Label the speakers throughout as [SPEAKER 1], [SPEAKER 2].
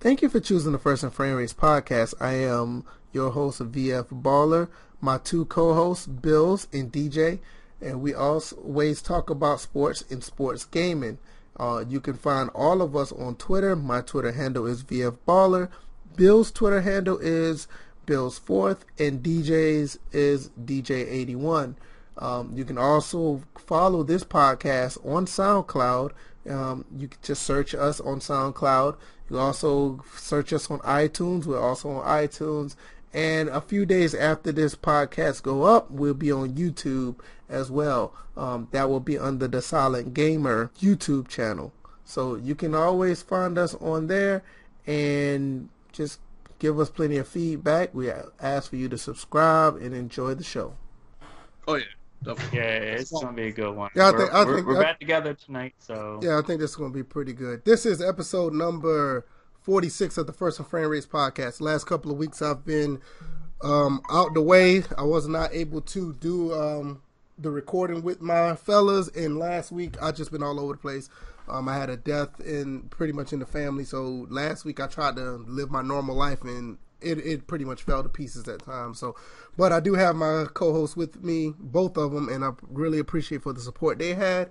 [SPEAKER 1] Thank you for choosing the First and Frame Race podcast. I am your host, VF Baller. My two co-hosts, Bills and DJ, and we always talk about sports and sports gaming. Uh, you can find all of us on Twitter. My Twitter handle is VF Baller. Bill's Twitter handle is Bill's Fourth, and DJ's is DJ81. Um, you can also follow this podcast on SoundCloud. Um, you can just search us on SoundCloud. You also search us on iTunes. We're also on iTunes. And a few days after this podcast go up, we'll be on YouTube as well. Um, that will be under the Silent Gamer YouTube channel. So you can always find us on there and just give us plenty of feedback. We ask for you to subscribe and enjoy the show.
[SPEAKER 2] Oh yeah.
[SPEAKER 3] Definitely. Yeah, it's gonna be a good one.
[SPEAKER 1] Yeah, I
[SPEAKER 3] we're,
[SPEAKER 1] think
[SPEAKER 3] we're, we're
[SPEAKER 1] I,
[SPEAKER 3] back together tonight, so
[SPEAKER 1] yeah, I think this is gonna be pretty good. This is episode number forty six of the First and Frame Race podcast. Last couple of weeks I've been um, out the way. I was not able to do um, the recording with my fellas, and last week I just been all over the place. Um, I had a death in pretty much in the family, so last week I tried to live my normal life, and it, it pretty much fell to pieces at times. So, but I do have my co-hosts with me, both of them, and I really appreciate for the support they had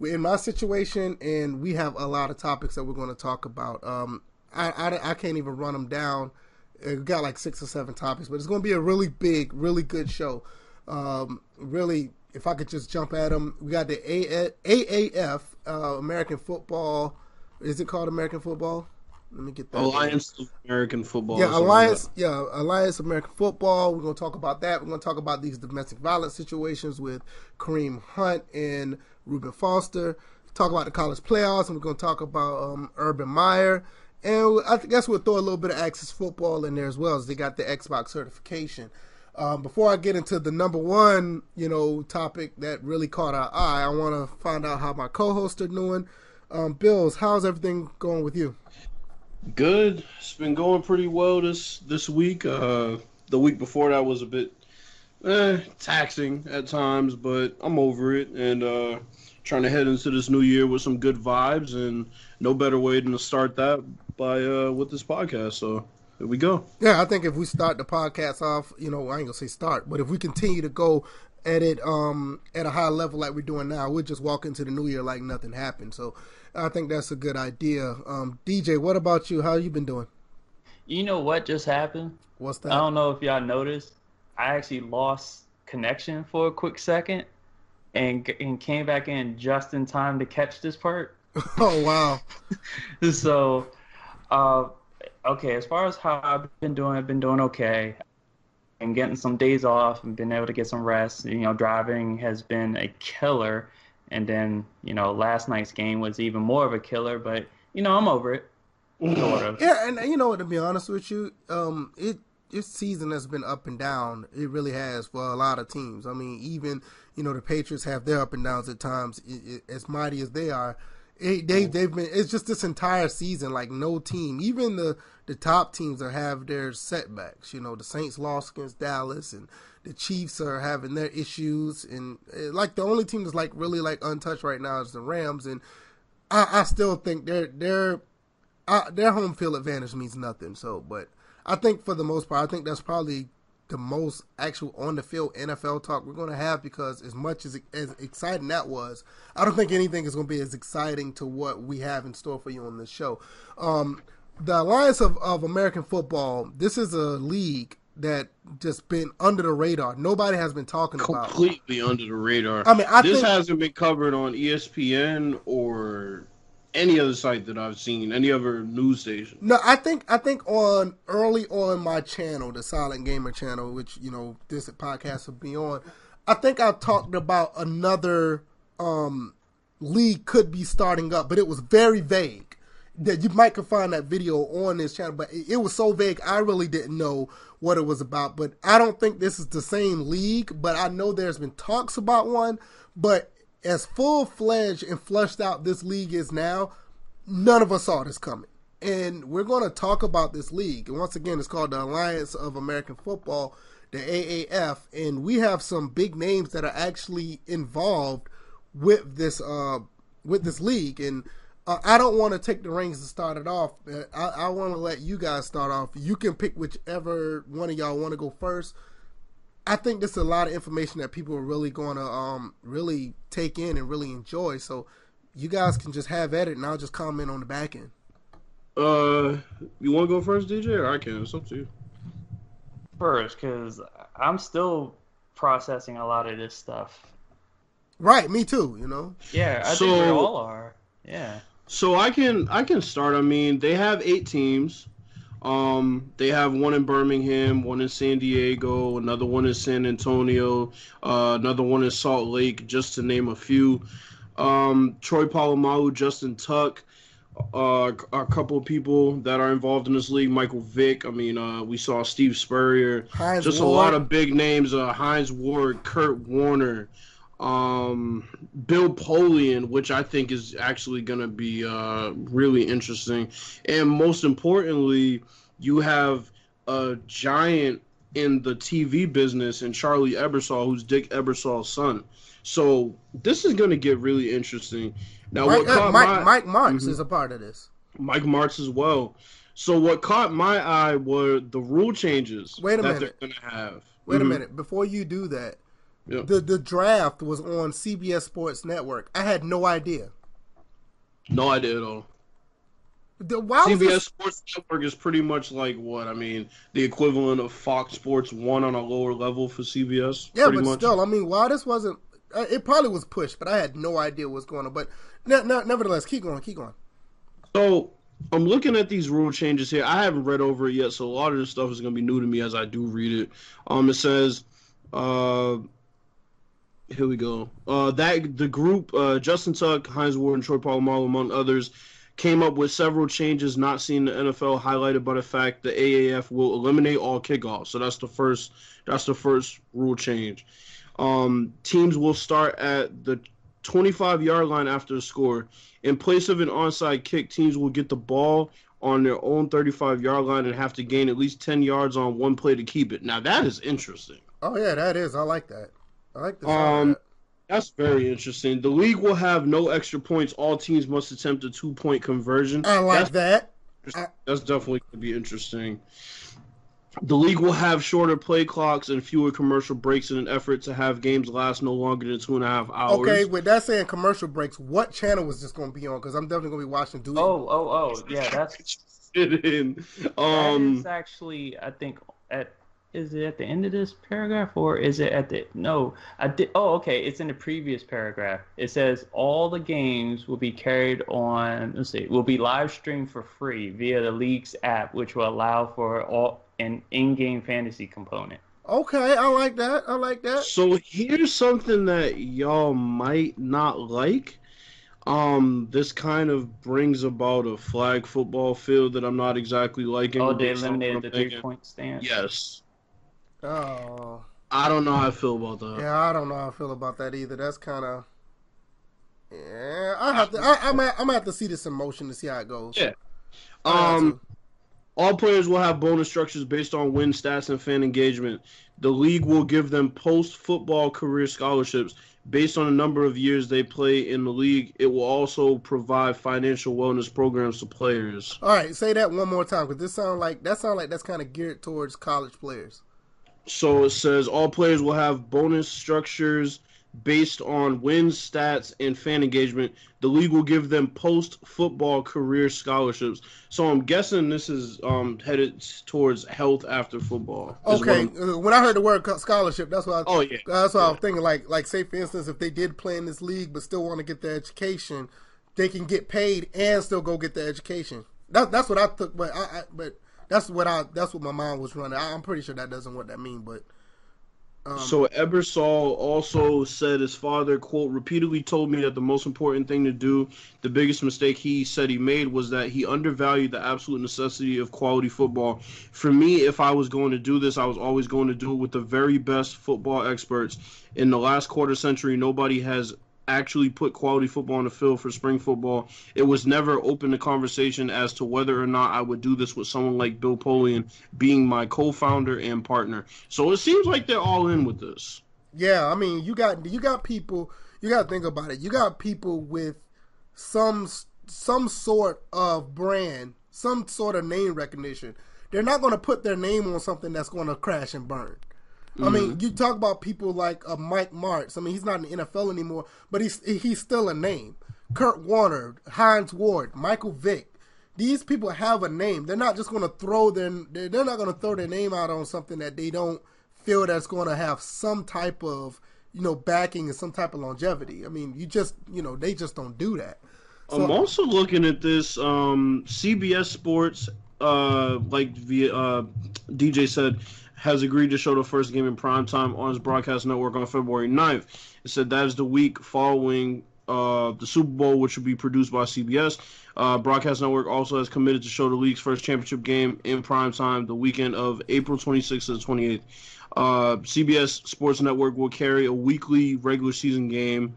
[SPEAKER 1] in my situation. And we have a lot of topics that we're going to talk about. Um, I, I, I can't even run them down. We got like six or seven topics, but it's going to be a really big, really good show. Um, really, if I could just jump at them, we got the AAF, uh, American Football. Is it called American Football? Let me get that.
[SPEAKER 2] Alliance of American Football.
[SPEAKER 1] Yeah, Alliance. Yeah, Alliance American Football. We're gonna talk about that. We're gonna talk about these domestic violence situations with Kareem Hunt and Reuben Foster. Talk about the college playoffs, and we're gonna talk about um, Urban Meyer. And I guess we'll throw a little bit of Axis Football in there as well, as they got the Xbox certification. Um, before I get into the number one, you know, topic that really caught our eye, I want to find out how my co-hosts are doing. Um, Bills, how's everything going with you?
[SPEAKER 2] Good. It's been going pretty well this this week. Uh, the week before that was a bit eh, taxing at times, but I'm over it and uh, trying to head into this new year with some good vibes. And no better way than to start that by uh, with this podcast. So here we go.
[SPEAKER 1] Yeah, I think if we start the podcast off, you know, I ain't gonna say start, but if we continue to go at it um, at a high level like we're doing now, we'll just walk into the new year like nothing happened. So I think that's a good idea. Um, DJ, what about you? How you been doing?
[SPEAKER 3] You know what just happened?
[SPEAKER 1] What's that?
[SPEAKER 3] I don't know if y'all noticed. I actually lost connection for a quick second, and and came back in just in time to catch this part.
[SPEAKER 1] oh wow!
[SPEAKER 3] so, uh, okay. As far as how I've been doing, I've been doing okay. And getting some days off and been able to get some rest. You know, driving has been a killer and then, you know, last night's game was even more of a killer, but, you know, I'm over it. Sort of.
[SPEAKER 1] Yeah, and you know, to be honest with you, um, it this season has been up and down. It really has for a lot of teams. I mean, even you know the Patriots have their up and downs at times. It, it, as mighty as they are, it, they they've been. It's just this entire season. Like no team, even the the top teams, are have their setbacks. You know, the Saints lost against Dallas, and the Chiefs are having their issues, and uh, like the only team that's like really like untouched right now is the Rams, and I, I still think their their their home field advantage means nothing. So, but I think for the most part, I think that's probably the most actual on the field NFL talk we're going to have because as much as as exciting that was, I don't think anything is going to be as exciting to what we have in store for you on this show. Um, the Alliance of, of American Football, this is a league that just been under the radar. Nobody has been talking
[SPEAKER 2] completely
[SPEAKER 1] about
[SPEAKER 2] completely under the radar.
[SPEAKER 1] I mean, I
[SPEAKER 2] this
[SPEAKER 1] think,
[SPEAKER 2] hasn't been covered on ESPN or any other site that I've seen, any other news station.
[SPEAKER 1] No, I think I think on early on my channel, the Silent Gamer channel, which you know this podcast will be on. I think I talked about another um, league could be starting up, but it was very vague. That you might could find that video on this channel, but it, it was so vague. I really didn't know what it was about. But I don't think this is the same league. But I know there's been talks about one. But as full fledged and flushed out this league is now, none of us saw this coming. And we're going to talk about this league. And once again, it's called the Alliance of American Football, the AAF. And we have some big names that are actually involved with this uh, with this league. And uh, I don't want to take the reins to start it off. I, I want to let you guys start off. You can pick whichever one of y'all want to go first. I think this is a lot of information that people are really going to um really take in and really enjoy. So you guys can just have at it, and I'll just comment on the back end.
[SPEAKER 2] Uh, you want to go first, DJ, or I can? It's up to you.
[SPEAKER 3] First, because I'm still processing a lot of this stuff.
[SPEAKER 1] Right, me too. You know.
[SPEAKER 3] Yeah, I
[SPEAKER 2] So-
[SPEAKER 3] think we all are. Yeah.
[SPEAKER 2] So I can I can start. I mean, they have eight teams. Um, they have one in Birmingham, one in San Diego, another one in San Antonio, uh, another one in Salt Lake, just to name a few. Um, Troy Polamalu, Justin Tuck, uh, a couple of people that are involved in this league. Michael Vick. I mean, uh, we saw Steve Spurrier.
[SPEAKER 1] Hines
[SPEAKER 2] just
[SPEAKER 1] Ward.
[SPEAKER 2] a lot of big names. Uh, Hines Ward, Kurt Warner, um, Bill Polian, which I think is actually going to be uh, really interesting. And most importantly, you have a giant in the TV business and Charlie Ebersol, who's Dick Ebersol's son. So this is going to get really interesting. Now,
[SPEAKER 1] Mike,
[SPEAKER 2] what
[SPEAKER 1] uh,
[SPEAKER 2] caught
[SPEAKER 1] Mike,
[SPEAKER 2] my
[SPEAKER 1] Mike Martz
[SPEAKER 2] Mhm.
[SPEAKER 1] is a part of this.
[SPEAKER 2] Mike Martz as well. So what caught my eye were the rule changes
[SPEAKER 1] Wait a
[SPEAKER 2] that
[SPEAKER 1] minute.
[SPEAKER 2] they're going to have.
[SPEAKER 1] Wait a
[SPEAKER 2] Mhm.
[SPEAKER 1] minute. Before you do that, The the draft was on CBS Sports Network. I had no idea.
[SPEAKER 2] No idea at all.
[SPEAKER 1] The,
[SPEAKER 2] CBS
[SPEAKER 1] this-
[SPEAKER 2] Sports Network is pretty much like what I mean, the equivalent of Fox Sports One on a lower level for CBS.
[SPEAKER 1] Yeah, but
[SPEAKER 2] much.
[SPEAKER 1] still, I mean, why this wasn't? Uh, it probably was pushed, but I had no idea what's going on. But ne- ne- nevertheless, keep going, keep going.
[SPEAKER 2] So I'm looking at these rule changes here. I haven't read over it yet, so a lot of this stuff is going to be new to me as I do read it. Um, it says, uh, here we go. Uh, that the group, uh, Justin Tuck, Hines Ward, and Troy Polamalu, among others, came up with several changes not seen in the NFL, highlighted by the fact the AAF will eliminate all kickoffs. So that's the first. That's the first rule change. Um, teams will start at the 25 yard line after the score. In place of an onside kick, teams will get the ball on their own 35 yard line and have to gain at least 10 yards on one play to keep it. Now, that is interesting.
[SPEAKER 1] Oh yeah, that is. I like that. I like the
[SPEAKER 2] Um,
[SPEAKER 1] that.
[SPEAKER 2] That's very interesting. The league will have no extra points. All teams must attempt a two point conversion.
[SPEAKER 1] I like
[SPEAKER 2] that's,
[SPEAKER 1] that.
[SPEAKER 2] That's definitely going to be interesting. The league will have shorter play clocks and fewer commercial breaks in an effort to have games last no longer than two and a half hours.
[SPEAKER 1] Okay, with that saying commercial breaks, what channel was this going to be on? Because I'm definitely going to be watching. Do
[SPEAKER 3] Oh, oh, oh. Yeah, that's
[SPEAKER 2] Fit in. Um,
[SPEAKER 3] is actually I think at is it at the end of this paragraph or is it at the no I did oh okay it's in the previous paragraph it says all the games will be carried on let's see will be live streamed for free via the league's app which will allow for all an in-game fantasy component
[SPEAKER 1] okay, I like that. I like that.
[SPEAKER 2] So here's something that y'all might not like. Um, this kind of brings about a flag football field that I'm not exactly liking.
[SPEAKER 3] oh they
[SPEAKER 2] based on what
[SPEAKER 3] eliminated the
[SPEAKER 2] thinking.
[SPEAKER 3] three-point stance
[SPEAKER 2] Yes,
[SPEAKER 1] Oh,
[SPEAKER 2] I don't know how I feel about that.
[SPEAKER 1] yeah. I don't know how I feel about that either. That's kind of. Yeah, I have to. I, I'm. I'm gonna have to see this in motion to see how it goes.
[SPEAKER 2] Yeah. Um, all players will have bonus structures based on win stats and fan engagement. The league will give them post-football career scholarships based on the number of years they play in the league. It will also provide financial wellness programs to players.
[SPEAKER 1] All right, say that one more time because this sound like that sound like that's kind of geared towards college players.
[SPEAKER 2] So it says all players will have bonus structures based on wins, stats, and fan engagement. The league will give them post football career scholarships. So I'm guessing this is um, headed towards health after football.
[SPEAKER 1] Okay, uh, when I heard the word scholarship, that's what I,
[SPEAKER 2] Oh yeah.
[SPEAKER 1] that's what I was thinking. Like, like say for instance, if they did play in this league but still want to get their education, they can get paid and still go get their education. That, that's what I took, but I, I but that's what I that's what my mind was running. I, I'm pretty sure that doesn't what that mean, but um,
[SPEAKER 2] So Ebersol also said his father, quote, repeatedly told me that the most important thing to do, the biggest mistake he said he made was that he undervalued the absolute necessity of quality football. For me, if I was going to do this, I was always going to do it with the very best football experts. In the last quarter century, nobody has actually put quality football on the field for spring football. It was never open to conversation as to whether or not I would do this with someone like Bill Polian being my co-founder and partner. So it seems like they're all in with this.
[SPEAKER 1] yeah, I mean, you got you got people. You got to think about it. You got people with some some sort of brand, some sort of name recognition. They're not going to put their name on something that's going to crash and burn. Mm-hmm. I mean, you talk about people like uh, Mike Martz. I mean, he's not in the NFL anymore, but he's he's still a name. Kurt Warner, Hines Ward, Michael Vick. These people have a name. They're not just going to throw their they're not going to throw their name out on something that they don't feel that's going to have some type of you know backing and some type of longevity. I mean, you just you know they just don't do that.
[SPEAKER 2] So, I'm also looking at this um, CBS Sports, uh, like uh, DJ said, has agreed to show the first game in prime time on his broadcast network on February 9th. It said that is the week following uh, the Super Bowl, which will be produced by CBS. Uh, Broadcast Network also has committed to show the league's first championship game in prime time the weekend of April 26th to the 28th. Uh, CBS Sports Network will carry a weekly regular season game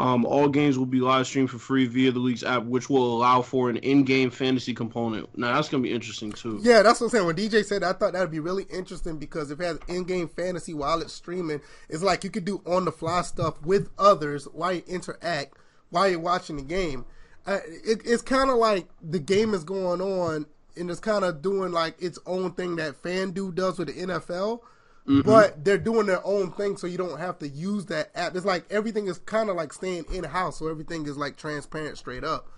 [SPEAKER 2] um, all games will be live streamed for free via the league's app, which will allow for an in-game fantasy component. Now that's gonna be interesting too.
[SPEAKER 1] Yeah, that's what I'm saying. When DJ said, that, I thought that'd be really interesting because if it has in-game fantasy while it's streaming, it's like you could do on-the-fly stuff with others while you interact while you're watching the game. Uh, it, it's kind of like the game is going on and it's kind of doing like its own thing that FanDuel does with the NFL Mm-hmm. But they're doing their own thing, so you don't have to use that app. It's like everything is kind of like staying in house, so everything is like transparent straight up.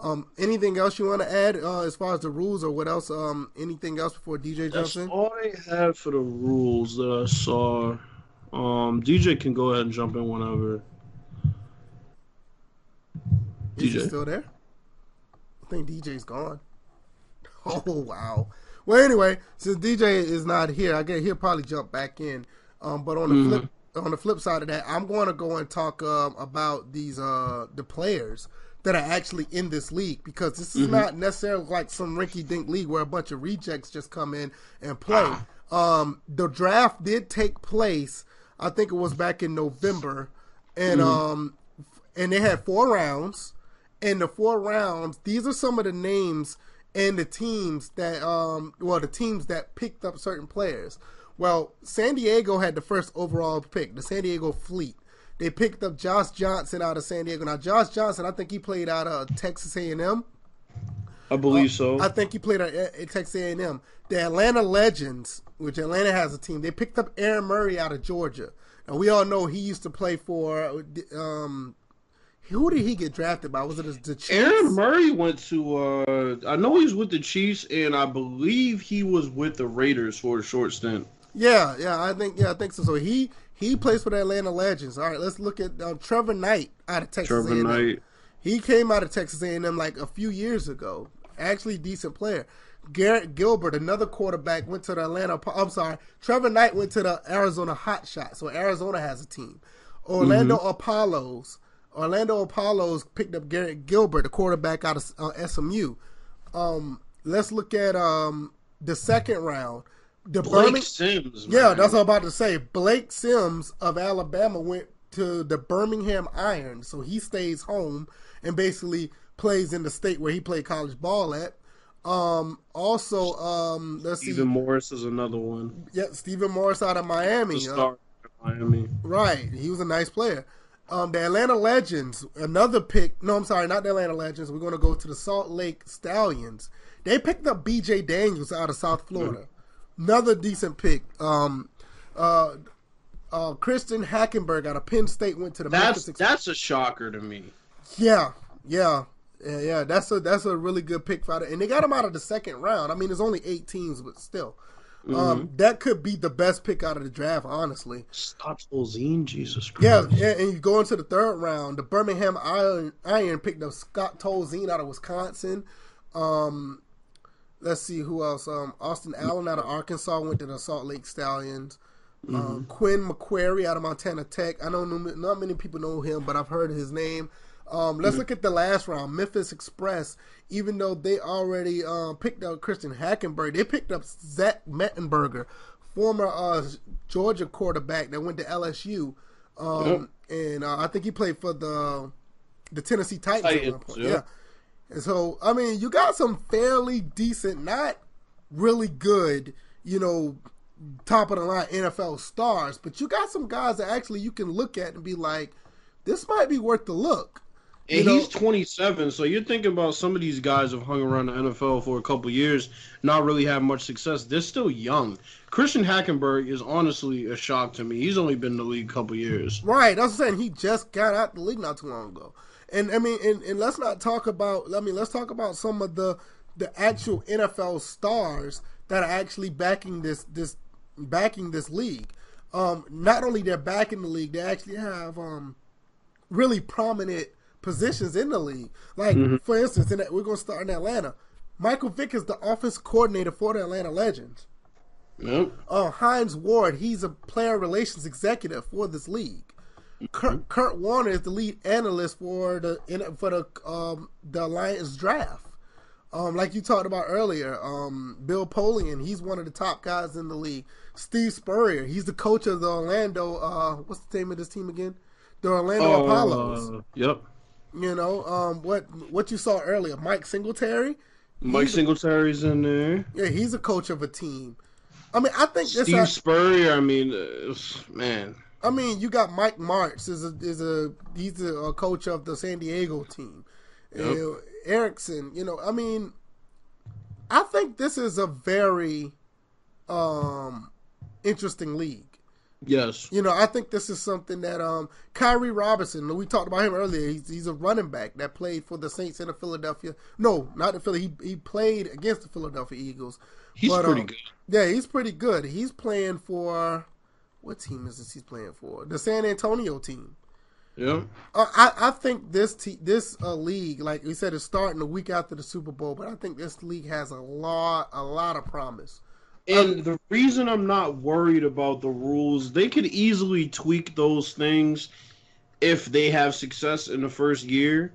[SPEAKER 1] Um, anything else you want to add uh, as far as the rules, or what else? Um, anything else before DJ jumps in?
[SPEAKER 2] all they had for the rules that I saw. Um, DJ can go ahead and jump in whenever.
[SPEAKER 1] Is DJ still there? I think DJ's gone. Oh wow. Well, anyway, since DJ is not here, I guess he'll probably jump back in. Um, but on the mm-hmm. flip on the flip side of that, I'm going to go and talk um, about these uh, the players that are actually in this league because this is mm-hmm. not necessarily like some rinky dink league where a bunch of rejects just come in and play. Um, the draft did take place. I think it was back in November, and mm-hmm. um, and they had four rounds. And the four rounds, these are some of the names and the teams that um well the teams that picked up certain players. Well, San Diego had the first overall pick, the San Diego Fleet. They picked up Josh Johnson out of San Diego. Now, Josh Johnson, I think he played out of Texas A&M.
[SPEAKER 2] I believe uh, so.
[SPEAKER 1] I think he played at, at Texas A&M. The Atlanta Legends, which Atlanta has a team, they picked up Aaron Murray out of Georgia. Now we all know he used to play for um, who did he get drafted by? Was it the Chiefs?
[SPEAKER 2] Aaron Murray went to. Uh, I know he's with the Chiefs, and I believe he was with the Raiders for a short stint.
[SPEAKER 1] Yeah, yeah, I think yeah, I think so. So he he plays for the Atlanta Legends. All right, let's look at uh, Trevor Knight out of Texas. Trevor A&M. Knight. He came out of Texas A&M like a few years ago. Actually, decent player. Garrett Gilbert, another quarterback, went to the Atlanta. I'm sorry, Trevor Knight went to the Arizona Hot Shot. So Arizona has a team. Orlando mm-hmm. Apollos Orlando Apollos picked up Garrett Gilbert, the quarterback out of uh, SMU. Um, let's look at um, the second round.
[SPEAKER 2] The Blake Birmingham, Sims.
[SPEAKER 1] Man. Yeah, that's what I'm about to say. Blake Sims of Alabama went to the Birmingham Iron, so he stays home and basically plays in the state where he played college ball at. Um, also, um, let's
[SPEAKER 2] Stephen see. Stephen Morris is another one.
[SPEAKER 1] Yeah, Stephen Morris out of Miami.
[SPEAKER 2] Uh, Miami.
[SPEAKER 1] Right, he was a nice player. Um, the Atlanta Legends, another pick. No, I'm sorry, not the Atlanta Legends. We're going to go to the Salt Lake Stallions. They picked up B.J. Daniels out of South Florida. Another decent pick. Um, uh, uh, Christian Hackenberg out of Penn State went to the.
[SPEAKER 2] That's that's a shocker to me.
[SPEAKER 1] Yeah, yeah, yeah, yeah. That's a that's a really good pick for and they got him out of the second round. I mean, there's only eight teams, but still. Um, mm-hmm. Um, that could be the best pick out of the draft, honestly.
[SPEAKER 2] Scott Tolzien, Jesus
[SPEAKER 1] Christ. Yeah, and, you go into the third round. The Birmingham Iron, Iron picked up Scott Tolzien out of Wisconsin. Um, let's see who else. Um, Austin Allen out of Arkansas went to the Salt Lake Stallions. Um, mm-hmm. Quinn McQuarrie out of Montana Tech. I don't know, not many people know him, but I've heard his name. Um, let's mm-hmm. look at the last round. Memphis Express, even though they already uh, picked up Christian Hackenberg, they picked up Zach Mettenberger, former uh, Georgia quarterback that went to LSU. Um, And uh, I think he played for the the Tennessee Titans. Titans yeah. yeah. And so, I mean, you got some fairly decent, not really good, you know, top of the line NFL stars, but you got some guys that actually you can look at and be like, this might be worth the look.
[SPEAKER 2] And
[SPEAKER 1] know-
[SPEAKER 2] he's 27, so you're thinking about some of these guys have hung around the NFL for a couple years, not really had much success. They're still young. Christian Hackenberg is honestly a shock to me. He's only been in the league a couple years.
[SPEAKER 1] Right. That's what I'm saying. He just got out the league not too long ago. And I mean, and, and let's not talk about. I mean, let's talk about some of the the actual NFL stars that are actually backing this this backing this league. Um, not only they're backing the league, they actually have um really prominent positions in the league. Like for instance, in that, we're gonna start in Atlanta. Michael Vick is the offense coordinator for the Atlanta Legends.
[SPEAKER 2] Yep.
[SPEAKER 1] Uh, Hines Ward, he's a player relations executive for this league. Kurt, Kurt Warner is the lead analyst for the in- for the um, the Alliance draft. Um, like you talked about earlier, um, Bill Polian, he's one of the top guys in the league. Steve Spurrier, he's the coach of the Orlando. Uh, what's the name of this team again? The Orlando Apollos.
[SPEAKER 2] Uh, yep.
[SPEAKER 1] You know, um, what what you saw earlier, Mike Singletary.
[SPEAKER 2] Mike Singletary's in there.
[SPEAKER 1] Yeah, he's a coach of a team. I mean, I think this.
[SPEAKER 2] Steve Spurrier, I mean, uh, man.
[SPEAKER 1] I mean, you got Mike Martz is a is a he's a, a coach of the San Diego team.
[SPEAKER 2] Yep.
[SPEAKER 1] Uh, Erickson, you know, I mean, I think this is a very um interesting league.
[SPEAKER 2] Yes.
[SPEAKER 1] You know, I think this is something that um Kyrie Robinson, we talked about him earlier. He's, he's a running back that played for the Saints in the Philadelphia. No, not the Philly. He he played against the Philadelphia Eagles.
[SPEAKER 2] He's
[SPEAKER 1] But,
[SPEAKER 2] pretty
[SPEAKER 1] um,
[SPEAKER 2] good.
[SPEAKER 1] Yeah, he's pretty good. He's playing for what team is this? He's playing for the San Antonio team.
[SPEAKER 2] Yeah.
[SPEAKER 1] Uh, I I think this te- this uh, league, like we said, is starting a week after the Super Bowl, but I think this league has a lot a lot of promise.
[SPEAKER 2] And the reason I'm not worried about the rules, they could easily tweak those things if they have success in the first year.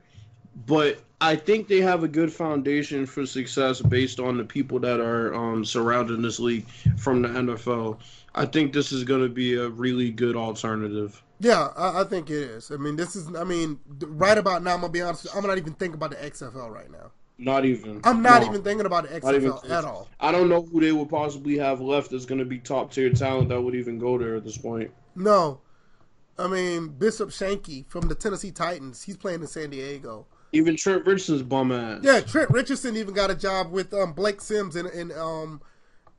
[SPEAKER 2] But I think they have a good foundation for success based on the people that are um, surrounding this league from the NFL. I think this is going to be a really good alternative.
[SPEAKER 1] Yeah, I, I think it is. I mean, this is. I mean, right about now, I'm gonna be honest. I'm not even thinking about the XFL right now.
[SPEAKER 2] Not even.
[SPEAKER 1] I'm not
[SPEAKER 2] No.
[SPEAKER 1] even thinking about the XFL at all.
[SPEAKER 2] I don't know who they would possibly have left that's going to be top tier talent that would even go there at this point.
[SPEAKER 1] No, I mean Bishop Sankey from the Tennessee Titans. He's playing in San Diego.
[SPEAKER 2] Even Trent Richardson's bum ass.
[SPEAKER 1] Yeah, Trent Richardson even got a job with um, Blake Sims in, in um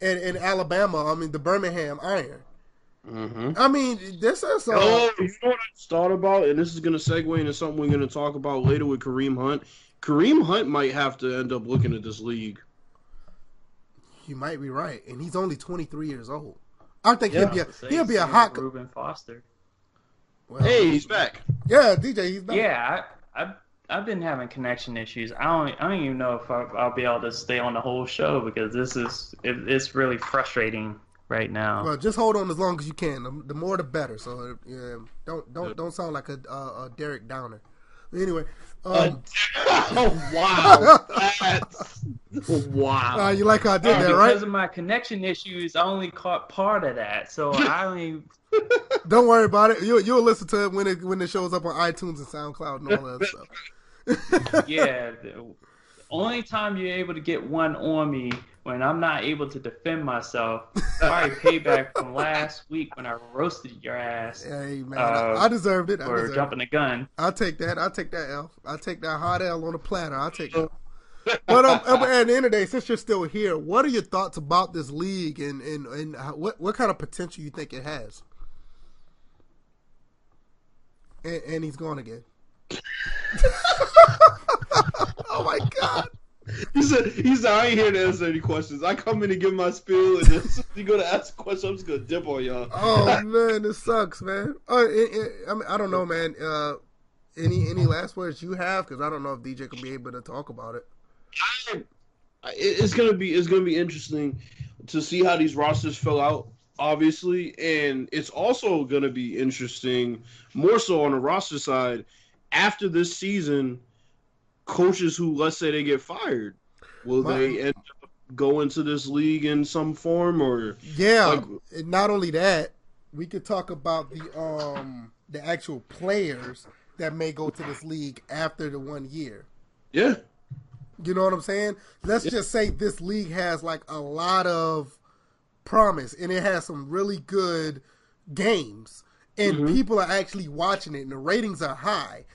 [SPEAKER 1] in, in Alabama. I mean the Birmingham Iron.
[SPEAKER 2] Mm-hmm.
[SPEAKER 1] I mean this is uh,
[SPEAKER 2] Oh, you know what I just thought about, and this is going to segue into something we're going to talk about later with Kareem Hunt. Kareem Hunt might have to end up looking at this league.
[SPEAKER 1] you might be right, and he's only 23 years old. I think he'll be a,
[SPEAKER 3] Say
[SPEAKER 1] he'll be a
[SPEAKER 3] same
[SPEAKER 1] hot.
[SPEAKER 3] with Reuben Foster.
[SPEAKER 1] Well,
[SPEAKER 2] Hey, he's back.
[SPEAKER 1] yeah, DJ, he's back.
[SPEAKER 3] Yeah, I, I've I've been having connection issues. I don't I don't even know if I, I'll be able to stay on the whole show because this is it, it's really frustrating right now.
[SPEAKER 1] Well, just hold on as long as you can. The, the more, the better. So, yeah, don't don't don't sound like a, a, a Derek Downer. Anyway, um,
[SPEAKER 2] oh wow, That's, wow.
[SPEAKER 1] uh, you like how I did
[SPEAKER 3] And
[SPEAKER 1] that, right?
[SPEAKER 3] because of my connection issues, I only caught part of that. So I only
[SPEAKER 1] Don't worry about it. You you'll listen to it when it when it shows up on iTunes and SoundCloud and all that stuff.
[SPEAKER 3] yeah. The only time you're able to get one on me when I'm not able to defend myself, probably payback from last week when I roasted your ass
[SPEAKER 1] Hey man,
[SPEAKER 3] Uh,
[SPEAKER 1] I, I deserved it. I
[SPEAKER 3] for
[SPEAKER 1] deserved it.
[SPEAKER 3] jumping the gun.
[SPEAKER 1] I'll take that. I'll take that L. I'll take that hot L on a platter. I'll take it. But um, uh, at the end of the day, since you're still here, what are your thoughts about this league and and, and what what kind of potential you think it has? And, and he's gone again. oh my god!
[SPEAKER 2] He said, he said, I ain't here to answer any questions. I come in and give my spiel, and then you go to ask a question, I'm just going to dip on y'all.
[SPEAKER 1] Oh man, this sucks, man. Uh, it, it, I mean, I don't know, man. Uh, any any last words you have? Because I don't know if DJ can be able to talk about it.
[SPEAKER 2] I- it's gonna be it's gonna be interesting to see how these rosters fill out obviously and it's also gonna be interesting more so on the roster side after this season coaches who let's say they get fired will
[SPEAKER 1] My-
[SPEAKER 2] they end up go into this league in some form or
[SPEAKER 1] Yeah,
[SPEAKER 2] Like-
[SPEAKER 1] not only that, we could talk about the um the actual players that may go to this league after the one year.
[SPEAKER 2] yeah
[SPEAKER 1] You know what I'm saying? Let's just say this league has like a lot of promise and it has some really good games and
[SPEAKER 2] Mhm.
[SPEAKER 1] people are actually watching it and the ratings are high.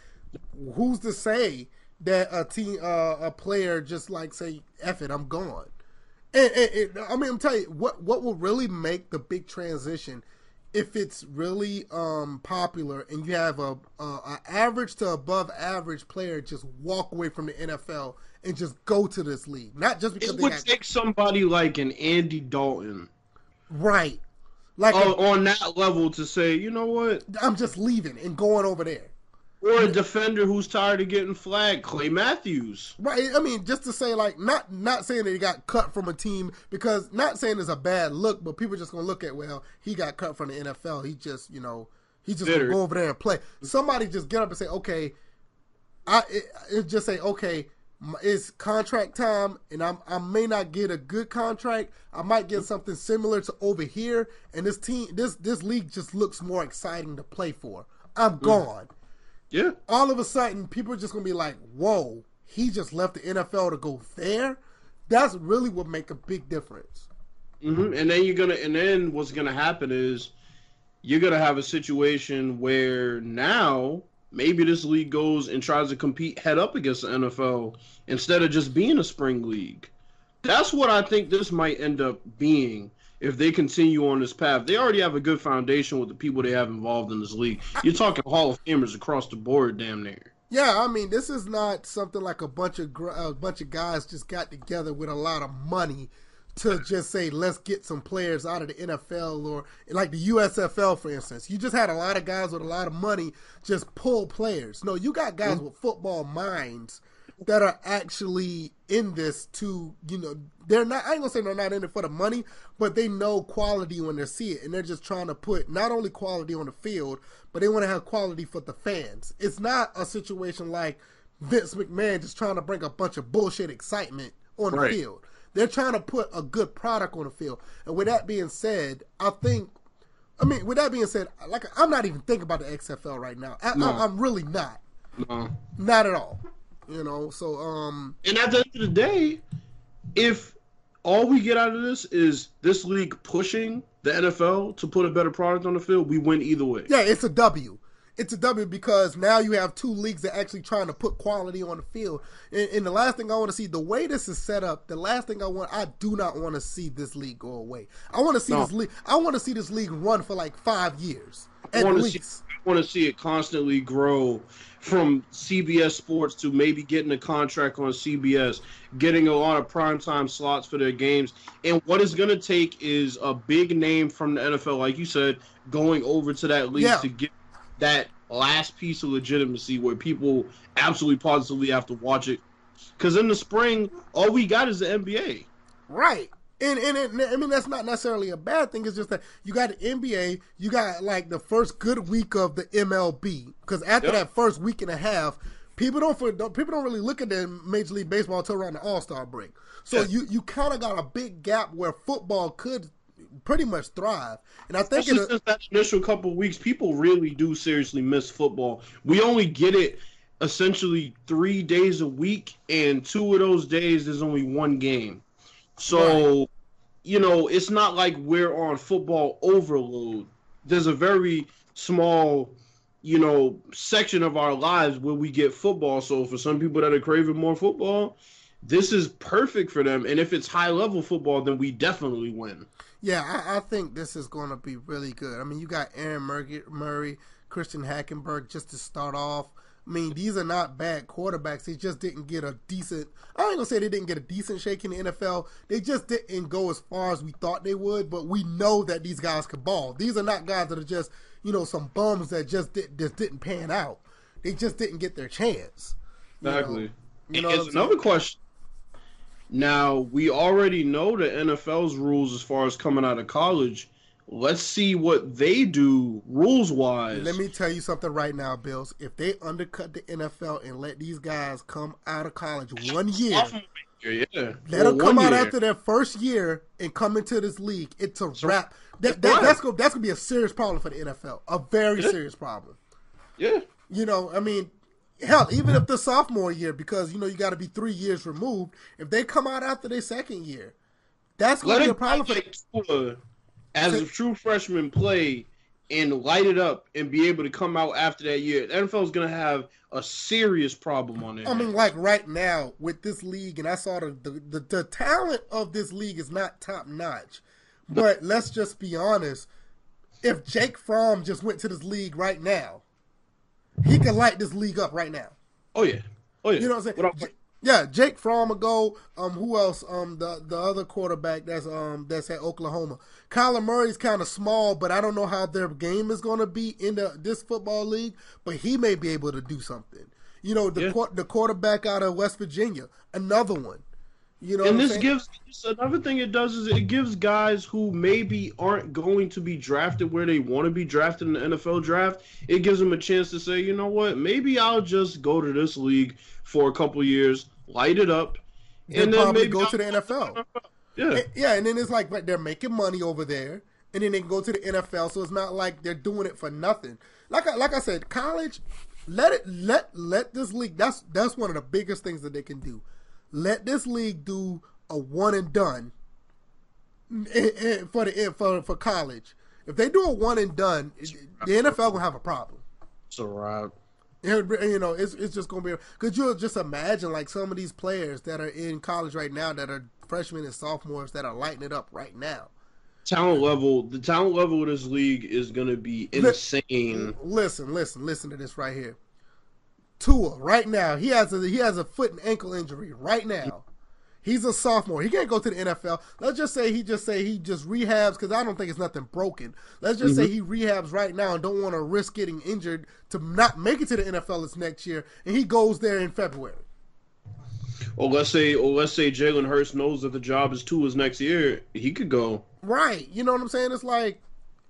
[SPEAKER 1] who's to say that a team, uh, a player just like say, "F it, I'm gone." And, and, and, I mean, I'm telling you, what what will really make the big transition if it's really um, popular and you have a, a, a average to above average player just walk away from the NFL and just go to this league, not just because
[SPEAKER 2] it would take somebody like an Andy Dalton
[SPEAKER 1] right, like
[SPEAKER 2] oh, on that level to say, you know what,
[SPEAKER 1] I'm just leaving and going over there.
[SPEAKER 2] Or a defender who's tired of getting flagged, Clay Matthews.
[SPEAKER 1] Right. I mean, just to say like not not saying that he got cut from a team because not saying it's a bad look, but people just gonna look at well, he got cut from the NFL. He just you know he just
[SPEAKER 2] Bitter.
[SPEAKER 1] gonna go over there and play. Somebody just get up and say, okay, I it, it just say okay. It's contract time, and I'm, I may not get a good contract. I might get something similar to over here, and this team, this this league just looks more exciting to play for. I'm mm. gone
[SPEAKER 2] Yeah,
[SPEAKER 1] all of a sudden people are just gonna be like, "Whoa, he just left the NFL to go there." That's really what make a big difference.
[SPEAKER 2] hmm and then you're gonna, and then what's gonna happen is you're gonna have a situation where now maybe this league goes and tries to compete head up against the NFL instead of just being a spring league. That's what I think this might end up being if they continue on this path. They already have a good foundation with the people they have involved in this league. You're talking Hall of Famers across the board, damn near.
[SPEAKER 1] Yeah, I mean, this is not something like a bunch of gr- a bunch of guys just got together with a lot of money to just say, "Let's get some players out of the NFL or like the USFL, for instance." You just had a lot of guys with a lot of money just pull players. No, you got guys mm-hmm. with football minds that are actually in this to you know they're not. I ain't gonna say they're not in it for the money, but they know quality when they see it, and they're just trying to put not only quality on the field, but they want to have quality for the fans. It's not a situation like Vince McMahon just trying to bring a bunch of bullshit excitement on the field. They're trying to put a good product on the field. And with that being said, I think. I mean, with that being said, like I'm not even thinking about the XFL right now. I,
[SPEAKER 2] No.
[SPEAKER 1] I'm really not,
[SPEAKER 2] No.
[SPEAKER 1] not at all. You know, so um,
[SPEAKER 2] And at the end of the day, if all we get out of this is this league pushing the NFL to put a better product on the field, we win either way.
[SPEAKER 1] Yeah, it's a W. It's a W because now you have two leagues that are actually trying to put quality on the field. And, and the last thing I want to see, the way this is set up, the last thing I want, I do not want to see this league go away. I want to see
[SPEAKER 2] No.
[SPEAKER 1] this league. I want to see this league run for like five years at least.
[SPEAKER 2] see. Want to see it constantly grow from CBS Sports to maybe getting a contract on CBS, getting a lot of primetime slots for their games. And what it's going to take is a big name from the NFL, like you said, going over to that league
[SPEAKER 1] Yeah.
[SPEAKER 2] to get that last piece of legitimacy where people absolutely positively have to watch it. Because in the spring, all we got is the NBA.
[SPEAKER 1] Right. And, and it, I mean that's not necessarily a bad thing. It's just that you got the NBA, you got like the first good week of the MLB. Because after
[SPEAKER 2] Yep.
[SPEAKER 1] that first week and a half, people don't, for- don't people don't really look at the Major League Baseball until around the All Star break. So
[SPEAKER 2] Yeah.
[SPEAKER 1] you you kind of got a big gap where football could pretty much thrive. And I think
[SPEAKER 2] Especially since that initial couple of weeks, people really do seriously miss football. We only get it essentially three days a week, and two of those days there's only one game. So, you know, it's not like we're on football overload. There's a very small, you know, section of our lives where we get football. So for some people that are craving more football, this is perfect for them. And if it's high level football, then we definitely win.
[SPEAKER 1] Yeah, I, I think this is going to be really good. I mean, you got Aaron Murray, Murray, Christian Hackenberg just to start off. I mean, these are not bad quarterbacks. They just didn't get a decent. I ain't gonna say they didn't get a decent shake in the NFL. They just didn't go as far as we thought they would. But we know that these guys can ball. These are not guys that are just you know some bums that just did, just didn't pan out. They just didn't get their chance. You know?
[SPEAKER 2] Exactly.
[SPEAKER 1] You know
[SPEAKER 2] another question. Now we already know the NFL's rules as far as coming out of college. Let's see what they do rules wise.
[SPEAKER 1] Let me tell you something right now, Bills. If they undercut the NFL and let these guys come out of college one year,
[SPEAKER 2] yeah.
[SPEAKER 1] let
[SPEAKER 2] Or
[SPEAKER 1] them come out
[SPEAKER 2] year.
[SPEAKER 1] after their first year and come into this league, it's a
[SPEAKER 2] So-
[SPEAKER 1] wrap. That, that, that's gonna that's gonna be a serious problem for the NFL. A very
[SPEAKER 2] Yeah.
[SPEAKER 1] serious problem.
[SPEAKER 2] Yeah.
[SPEAKER 1] You know, I mean, hell, even if the sophomore year, because you know you got to be three years removed. If they come out after their second year, that's gonna be a problem for the
[SPEAKER 2] like Tua, as a true freshman play and light it up and be able to come out after that year, the NFL is going to have a serious problem on it.
[SPEAKER 1] I mean, like right now with this league, and I saw the the, the, the talent of this league is not top notch. But let's just be honest. If Jake Fromm just went to this league right now, he could light this league up right now.
[SPEAKER 2] Oh yeah, oh yeah.
[SPEAKER 1] You know what I'm saying? Yeah, Jake Fromm will go. Um, who else? Um, the the other quarterback that's um that's at Oklahoma. Kyler Murray's kind of small, but I don't know how their game is going to be in the, this football league. But he may be able to do something. You know, the yeah. the quarterback out of West Virginia, another one. You know,
[SPEAKER 2] and this gives another thing it does is it gives guys who maybe aren't going to be drafted where they want to be drafted in the NFL draft. It gives them a chance to say, you know what, maybe I'll just go to this league for a couple years, light it up,
[SPEAKER 1] and then probably go I'll to the NFL. Yeah, and, yeah, and then it's like they're making money over there, and then they can go to the NFL. So it's not like they're doing it for nothing. Like I, like I said, college, let it let let this league. That's that's one of the biggest things that they can do let this league do a one and done eh, eh, for the eh, for for college. If they do a one and done, the NFL gonna have a problem.
[SPEAKER 2] It's a wrap.
[SPEAKER 1] You know, it's it's just gonna be because you'll just imagine like some of these players that are in college right now that are freshmen and sophomores that are lighting it up right now.
[SPEAKER 2] Talent level, the talent level of this league is gonna be insane.
[SPEAKER 1] Listen, listen, listen to this right here. Tua right now. He has a he has a foot and ankle injury right now. He's a sophomore. He can't go to the NFL. Let's just say he just say he just rehabs because I don't think it's nothing broken. Let's just mm-hmm. say he rehabs right now and don't want to risk getting injured to not make it to the NFL this next year, and he goes there in February.
[SPEAKER 2] Or let's say, or let's say Jalen Hurts knows that the job is Tua's next year. He could go.
[SPEAKER 1] Right. You know what I'm saying? It's like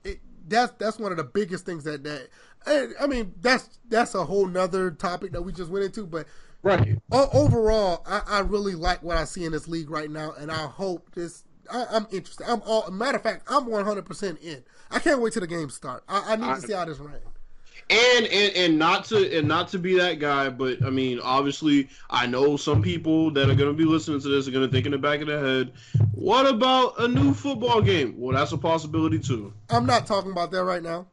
[SPEAKER 1] it, that's that's one of the biggest things that that I mean, that's that's a whole nother topic that we just went into. But
[SPEAKER 2] right
[SPEAKER 1] overall, I, I really like what I see in this league right now, and I hope this. I, am interested. I'm all. Matter of fact, I'm 100 percent in. I can't wait till the game start. I, I need I, to see how this runs.
[SPEAKER 2] And, and and not to and not to be that guy, but I mean, obviously, I know some people that are going to be listening to this are going to think in the back of their head, "What about a new football game?" Well, that's a possibility too.
[SPEAKER 1] I'm not talking about that right now.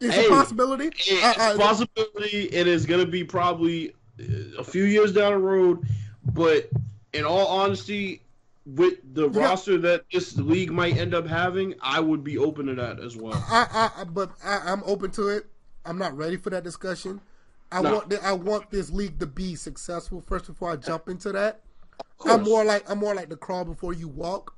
[SPEAKER 1] It's hey, a possibility.
[SPEAKER 2] It's a possibility. It is going to be probably a few years down the road, but in all honesty, with the yeah. roster that this league might end up having, I would be open to that as well.
[SPEAKER 1] I, I but I, am open to it. I'm not ready for that discussion. I no. want I want this league to be successful first before I jump into that. I'm more like I'm more like the crawl before you walk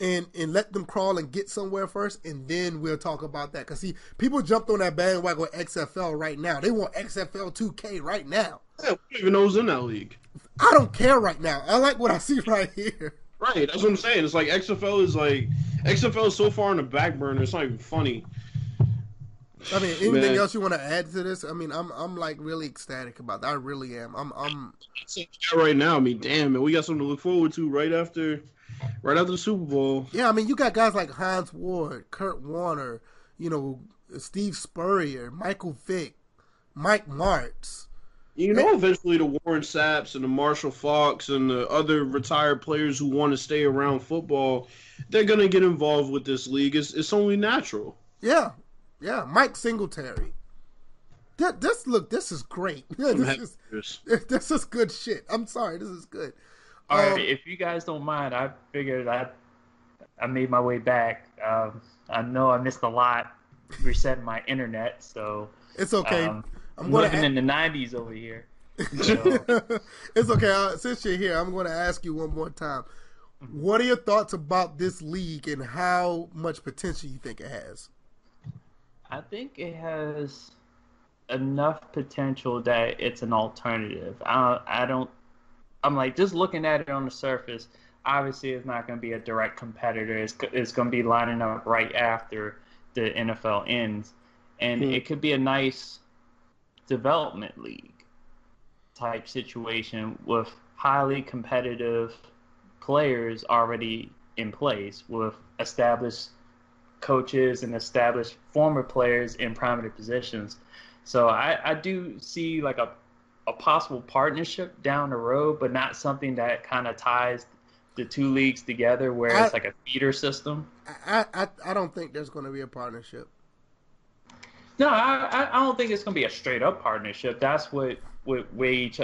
[SPEAKER 1] and and let them crawl and get somewhere first, and then we'll talk about that. Cause see, people jumped on that bandwagon with XFL right now. They want XFL 2K right now.
[SPEAKER 2] Yeah, we even know who's in that league.
[SPEAKER 1] I don't care right now. I like what I see right here.
[SPEAKER 2] Right, that's what I'm saying. It's like XFL is like XFL is so far on the back burner. It's not even funny.
[SPEAKER 1] I mean, anything Man. else you want to add to this? I mean, I'm I'm like really ecstatic about that. I really am. I'm I'm
[SPEAKER 2] right now. I mean, damn, man, we got something to look forward to right after right after the Super Bowl.
[SPEAKER 1] Yeah, I mean, you got guys like Hans Ward, Kurt Warner, you know, Steve Spurrier, Michael Vick, Mike Martz.
[SPEAKER 2] You know, eventually the Warren Sapps and the Marshall Faulks and the other retired players who want to stay around football, they're going to get involved with this league. It's, it's only natural.
[SPEAKER 1] Yeah, yeah. Mike Singletary. That, this look, this is great. This is, this is good shit. I'm sorry, this is good.
[SPEAKER 3] All um, right, if you guys don't mind, I figured I I made my way back. Um, I know I missed a lot resetting my internet, so
[SPEAKER 1] it's okay. Um,
[SPEAKER 3] I'm living in the '90s over here.
[SPEAKER 1] So. it's okay. Uh, since you're here, I'm going to ask you one more time. What are your thoughts about this league and how much potential you think it has?
[SPEAKER 3] I think it has enough potential that it's an alternative. I I don't I'm like just looking at it on the surface. Obviously, it's not going to be a direct competitor. It's it's going to be lining up right after the NFL ends, and mm-hmm. it could be a nice development league type situation with highly competitive players already in place with established coaches and established former players in prominent positions. So I, I do see like a a possible partnership down the road, but not something that kind of ties the two leagues together, where
[SPEAKER 1] I-
[SPEAKER 3] it's like a feeder system.
[SPEAKER 1] I, I I don't think there's going to be a partnership.
[SPEAKER 3] No, I, I- don't think it's gonna be a straight up partnership. That's what would wage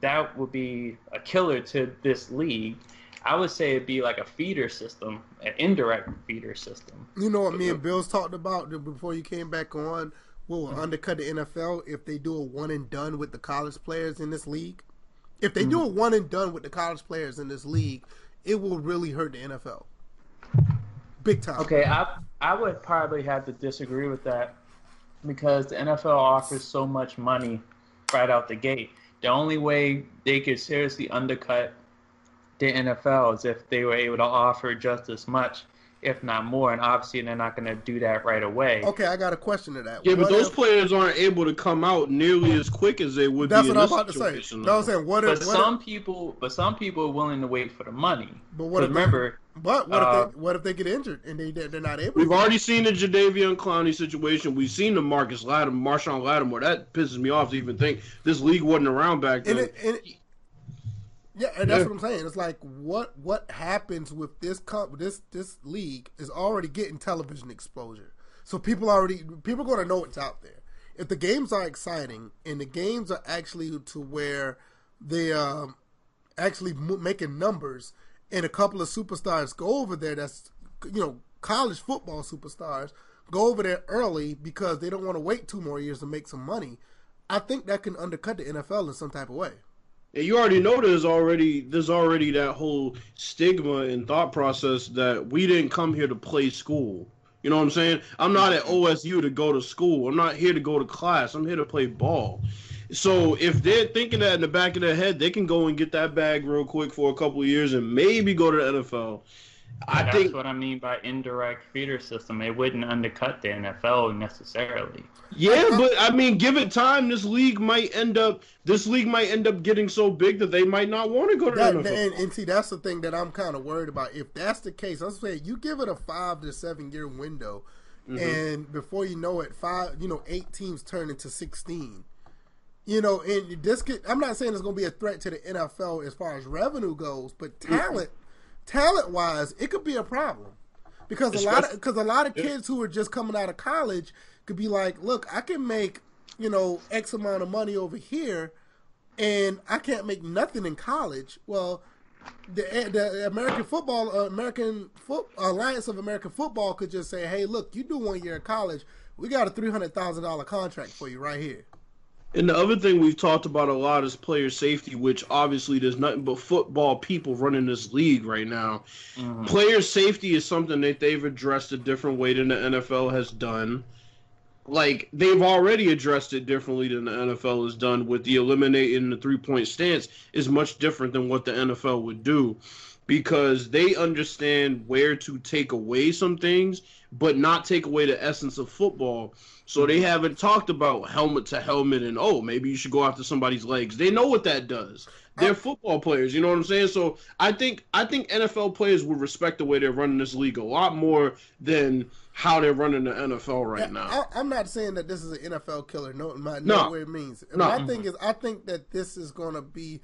[SPEAKER 3] that would be a killer to this league. I would say it'd be like a feeder system, an indirect feeder system.
[SPEAKER 1] You know what me and Bills talked about before you came back on? Will mm-hmm. undercut the NFL if they do a one and done with the college players in this league? If they do mm-hmm. a one and done with the college players in this league, it will really hurt the NFL. Big time.
[SPEAKER 3] Okay, I I would probably have to disagree with that because the NFL offers so much money right out the gate. The only way they could seriously undercut the NFL is if they were able to offer just as much, if not more. And obviously, they're not going to do that right away.
[SPEAKER 1] Okay, I got a question to that.
[SPEAKER 2] Yeah, but
[SPEAKER 1] What
[SPEAKER 2] those
[SPEAKER 1] if-
[SPEAKER 2] players aren't able to come out nearly as quick as they would
[SPEAKER 1] That's
[SPEAKER 2] be
[SPEAKER 1] what
[SPEAKER 2] in
[SPEAKER 1] I'm
[SPEAKER 2] this
[SPEAKER 1] about to say.
[SPEAKER 2] situation.
[SPEAKER 1] No, I'm saying what if?
[SPEAKER 3] But
[SPEAKER 1] what
[SPEAKER 3] some
[SPEAKER 1] if,
[SPEAKER 3] people, but some people are willing to wait for the money.
[SPEAKER 1] but what if they-
[SPEAKER 3] remember,
[SPEAKER 1] But what
[SPEAKER 3] uh,
[SPEAKER 1] if they, what if they get injured and they they're not able?
[SPEAKER 2] We've
[SPEAKER 1] to?
[SPEAKER 2] already seen the Jadeveon Clowney situation. We've seen the Marcus Lattimore, Marshawn Lattimore. That pisses me off to even think this league wasn't around back then.
[SPEAKER 1] And it, and it- yeah, and that's
[SPEAKER 2] Yeah.
[SPEAKER 1] what I'm saying. It's like what what happens with this comp this this league is already getting television exposure. So people already people are going to know it's out there. If the games are exciting and the games are actually to where they um actually mo- making numbers and a couple of superstars go over there that's you know college football superstars go over there early because they don't want to wait two more years to make some money. I think that can undercut the NFL in some type of way.
[SPEAKER 2] And you already know there's already there's already that whole stigma and thought process that we didn't come here to play school. You know what I'm saying? I'm not at OSU to go to school. I'm not here to go to class. I'm here to play ball. So if they're thinking that in the back of their head, they can go and get that bag real quick for a couple years and maybe go to the NFL. I
[SPEAKER 3] that's
[SPEAKER 2] think
[SPEAKER 3] what I mean by indirect feeder system. It wouldn't undercut the NFL necessarily.
[SPEAKER 2] Yeah, but I mean, give it time. This league might end up. This league might end up getting so big that they might not want to go to
[SPEAKER 1] That,
[SPEAKER 2] the NFL.
[SPEAKER 1] and, and see, that's the thing that I'm kind of worried about. If that's the case, I'm saying you give it a five to seven year window, mm-hmm. and before you know it, five, you know, eight teams turn into sixteen. You know, and this could. I'm not saying it's going to be a threat to the NFL as far as revenue goes, but mm-hmm. talent, talent wise, it could be a problem because a lot of because a lot of kids who are just coming out of college could be like, look, I can make you know X amount of money over here and I can't make nothing in college. Well, the the American football uh, American foot Alliance of American Football could just say, "Hey, look, you do one year in college, we got a three hundred thousand dollar contract for you right here."
[SPEAKER 2] And the other thing we've talked about a lot is player safety, which obviously there's nothing but football people running this league right now. Mm-hmm. Player safety is something that they've addressed a different way than the NFL has done. Like they've already addressed it differently than the NFL has done with the eliminating the three point stance is much different than what the NFL would do because they understand where to take away some things but not take away the essence of football. So they haven't talked about helmet to helmet and oh maybe you should go after somebody's legs. They know what that does. They're football players, you know what I'm saying? So I think I think NFL players would respect the way they're running this league a lot more than how they're running the NFL right now.
[SPEAKER 1] I, I'm not saying that this is an NFL killer. No, my,
[SPEAKER 2] No.
[SPEAKER 1] no way it means.
[SPEAKER 2] No.
[SPEAKER 1] My thing is, I think that this is going to be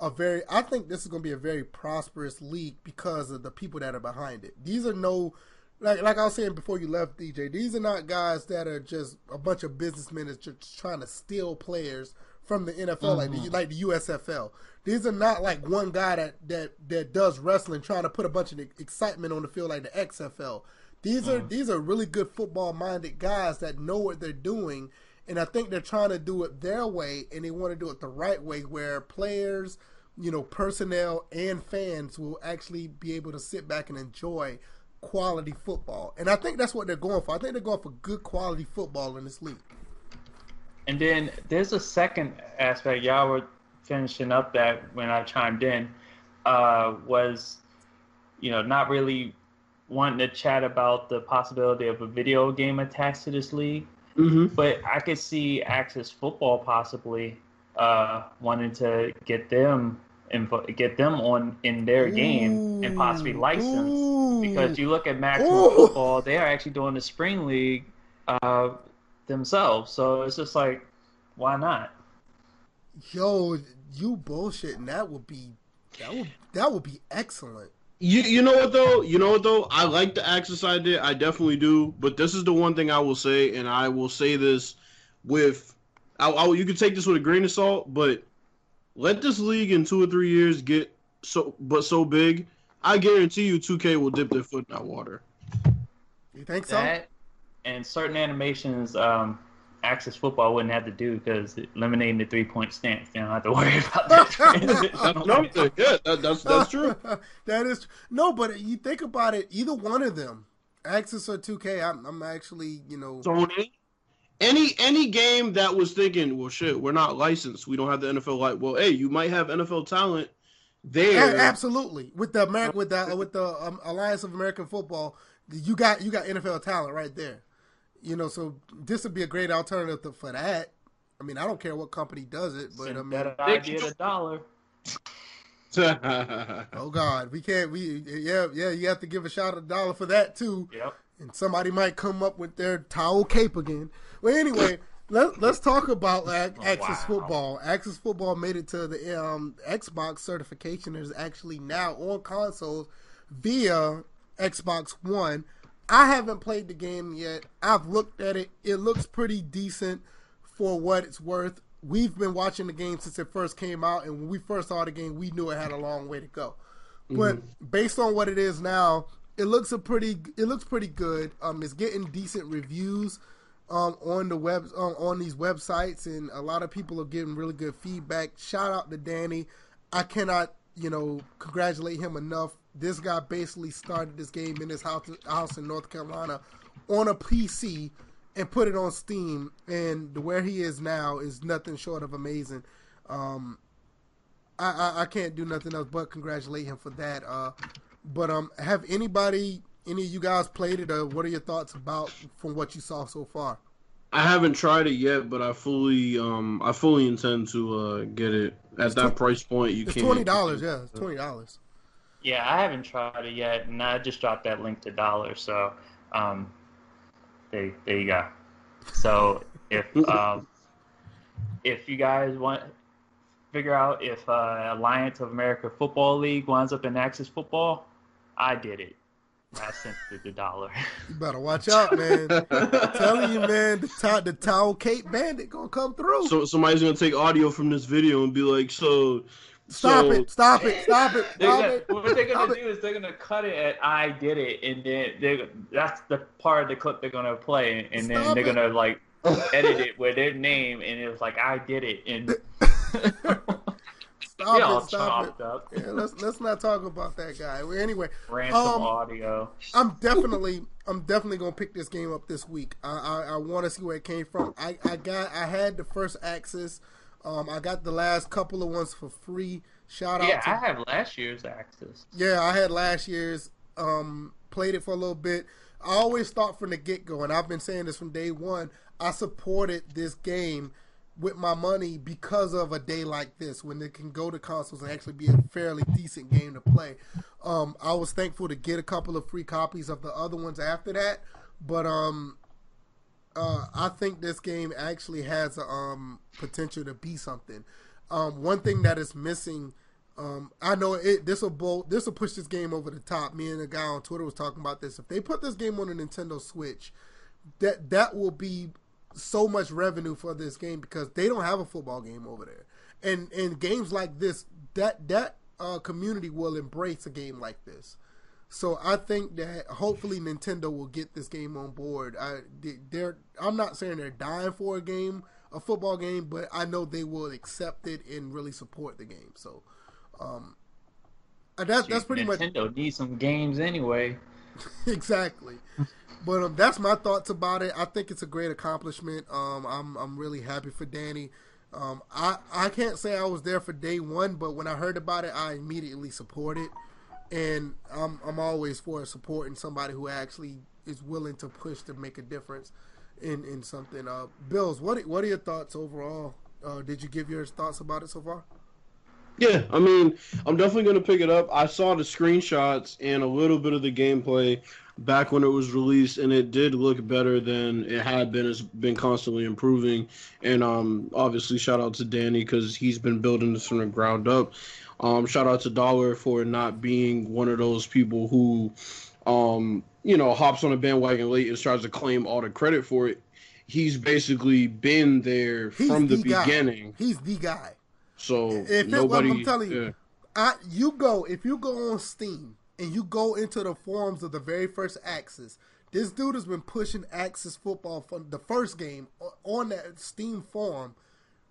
[SPEAKER 1] a very. I think this is going to be a very prosperous league because of the people that are behind it. These are no. Like, like I was saying before you left, DJ, these are not guys that are just a bunch of businessmen that's just trying to steal players from the NFL, like the, mm-hmm. like the USFL. These are not like one guy that, that, that does wrestling trying to put a bunch of excitement on the field like the XFL. These are mm-hmm. these are really good football minded guys that know what they're doing, and I think they're trying to do it their way, and they want to do it the right way, where players, you know, personnel and fans will actually be able to sit back and enjoy quality football. And I think that's what they're going for. I think they're going for good quality football in this league.
[SPEAKER 3] And then there's a second aspect. Y'all were finishing up that when I chimed in uh, was, you know, not really wanting to chat about the possibility of a video game attached to this league,
[SPEAKER 2] hmm
[SPEAKER 3] but I could see Axis Football possibly uh, wanting to get them and get them on in their game and possibly license
[SPEAKER 1] ooh.
[SPEAKER 3] because you look at Maximum
[SPEAKER 1] Ooh.
[SPEAKER 3] Football, they are actually doing the spring league uh, themselves. So it's just like, why not?
[SPEAKER 1] Yo, you bullshitting. That would be that would that would be excellent.
[SPEAKER 2] You you know what though? You know what though? I like the Axis idea. I definitely do. But this is the one thing I will say, and I will say this with, I, I, you can take this with a grain of salt, but let this league in two or three years get so but so big, I guarantee you, 2K will dip their foot in that water.
[SPEAKER 1] You think so?
[SPEAKER 3] That and certain animations, um, Axis Football wouldn't have to do because eliminating the three point stance, they don't have to worry about that.
[SPEAKER 2] no, yeah, that, that's that's true.
[SPEAKER 1] that is no, but you think about it. Either one of them, Axis or 2K, I'm, I'm actually, you know,
[SPEAKER 2] Sony. Any any game that was thinking, well, shit, we're not licensed, we don't have the NFL like. Well, hey, you might have NFL talent there.
[SPEAKER 1] A- absolutely with the American with the with the um, Alliance of American Football, you got you got NFL talent right there. You know, so this would be a great alternative to, for that. I mean, I don't care what company does it, but I mean,
[SPEAKER 3] that idea a dollar.
[SPEAKER 1] oh God, we can't. We yeah yeah. You have to give a shot of a dollar for that too.
[SPEAKER 3] Yep.
[SPEAKER 1] And somebody might come up with their towel cape again. Well, anyway, let, let's talk about like Axis wow. Football. Axis Football made it to the um, Xbox certification. Is actually now on consoles via Xbox One. I haven't played the game yet. I've looked at it. It looks pretty decent for what it's worth. We've been watching the game since it first came out, and when we first saw the game, we knew it had a long way to go. Mm-hmm. But based on what it is now, it looks a pretty. It looks pretty good. Um, it's getting decent reviews. Um, on the web um, on these websites, and a lot of people are getting really good feedback. Shout out to Danny. I cannot, you know, congratulate him enough this guy basically started this game in his house, house in North Carolina on a PC and put it on Steam. And where he is now is nothing short of amazing. Um, I, I, I, can't do nothing else but congratulate him for that. Uh, but um, have anybody, any of you guys played it, or what are your thoughts about from what you saw so far?
[SPEAKER 2] I haven't tried it yet, but I fully um I fully intend to uh get it at it's that tw- price point. You
[SPEAKER 1] it's
[SPEAKER 2] can't.
[SPEAKER 1] Twenty dollars, yeah, it's twenty dollars.
[SPEAKER 3] Yeah, I haven't tried it yet, and I just dropped that link to Dollar. So, um, there, there you go. So if um, if you guys want figure out if uh, Alliance of America Football League winds up in Axis Football, I did it. I sent it the dollar.
[SPEAKER 1] You better watch out, man. I'm telling you, man, the, t- the towel Cape Bandit gonna come through.
[SPEAKER 2] So somebody's gonna take audio from this video and be like, so
[SPEAKER 1] Stop so, it! Stop it! Stop it! Stop
[SPEAKER 3] gonna,
[SPEAKER 1] it!
[SPEAKER 3] What they're gonna do is they're gonna cut it at "I did it," and then they that's the part of the clip they're gonna play, and then Stop they're it. gonna like edit it with their name, and it's like "I did it," and
[SPEAKER 1] stop it! Stop it! Up. Yeah, let's let's not talk about that guy. Anyway,
[SPEAKER 3] ransom um, audio.
[SPEAKER 1] I'm definitely I'm definitely gonna pick this game up this week. I I, I want to see where it came from. I I got I had the first Axis um, I got the last couple of ones for free. Shout out!
[SPEAKER 3] Yeah, to, I have last year's Axis.
[SPEAKER 1] Yeah, I had last year's. Um, played it for a little bit. I always thought from the get go, and I've been saying this from day one. I supported this game with my money because of a day like this when it can go to consoles and actually be a fairly decent game to play. Um, I was thankful to get a couple of free copies of the other ones after that, but um, uh, I think this game actually has um, potential to be something. Um, one thing that is missing, um, I know it. This will this will push this game over the top. Me and a guy on Twitter was talking about this. If they put this game on a Nintendo Switch, that that will be so much revenue for this game because they don't have a football game over there. And and games like this, that that uh, community will embrace a game like this. So I think that hopefully Nintendo will get this game on board. I they're I'm not saying they're dying for a game, a football game, but I know they will accept it and really support the game. So um that, that's pretty
[SPEAKER 3] Nintendo
[SPEAKER 1] much
[SPEAKER 3] Nintendo needs some games anyway.
[SPEAKER 1] exactly. but um, that's my thoughts about it. I think it's a great accomplishment. Um, I'm I'm really happy for Danny. Um, I I can't say I was there for day one, but when I heard about it, I immediately supported and I'm I'm always for supporting somebody who actually is willing to push to make a difference in in something. Uh, Bills, what what are your thoughts overall? Uh, did you give your thoughts about it so far?
[SPEAKER 2] Yeah, I mean, I'm definitely going to pick it up. I saw the screenshots and a little bit of the gameplay back when it was released, and it did look better than it had been. It's been constantly improving, and um, obviously, shout out to Danny because he's been building this from the ground up. Um, shout out to Dollar for not being one of those people who, um, you know, hops on a bandwagon late and tries to claim all the credit for it. He's basically been there
[SPEAKER 1] He's
[SPEAKER 2] from the,
[SPEAKER 1] the guy.
[SPEAKER 2] beginning.
[SPEAKER 1] He's the guy.
[SPEAKER 2] So
[SPEAKER 1] If it,
[SPEAKER 2] nobody.
[SPEAKER 1] I'm telling you,
[SPEAKER 2] yeah.
[SPEAKER 1] I you go if you go on Steam and you go into the forums of the very first Axis. This dude has been pushing Axis football from the first game on that Steam forum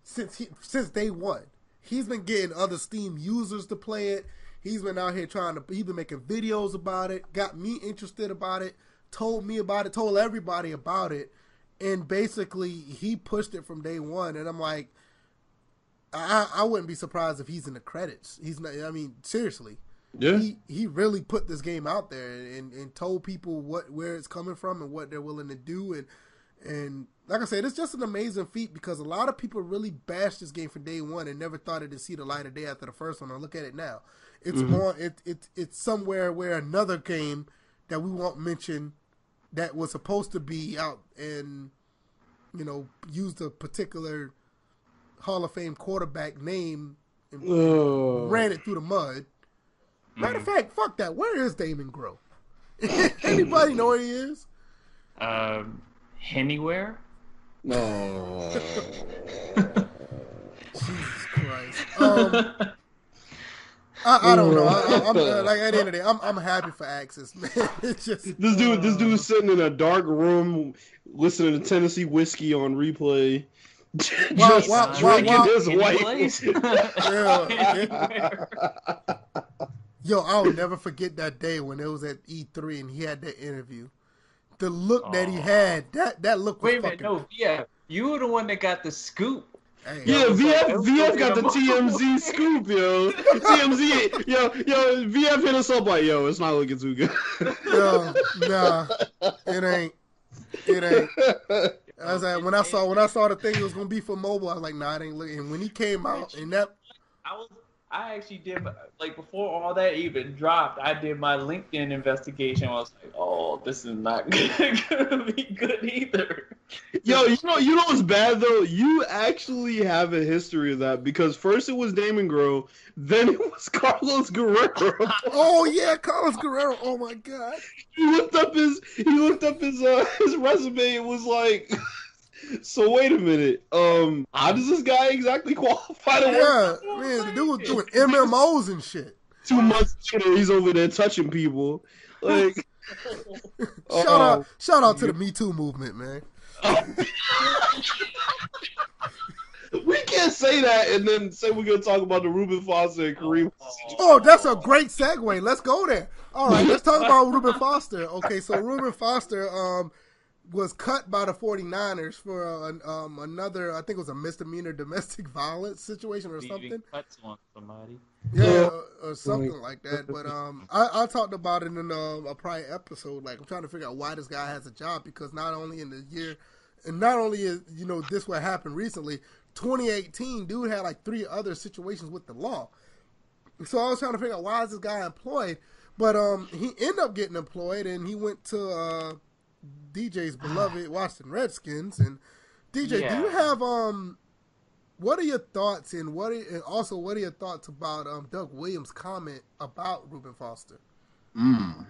[SPEAKER 1] since he, since day one. He's been getting other Steam users to play it. He's been out here trying to. He's been making videos about it. Got me interested about it. Told me about it. Told everybody about it. And basically, he pushed it from day one. And I'm like, I, I wouldn't be surprised if he's in the credits. He's not. I mean, seriously,
[SPEAKER 2] Yeah.
[SPEAKER 1] he he really put this game out there and, and told people what where it's coming from and what they're willing to do and and like I said, it's just an amazing feat because a lot of people really bashed this game from day one and never thought it'd see the light of day after the first one. And look at it now, it's mm-hmm. more it, it it's somewhere where another game that we won't mention that was supposed to be out and you know used a particular Hall of Fame quarterback name and
[SPEAKER 2] Ugh.
[SPEAKER 1] ran it through the mud. Matter of fact, fuck that. Where is Damon Grow? Anybody know where he is?
[SPEAKER 3] Um, anywhere?
[SPEAKER 2] No.
[SPEAKER 1] Jesus Christ. Um, I, I don't know. I, I, I'm uh, like at the end of the day, I'm I'm happy for Axis, man. It's just
[SPEAKER 2] This dude, this dude's sitting in a dark room, listening to Tennessee whiskey on replay, just
[SPEAKER 1] Wow, wow,
[SPEAKER 2] drinking
[SPEAKER 1] wow, wow.
[SPEAKER 2] his
[SPEAKER 3] Any
[SPEAKER 2] white.
[SPEAKER 3] place?
[SPEAKER 1] Yeah.
[SPEAKER 3] Anywhere.
[SPEAKER 1] yo. I'll never forget that day when it was at E3 and he had that interview. The look that he had, that that look was
[SPEAKER 3] Wait a minute, no, yeah, you were the one that got the scoop.
[SPEAKER 1] Hey,
[SPEAKER 2] Yeah, VF,
[SPEAKER 3] like,
[SPEAKER 2] VF got the
[SPEAKER 3] gonna
[SPEAKER 2] TMZ scoop, yo. TMZ, yo, yo, VF hit us up like, yo, it's not looking too good.
[SPEAKER 1] yo, nah, it ain't. It ain't. I was like, when I saw when I saw the thing it was gonna be for mobile, I was like, nah, it ain't looking. And when he came out, and that
[SPEAKER 3] I was, I actually did my- like before all that even dropped. I did my LinkedIn investigation. I was like, oh, this is not gonna be good either.
[SPEAKER 2] Yo, you know, you know what's bad though? You actually have a history of that because first it was Damon Grow, then it was Carlos Guerrero.
[SPEAKER 1] Oh yeah, Carlos Guerrero. Oh my god.
[SPEAKER 2] he looked up his he looked up his uh his resume It was like so wait a minute um how does this guy exactly qualify to work
[SPEAKER 1] Yeah, man, the dude was doing MMOs and shit.
[SPEAKER 2] two months later he's over there touching people like
[SPEAKER 1] Shout
[SPEAKER 2] uh-oh.
[SPEAKER 1] out, shout out to the Me Too movement, man.
[SPEAKER 2] we can't say that and then say we're gonna talk about the Reuben Foster and Kareem
[SPEAKER 1] Oh, that's a great segue. Let's go there. All right, let's talk about Reuben Foster. Okay, so Reuben Foster um, was cut by the 49ers for uh, um, another, I think it was a misdemeanor domestic violence situation or something.
[SPEAKER 3] Cuts on somebody.
[SPEAKER 1] Yeah, or, or something like that. But um, I, I talked about it in um, a prior episode. Like I'm trying to figure out why this guy has a job because not only in the year, and not only is you know this what happened recently. 2018, dude had like three other situations with the law. So I was trying to figure out why is this guy employed. But um, he ended up getting employed, and he went to uh, DJ's beloved Washington Redskins. And DJ, do you have um what are your thoughts and what are, and also what are your thoughts about um, Doug Williams' comment about Reuben Foster?
[SPEAKER 2] Mm.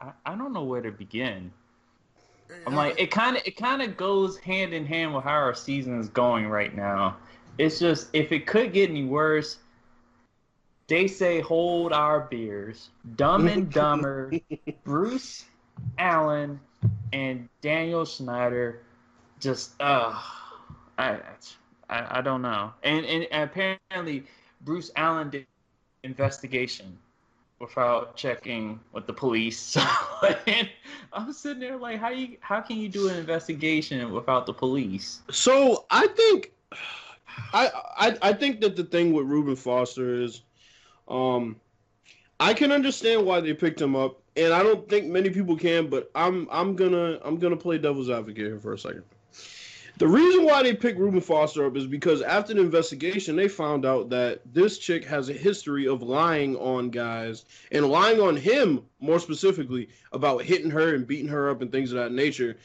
[SPEAKER 3] I, I don't know where to begin. I'm like it kind of it kind of goes hand in hand with how our season is going right now. It's just if it could get any worse, they say hold our beers. Dumb and Dumber, Bruce Allen, and Daniel Snyder, just uh, I I, I don't know. And, and apparently Bruce Allen did investigation without checking with the police. and I'm sitting there like, how you how can you do an investigation without the police?
[SPEAKER 2] So I think, I, I I think that the thing with Reuben Foster is, um, I can understand why they picked him up, and I don't think many people can. But I'm I'm gonna I'm gonna play devil's advocate here for a second. The reason why they picked Reuben Foster up is because after the investigation, they found out that this chick has a history of lying on guys and lying on him more specifically about hitting her and beating her up and things of that nature.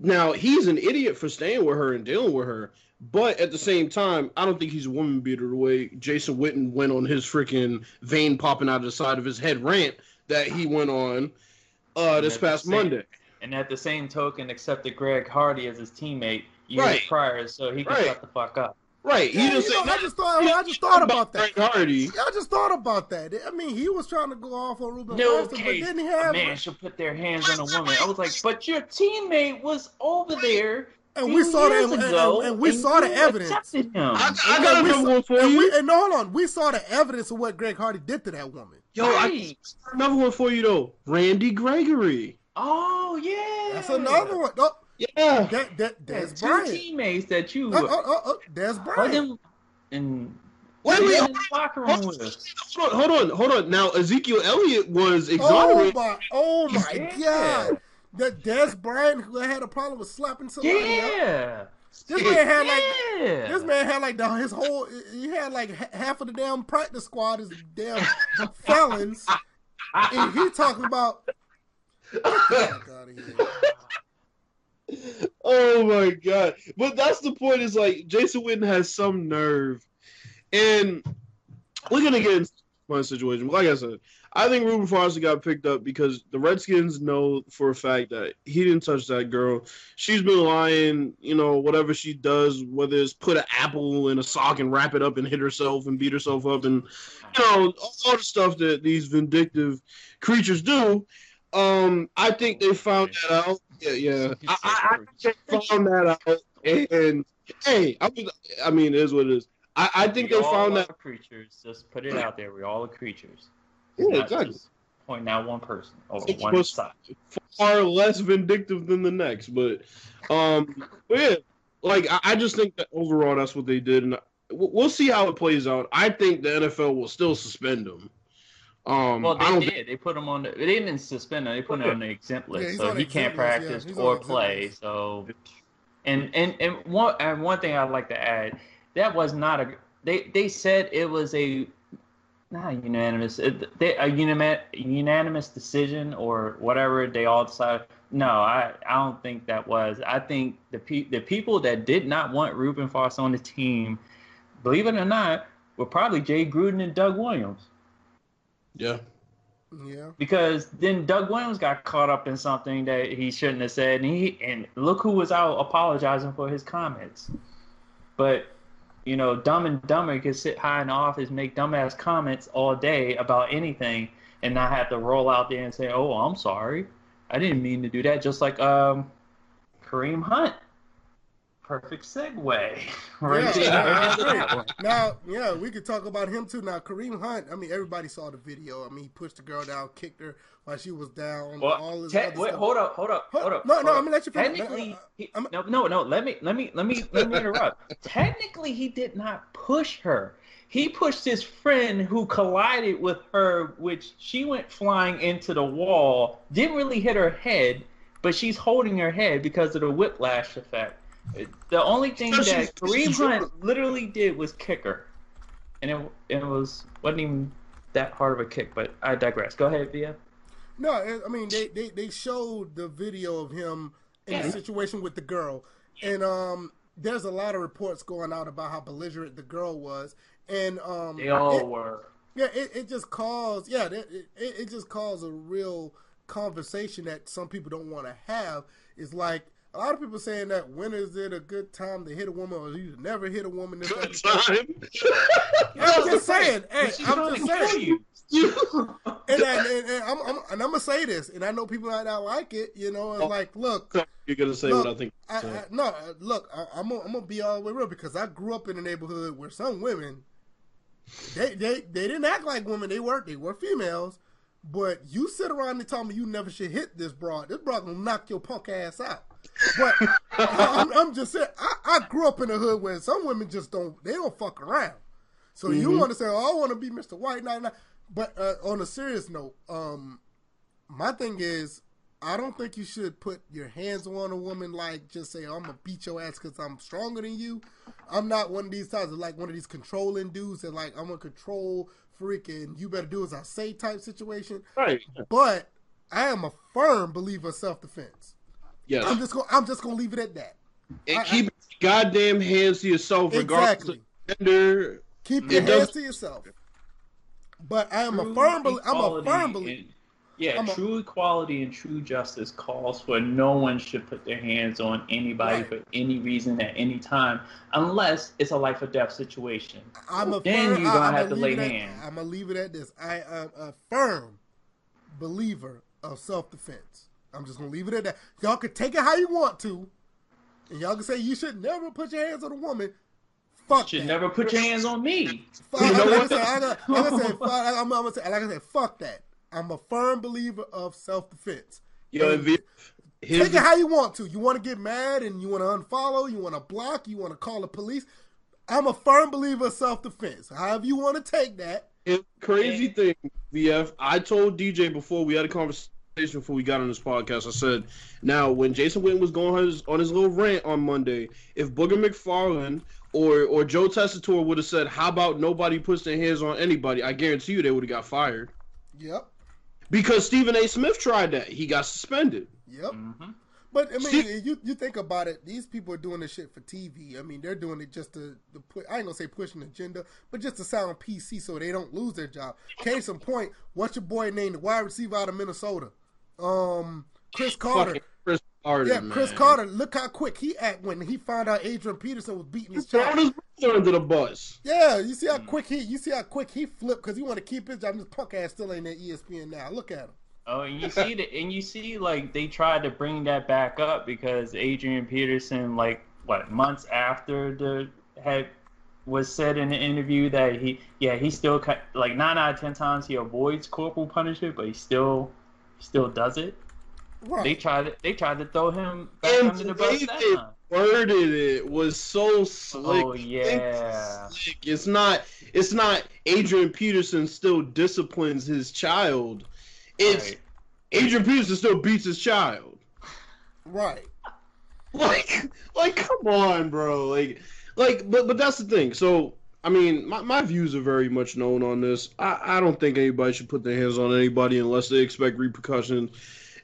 [SPEAKER 2] Now, he's an idiot for staying with her and dealing with her, but at the same time, I don't think he's a woman beater the way Jason Witten went on his freaking vein popping out of the side of his head rant that he went on uh, this past
[SPEAKER 3] same,
[SPEAKER 2] Monday.
[SPEAKER 3] And at the same token, accepted Greg Hardy as his teammate years right. prior, so he can right. shut the fuck up.
[SPEAKER 2] Right.
[SPEAKER 1] Yeah,
[SPEAKER 2] just
[SPEAKER 1] know, I just thought I just thought about, that.
[SPEAKER 2] Hardy.
[SPEAKER 1] I just thought about that. I mean, he was trying to go off on Reuben
[SPEAKER 3] no
[SPEAKER 1] Foster,
[SPEAKER 3] case
[SPEAKER 1] but didn't he have
[SPEAKER 3] a man should put their hands on a woman. I was like, but your teammate was over there.
[SPEAKER 1] And we saw the and, and, and, we
[SPEAKER 3] and
[SPEAKER 1] saw the evidence.
[SPEAKER 3] Him.
[SPEAKER 2] I, I got another one for
[SPEAKER 1] and
[SPEAKER 2] you.
[SPEAKER 1] We, and hold on, we saw the evidence of what Greg Hardy did to that woman.
[SPEAKER 2] Yo, right. I another one for you though. Randy Gregory.
[SPEAKER 3] Oh yeah,
[SPEAKER 1] that's another one. Oh,
[SPEAKER 2] yeah,
[SPEAKER 1] that that that's
[SPEAKER 3] two
[SPEAKER 1] Brian.
[SPEAKER 3] teammates that you.
[SPEAKER 1] Uh, uh, uh, uh, that's Brian.
[SPEAKER 3] Them in
[SPEAKER 2] Wait, wait, hold,
[SPEAKER 3] locker room
[SPEAKER 2] hold, hold, on, hold on, hold on. Now Ezekiel Elliott was
[SPEAKER 1] Oh
[SPEAKER 2] exonerated.
[SPEAKER 1] my, oh my
[SPEAKER 3] Yeah.
[SPEAKER 1] god! That Dez Bryant who had a problem with slapping somebody up.
[SPEAKER 3] Yeah.
[SPEAKER 1] This man had like
[SPEAKER 3] Yeah.
[SPEAKER 1] this man had like the, his whole he had like h- half of the damn practice squad is damn felons, and he talking about. Get the fuck outta here.
[SPEAKER 2] Oh my god! But that's the point. Is like Jason Witten has some nerve, and we're gonna get into one situation. But like I said, I think Reuben Foster got picked up because the Redskins know for a fact that he didn't touch that girl. She's been lying, you know, whatever she does, whether it's put an apple in a sock and wrap it up and hit herself and beat herself up, and you know all the stuff that these vindictive creatures do. Um, I think they found that out. Yeah, yeah. I, I, I found that out, and hey, I mean, I mean, it is what it is. I, I think
[SPEAKER 3] we
[SPEAKER 2] they found that.
[SPEAKER 3] creatures. Just put it out there. We're all are creatures.
[SPEAKER 2] Yeah,
[SPEAKER 3] Not
[SPEAKER 2] exactly.
[SPEAKER 3] just Pointing out one person or
[SPEAKER 2] It
[SPEAKER 3] one
[SPEAKER 2] was-
[SPEAKER 3] side.
[SPEAKER 2] Far less vindictive than the next, but um, but yeah, like I, I just think that overall that's what they did, and I- we'll we'll see how it plays out. I think the NFL will still suspend them. Um,
[SPEAKER 3] Well,
[SPEAKER 2] I
[SPEAKER 3] they
[SPEAKER 2] don't
[SPEAKER 3] did.
[SPEAKER 2] think,
[SPEAKER 3] They put him on. The, they didn't suspend him. They put him on the exempt list,
[SPEAKER 1] he's
[SPEAKER 3] so
[SPEAKER 1] on the
[SPEAKER 3] he can't
[SPEAKER 1] exempt list, yeah,
[SPEAKER 3] practice or play. So, and and and one and one thing I'd like to add that was not a. They they said it was a not unanimous. It, they, a unanimous unanimous decision or whatever they all decided. No, I, I don't think that was. I think the pe- the people that did not want Reuben Foss on the team, believe it or not, were probably Jay Gruden and Doug Williams
[SPEAKER 2] yeah,
[SPEAKER 1] Yeah.
[SPEAKER 3] because then Doug Williams got caught up in something that he shouldn't have said, and he and look who was out apologizing for his comments. But you know, Dumb and Dumber can sit high in the office, make dumbass comments all day about anything, and not have to roll out there and say, "Oh, I'm sorry, I didn't mean to do that." Just like um, Kareem Hunt. Perfect segue. Right
[SPEAKER 1] Yeah,
[SPEAKER 3] there.
[SPEAKER 1] I
[SPEAKER 3] Into that
[SPEAKER 1] agree.
[SPEAKER 3] one.
[SPEAKER 1] Now, yeah, we could talk about him too. Now, Kareem Hunt. I mean, everybody saw the video. I mean, he pushed the girl down, kicked her while she was down. all
[SPEAKER 3] Well,
[SPEAKER 1] this
[SPEAKER 3] te-
[SPEAKER 1] other
[SPEAKER 3] wait,
[SPEAKER 1] stuff.
[SPEAKER 3] hold up, hold up, hold up.
[SPEAKER 1] No,
[SPEAKER 3] hold
[SPEAKER 1] no,
[SPEAKER 3] up.
[SPEAKER 1] I'm gonna let you finish.
[SPEAKER 3] Technically, he,
[SPEAKER 1] I'm-
[SPEAKER 3] no, no, no. Let me, let me, let me, let me, interrupt. Technically, he did not push her. He pushed his friend who collided with her, which she went flying into the wall. Didn't really hit her head, but she's holding her head because of the whiplash effect. The only thing
[SPEAKER 2] So
[SPEAKER 3] that Kareem Hunt literally did was kick her, and it it was wasn't even that hard of a kick. But I digress. Go ahead, Via.
[SPEAKER 1] No, I mean they, they, they showed the video of him in the situation with the girl, and um, there's a lot of reports going out about how belligerent the girl was, and um,
[SPEAKER 3] They all
[SPEAKER 1] it-
[SPEAKER 3] were.
[SPEAKER 1] yeah, it, it just caused yeah, it, it, it just caused a real conversation that some people don't want to have. Is like a lot of people saying that when is it a good time to hit a woman, or you never hit a woman. This, that,
[SPEAKER 2] good
[SPEAKER 1] and
[SPEAKER 2] time.
[SPEAKER 1] I'm just saying, hey, I'm just saying.
[SPEAKER 3] you.
[SPEAKER 1] and, I, and, and I'm, I'm and I'm gonna say this, and I know people might not like it. You know, it's
[SPEAKER 2] Oh.
[SPEAKER 1] like, look,
[SPEAKER 2] You're gonna say
[SPEAKER 1] Look,
[SPEAKER 2] what I think.
[SPEAKER 1] I, I, no, uh, look, I, I'm gonna, I'm gonna be all the way real because I grew up in a neighborhood where some women, they they they didn't act like women. They were they were females, but you sit around and tell me you never should hit this broad. This broad gonna knock your punk ass out. But I'm, I'm just saying, I, I grew up in a hood where some women just don't they don't fuck around. So you
[SPEAKER 2] Mhm.
[SPEAKER 1] want to say, oh, I want to be Mr. White Knight, but uh, on a serious note, um, my thing is I don't think you should put your hands on a woman like just say I'm gonna beat your ass because I'm stronger than you. I'm not one of these types of like one of these controlling dudes that like I'm gonna control freaking you better do as I say type situation.
[SPEAKER 2] Right.
[SPEAKER 1] But I am a firm believer of self defense.
[SPEAKER 2] Yes.
[SPEAKER 1] I'm just gonna I'm just gonna leave it at that.
[SPEAKER 2] and
[SPEAKER 1] I-
[SPEAKER 2] keep your goddamn hands to yourself, regardless
[SPEAKER 1] Exactly.
[SPEAKER 2] of gender.
[SPEAKER 1] Keep your hands
[SPEAKER 2] does-
[SPEAKER 1] to yourself. But I am a firm believer. I'm a firm believer.
[SPEAKER 3] yeah,
[SPEAKER 1] I'm a-
[SPEAKER 3] true equality and true justice calls for no one should put their hands on anybody
[SPEAKER 1] Right.
[SPEAKER 3] for any reason at any time, unless it's a life or death situation.
[SPEAKER 1] I'm a
[SPEAKER 3] Then
[SPEAKER 1] firm,
[SPEAKER 3] you're gonna have to lay
[SPEAKER 1] at-
[SPEAKER 3] hands.
[SPEAKER 1] I'm gonna leave it at this. I am a firm believer of self defense. I'm just gonna leave it at that. Y'all can take it how you want to, and y'all can say you should never put your hands on a woman. Fuck that.
[SPEAKER 3] You Should
[SPEAKER 1] that.
[SPEAKER 3] never put your hands on me.
[SPEAKER 1] Fuck,
[SPEAKER 2] You know
[SPEAKER 1] like, I
[SPEAKER 2] what?
[SPEAKER 1] said, I'm gonna, like I said, fuck, I'm, I'm gonna say, like I said, fuck that. I'm a firm believer of self defense.
[SPEAKER 2] You know,
[SPEAKER 1] Take it how you want to. You want to get mad and you want to unfollow, you want to block, you want to call the police. I'm a firm believer of self defense. However you want to take that.
[SPEAKER 2] And crazy thing, VF, I told DJ before we had a conversation before we got on this podcast. I said, now when Jason Witten was going on his, on his little rant on Monday, if Booger McFarland or or Joe Tessitore would have said, "How about nobody puts their hands on anybody?" I guarantee you they would have got fired
[SPEAKER 1] Yep.
[SPEAKER 2] because Stephen A. Smith tried that. He got suspended.
[SPEAKER 1] Yep.
[SPEAKER 3] hmm
[SPEAKER 1] But I mean,
[SPEAKER 2] See-
[SPEAKER 1] you you think about it. These people are doing this shit for TV. I mean, they're doing it just to, to put. I ain't gonna say push an agenda, but just to sound PC so they don't lose their job. Case in point, what's your boy named the wide receiver out of Minnesota? Um, Cris Carter.
[SPEAKER 2] Fucking Cris Carter,
[SPEAKER 1] yeah, Cris
[SPEAKER 2] man.
[SPEAKER 1] Carter. Look how quick he act when he found out Adrian Peterson was beating his
[SPEAKER 2] Throwing
[SPEAKER 1] child.
[SPEAKER 2] his brother under the bus.
[SPEAKER 1] Yeah, you see how quick he. You see how quick he flipped because he want to keep his job. This punk ass still ain't at ESPN now. Look at him.
[SPEAKER 3] Oh, and you see that, and you see like they tried to bring that back up because Adrian Peterson, like what months after the had was said in the interview that he, yeah, he still ki- like nine out of ten times he avoids corporal punishment, but he still still does it.
[SPEAKER 1] Right.
[SPEAKER 3] They tried to, they tried to throw him back
[SPEAKER 2] And
[SPEAKER 3] under the
[SPEAKER 2] the
[SPEAKER 3] bus that
[SPEAKER 2] they
[SPEAKER 3] time.
[SPEAKER 2] worded it was so slick.
[SPEAKER 3] Oh yeah,
[SPEAKER 2] Slick. It's not. It's not. Adrian Peterson still disciplines his child. It's
[SPEAKER 3] Right.
[SPEAKER 2] Adrian Peterson still beats his child.
[SPEAKER 1] right.
[SPEAKER 2] Like, like, come on, bro. Like, like, but but that's the thing. So, I mean, my, my views are very much known on this. I, I don't think anybody should put their hands on anybody unless they expect repercussions.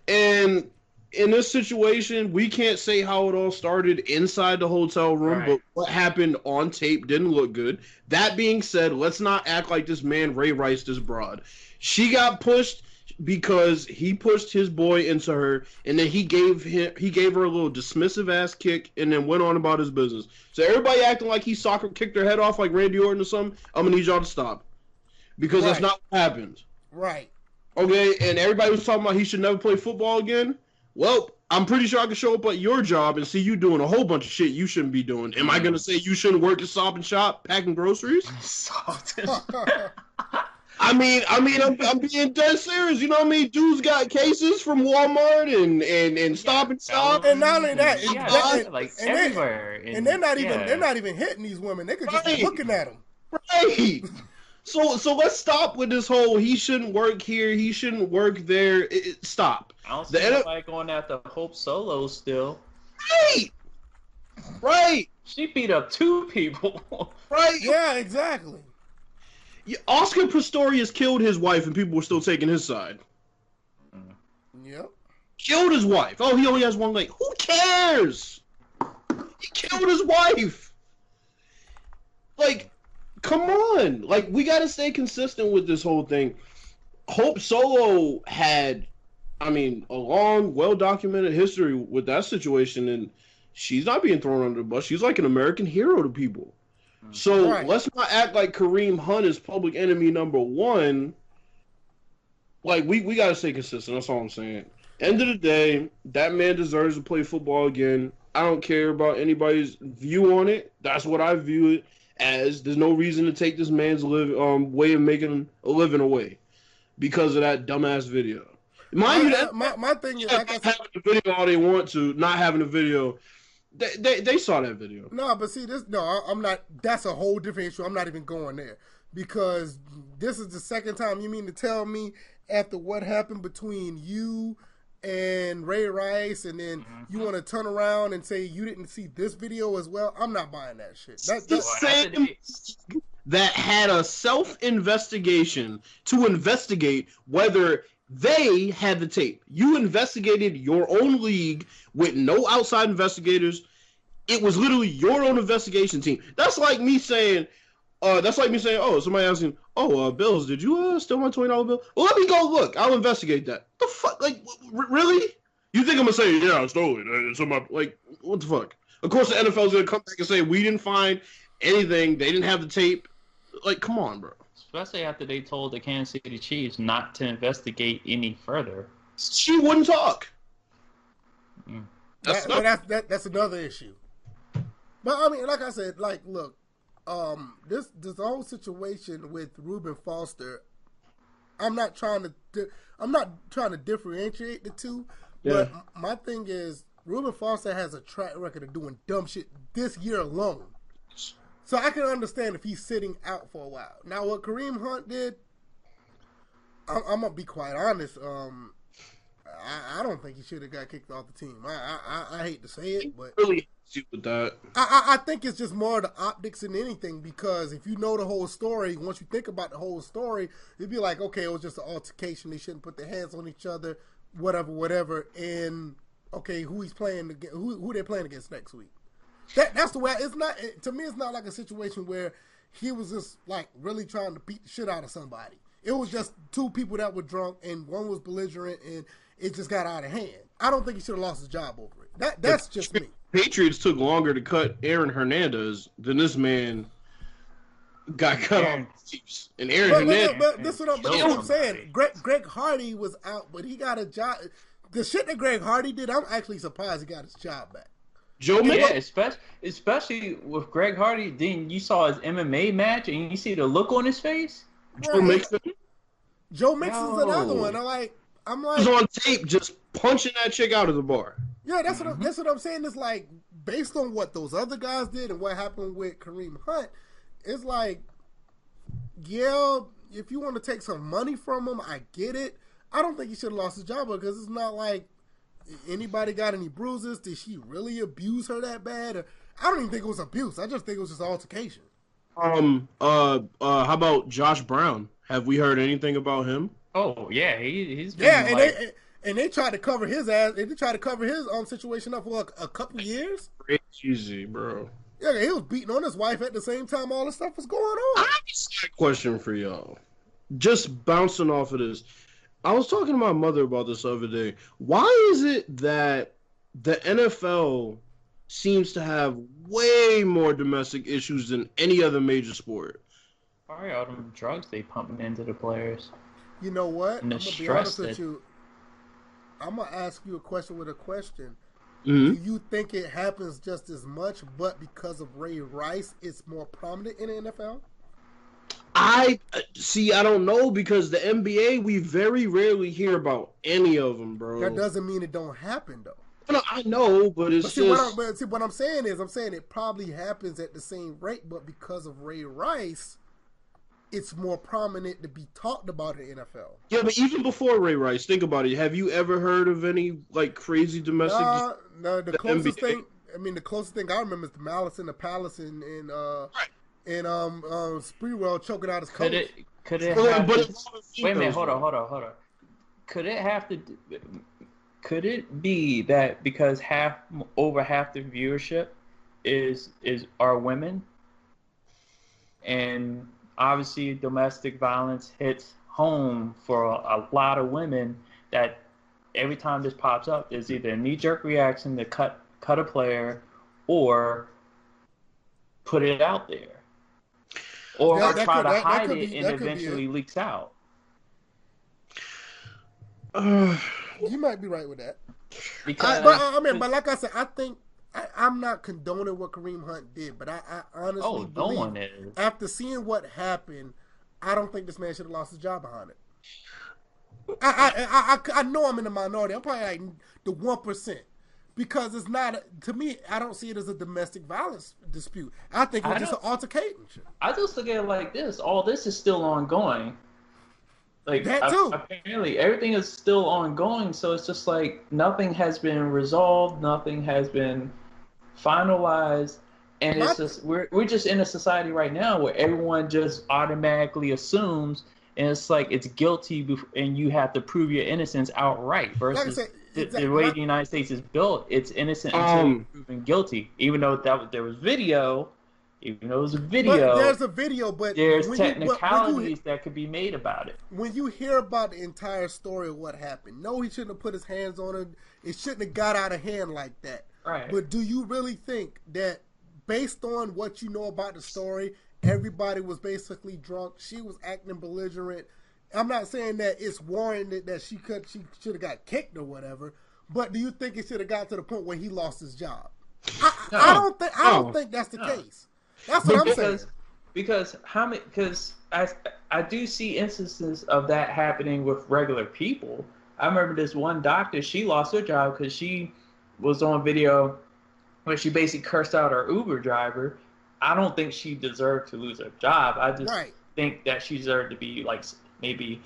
[SPEAKER 2] And in this situation, we can't say how it all started inside the hotel room,
[SPEAKER 3] Right.
[SPEAKER 2] but what happened on tape didn't look good. That being said, let's not act like this man Ray Rice this broad. She got pushed because he pushed his boy into her, and then he gave him he gave her a little dismissive ass kick, and then went on about his business. So everybody acting like he soccer kicked her head off like Randy Orton or something. I'm gonna need y'all to stop because that's not what happened.
[SPEAKER 1] Right.
[SPEAKER 2] Okay, and everybody was talking about he should never play football again. Well, I'm pretty sure I can show up at your job and see you doing a whole bunch of shit you shouldn't be doing. Am I gonna say you shouldn't work at Stop and Shop packing groceries?
[SPEAKER 3] Salted.
[SPEAKER 2] I mean, I mean, I'm, I'm being dead serious. You know what I mean? Dudes got cases from Walmart and and and Stop and Shop.
[SPEAKER 1] And not only that,
[SPEAKER 3] yeah,
[SPEAKER 1] that-
[SPEAKER 3] like
[SPEAKER 1] and they-
[SPEAKER 3] everywhere,
[SPEAKER 1] and they're not even
[SPEAKER 3] yeah.
[SPEAKER 1] they're not even hitting these women. They could just be looking at them.
[SPEAKER 2] Right. So so let's stop with this whole he shouldn't work here, he shouldn't work there. It, it- stop.
[SPEAKER 3] I don't
[SPEAKER 2] The
[SPEAKER 3] see
[SPEAKER 2] N-
[SPEAKER 3] nobody going after Hope Solo still.
[SPEAKER 2] Right. Right.
[SPEAKER 3] She beat up two people.
[SPEAKER 2] Right.
[SPEAKER 1] Yeah, exactly.
[SPEAKER 2] Oscar Pistorius killed his wife, and people were still taking his side. Mm.
[SPEAKER 1] Yep.
[SPEAKER 2] Killed his wife. Oh, he only has one leg. Who cares? He killed his wife. Like, come on. Like, we got to stay consistent with this whole thing. Hope Solo had, I mean, a long, well documented history with that situation, and she's not being thrown under the bus. She's like an American hero to people. So
[SPEAKER 1] Right.
[SPEAKER 2] let's not act like Kareem Hunt is public enemy number one. Like we, we gotta stay consistent. That's all I'm saying. End of the day, that man deserves to play football again. I don't care about anybody's view on it. That's what I view it as. There's no reason to take this man's live um way of making a living away because of that dumbass video. Mind you,
[SPEAKER 1] My,
[SPEAKER 2] that
[SPEAKER 1] my, my thing is, like
[SPEAKER 2] having the video all they want to, not having the video. They, they, they saw that video.
[SPEAKER 1] no, but see, this no, I, I'm not. That's a whole different issue. I'm not even going there because this is the second time. You mean to tell me after what happened between you and Ray Rice, and then you want to turn around and say you didn't see this video as well. I'm not buying that shit. That,
[SPEAKER 2] the
[SPEAKER 1] that,
[SPEAKER 3] Well,
[SPEAKER 2] same that had a self investigation to investigate whether they had the tape. You investigated your own league with no outside investigators. It was literally your own investigation team. That's like me saying, uh, that's like me saying, oh, somebody asking, oh, uh, Bills, did you uh, steal my twenty dollar bill? Well, let me go look. I'll investigate that. The fuck, like, really? You think I'm gonna say, yeah, I stole it? Uh, somebody, like, what the fuck? Of course, the NFL's gonna come back and say we didn't find anything. They didn't have the tape. Like, come on, bro.
[SPEAKER 3] Especially after they told the Kansas City Chiefs not to investigate any further.
[SPEAKER 2] She wouldn't talk.
[SPEAKER 3] Mm.
[SPEAKER 2] That's
[SPEAKER 1] that,
[SPEAKER 2] not-
[SPEAKER 1] but that's that, that's another issue. But I mean, like I said, like look, um, this this whole situation with Reuben Foster, I'm not trying to di- I'm not trying to differentiate the two, but
[SPEAKER 2] Yeah.
[SPEAKER 1] m- my thing is Reuben Foster has a track record of doing dumb shit this year alone. So I can understand if he's sitting out for a while. Now, what Kareem Hunt did, I'm, I'm gonna be quite honest. Um, I, I don't think he should have got kicked off the team. I, I I- hate to say it, but
[SPEAKER 2] really with that.
[SPEAKER 1] I, I I think it's just more the optics than anything because if you know the whole story, once you think about the whole story, it'd be like, okay, it was just an altercation. They shouldn't put their hands on each other, whatever, whatever. And okay, who he's playing against, who who they're playing against next week. That that's the way. It's not it, to me. It's not like a situation where he was just like really trying to beat the shit out of somebody. It was just two people that were drunk and one was belligerent and it just got out of hand. I don't think he should have lost his job over it. That that's just me.
[SPEAKER 2] Patriots took longer to cut Aaron Hernandez than this man got cut off. the Chiefs. And Aaron
[SPEAKER 1] But, but,
[SPEAKER 2] Hernandez,
[SPEAKER 1] but this is what I'm, this is what I'm saying. Greg, Greg Hardy was out, but he got a job. The shit that Greg Hardy did, I'm actually surprised he got his job back.
[SPEAKER 2] Joe
[SPEAKER 3] Yeah, especially especially with Greg Hardy. Then you saw his MMA match and you see the look on his face.
[SPEAKER 2] Joe Mixon
[SPEAKER 1] Joe Mixon's
[SPEAKER 3] No.
[SPEAKER 1] another one. I'm like, I'm
[SPEAKER 2] was
[SPEAKER 1] like,
[SPEAKER 2] on tape just punching that chick out of the bar.
[SPEAKER 1] yeah, that's what I'm, mm-hmm. that's what I'm saying. It's like based on what those other guys did and what happened with Kareem Hunt, it's like, yeah, if you want to take some money from him, I get it. I don't think he should have lost his job because it's not like anybody got any bruises. Did she really abuse her that bad? Or, I don't even think it was abuse. I just think it was just altercation.
[SPEAKER 2] Um, uh, uh, how about Josh Brown? Have we heard anything about him?
[SPEAKER 3] Oh yeah, he he's been
[SPEAKER 1] Yeah, and
[SPEAKER 3] like,
[SPEAKER 1] they and they tried to cover his ass. They tried to cover his um situation up for a, a couple years.
[SPEAKER 2] Crazy, bro.
[SPEAKER 1] Yeah, he was beating on his wife at the same time all this stuff was going on.
[SPEAKER 2] I have a question for y'all. Just bouncing off of this. I was talking to my mother about this the other day. Why is it that the NFL seems to have way more domestic issues than any other major sport?
[SPEAKER 3] Probably all them drugs they pumping into the players.
[SPEAKER 1] You know what?
[SPEAKER 3] And
[SPEAKER 1] I'm
[SPEAKER 3] the
[SPEAKER 1] gonna be
[SPEAKER 3] stress
[SPEAKER 1] honest with
[SPEAKER 3] that-
[SPEAKER 1] you. I'm gonna ask you a question with a question.
[SPEAKER 2] hmm
[SPEAKER 1] Do you think it happens just as much, but because of Ray Rice, it's more prominent in the NFL?
[SPEAKER 2] I uh, see. I don't know because the NBA we very rarely hear about any of them, bro.
[SPEAKER 1] That doesn't mean it don't happen though.
[SPEAKER 2] No, I know, but it's
[SPEAKER 1] But see, what I'm,
[SPEAKER 2] just
[SPEAKER 1] but see, what I'm saying is, I'm saying it probably happens at the same rate, but because of Ray Rice, it's more prominent to be talked about in the NFL.
[SPEAKER 2] yeah. But even before Ray Rice, think about it. Have you ever heard of any like crazy domestic?
[SPEAKER 1] Uh, no, the,
[SPEAKER 2] the
[SPEAKER 1] closest
[SPEAKER 2] NBA.
[SPEAKER 1] thing, I mean, the closest thing I remember is the Malice in the Palace and and uh,
[SPEAKER 2] Right.
[SPEAKER 1] And um, um Sprewell choking out his coach.
[SPEAKER 3] Could it could it
[SPEAKER 2] Well,
[SPEAKER 3] have
[SPEAKER 2] but
[SPEAKER 3] to,
[SPEAKER 2] it's all the
[SPEAKER 3] wait a minute, hold on, hold on, hold on. Could it have to could it be that because half over half the viewership is is are women and obviously domestic violence hits home for a, a lot of women that every time this pops up there's either a knee jerk reaction to cut cut a player or put it out there or
[SPEAKER 1] Yeah, that
[SPEAKER 3] try
[SPEAKER 1] could-
[SPEAKER 3] to
[SPEAKER 1] that- that
[SPEAKER 3] hide
[SPEAKER 1] could
[SPEAKER 3] it
[SPEAKER 1] be-
[SPEAKER 3] and
[SPEAKER 1] that could be
[SPEAKER 3] eventually leaks out
[SPEAKER 2] Uh,
[SPEAKER 1] You might be right with that.
[SPEAKER 3] because
[SPEAKER 1] I, but I mean, but like I said, I think I, I'm not condoning what Kareem Hunt did, but I, I honestly
[SPEAKER 3] oh no
[SPEAKER 1] believe
[SPEAKER 3] one is
[SPEAKER 1] after seeing what happened, I don't think this man should have lost his job behind it. I, I, I, I, I know I'm in the minority. I'm probably like the one percent because it's not to me. I don't see it as a domestic violence dispute. I think it was
[SPEAKER 3] I
[SPEAKER 1] just an altercation.
[SPEAKER 3] I just look at it like this. All this is still ongoing. Like
[SPEAKER 1] That too.
[SPEAKER 3] apparently everything is still ongoing, so it's just like nothing has been resolved, nothing has been finalized, and
[SPEAKER 1] My-
[SPEAKER 3] it's just we're we're just in a society right now where everyone just automatically assumes, and it's like it's guilty, and you have to prove your innocence outright.
[SPEAKER 1] Like I
[SPEAKER 3] Versus
[SPEAKER 1] said,
[SPEAKER 3] the,
[SPEAKER 1] exactly.
[SPEAKER 3] the way the United States is built, it's innocent until
[SPEAKER 2] Um,
[SPEAKER 3] proven guilty, even though that was, there was video. Even though it was a
[SPEAKER 1] but
[SPEAKER 3] video,
[SPEAKER 1] there's a video, but
[SPEAKER 3] there's
[SPEAKER 1] when you- when-
[SPEAKER 3] technicalities
[SPEAKER 1] when you,
[SPEAKER 3] that could be made about it.
[SPEAKER 1] when you hear about the entire story of what happened, no, he shouldn't have put his hands on her. It shouldn't have got out of hand like that.
[SPEAKER 3] Right.
[SPEAKER 1] But do you really think that, based on what you know about the story, everybody was basically drunk? She was acting belligerent. I'm not saying that it's warranted that she could she should have got kicked or whatever. But do you think it should have got to the point where he lost his job? I, I, I don't think I don't
[SPEAKER 2] No.
[SPEAKER 1] think that's the case. That's what I'm saying.
[SPEAKER 3] because because how many because I I do see instances of that happening with regular people. I remember this one doctor. She lost her job because she was on video where she basically cursed out her Uber driver. I don't think she deserved to lose her job. I just
[SPEAKER 1] Right.
[SPEAKER 3] think that she deserved to be like maybe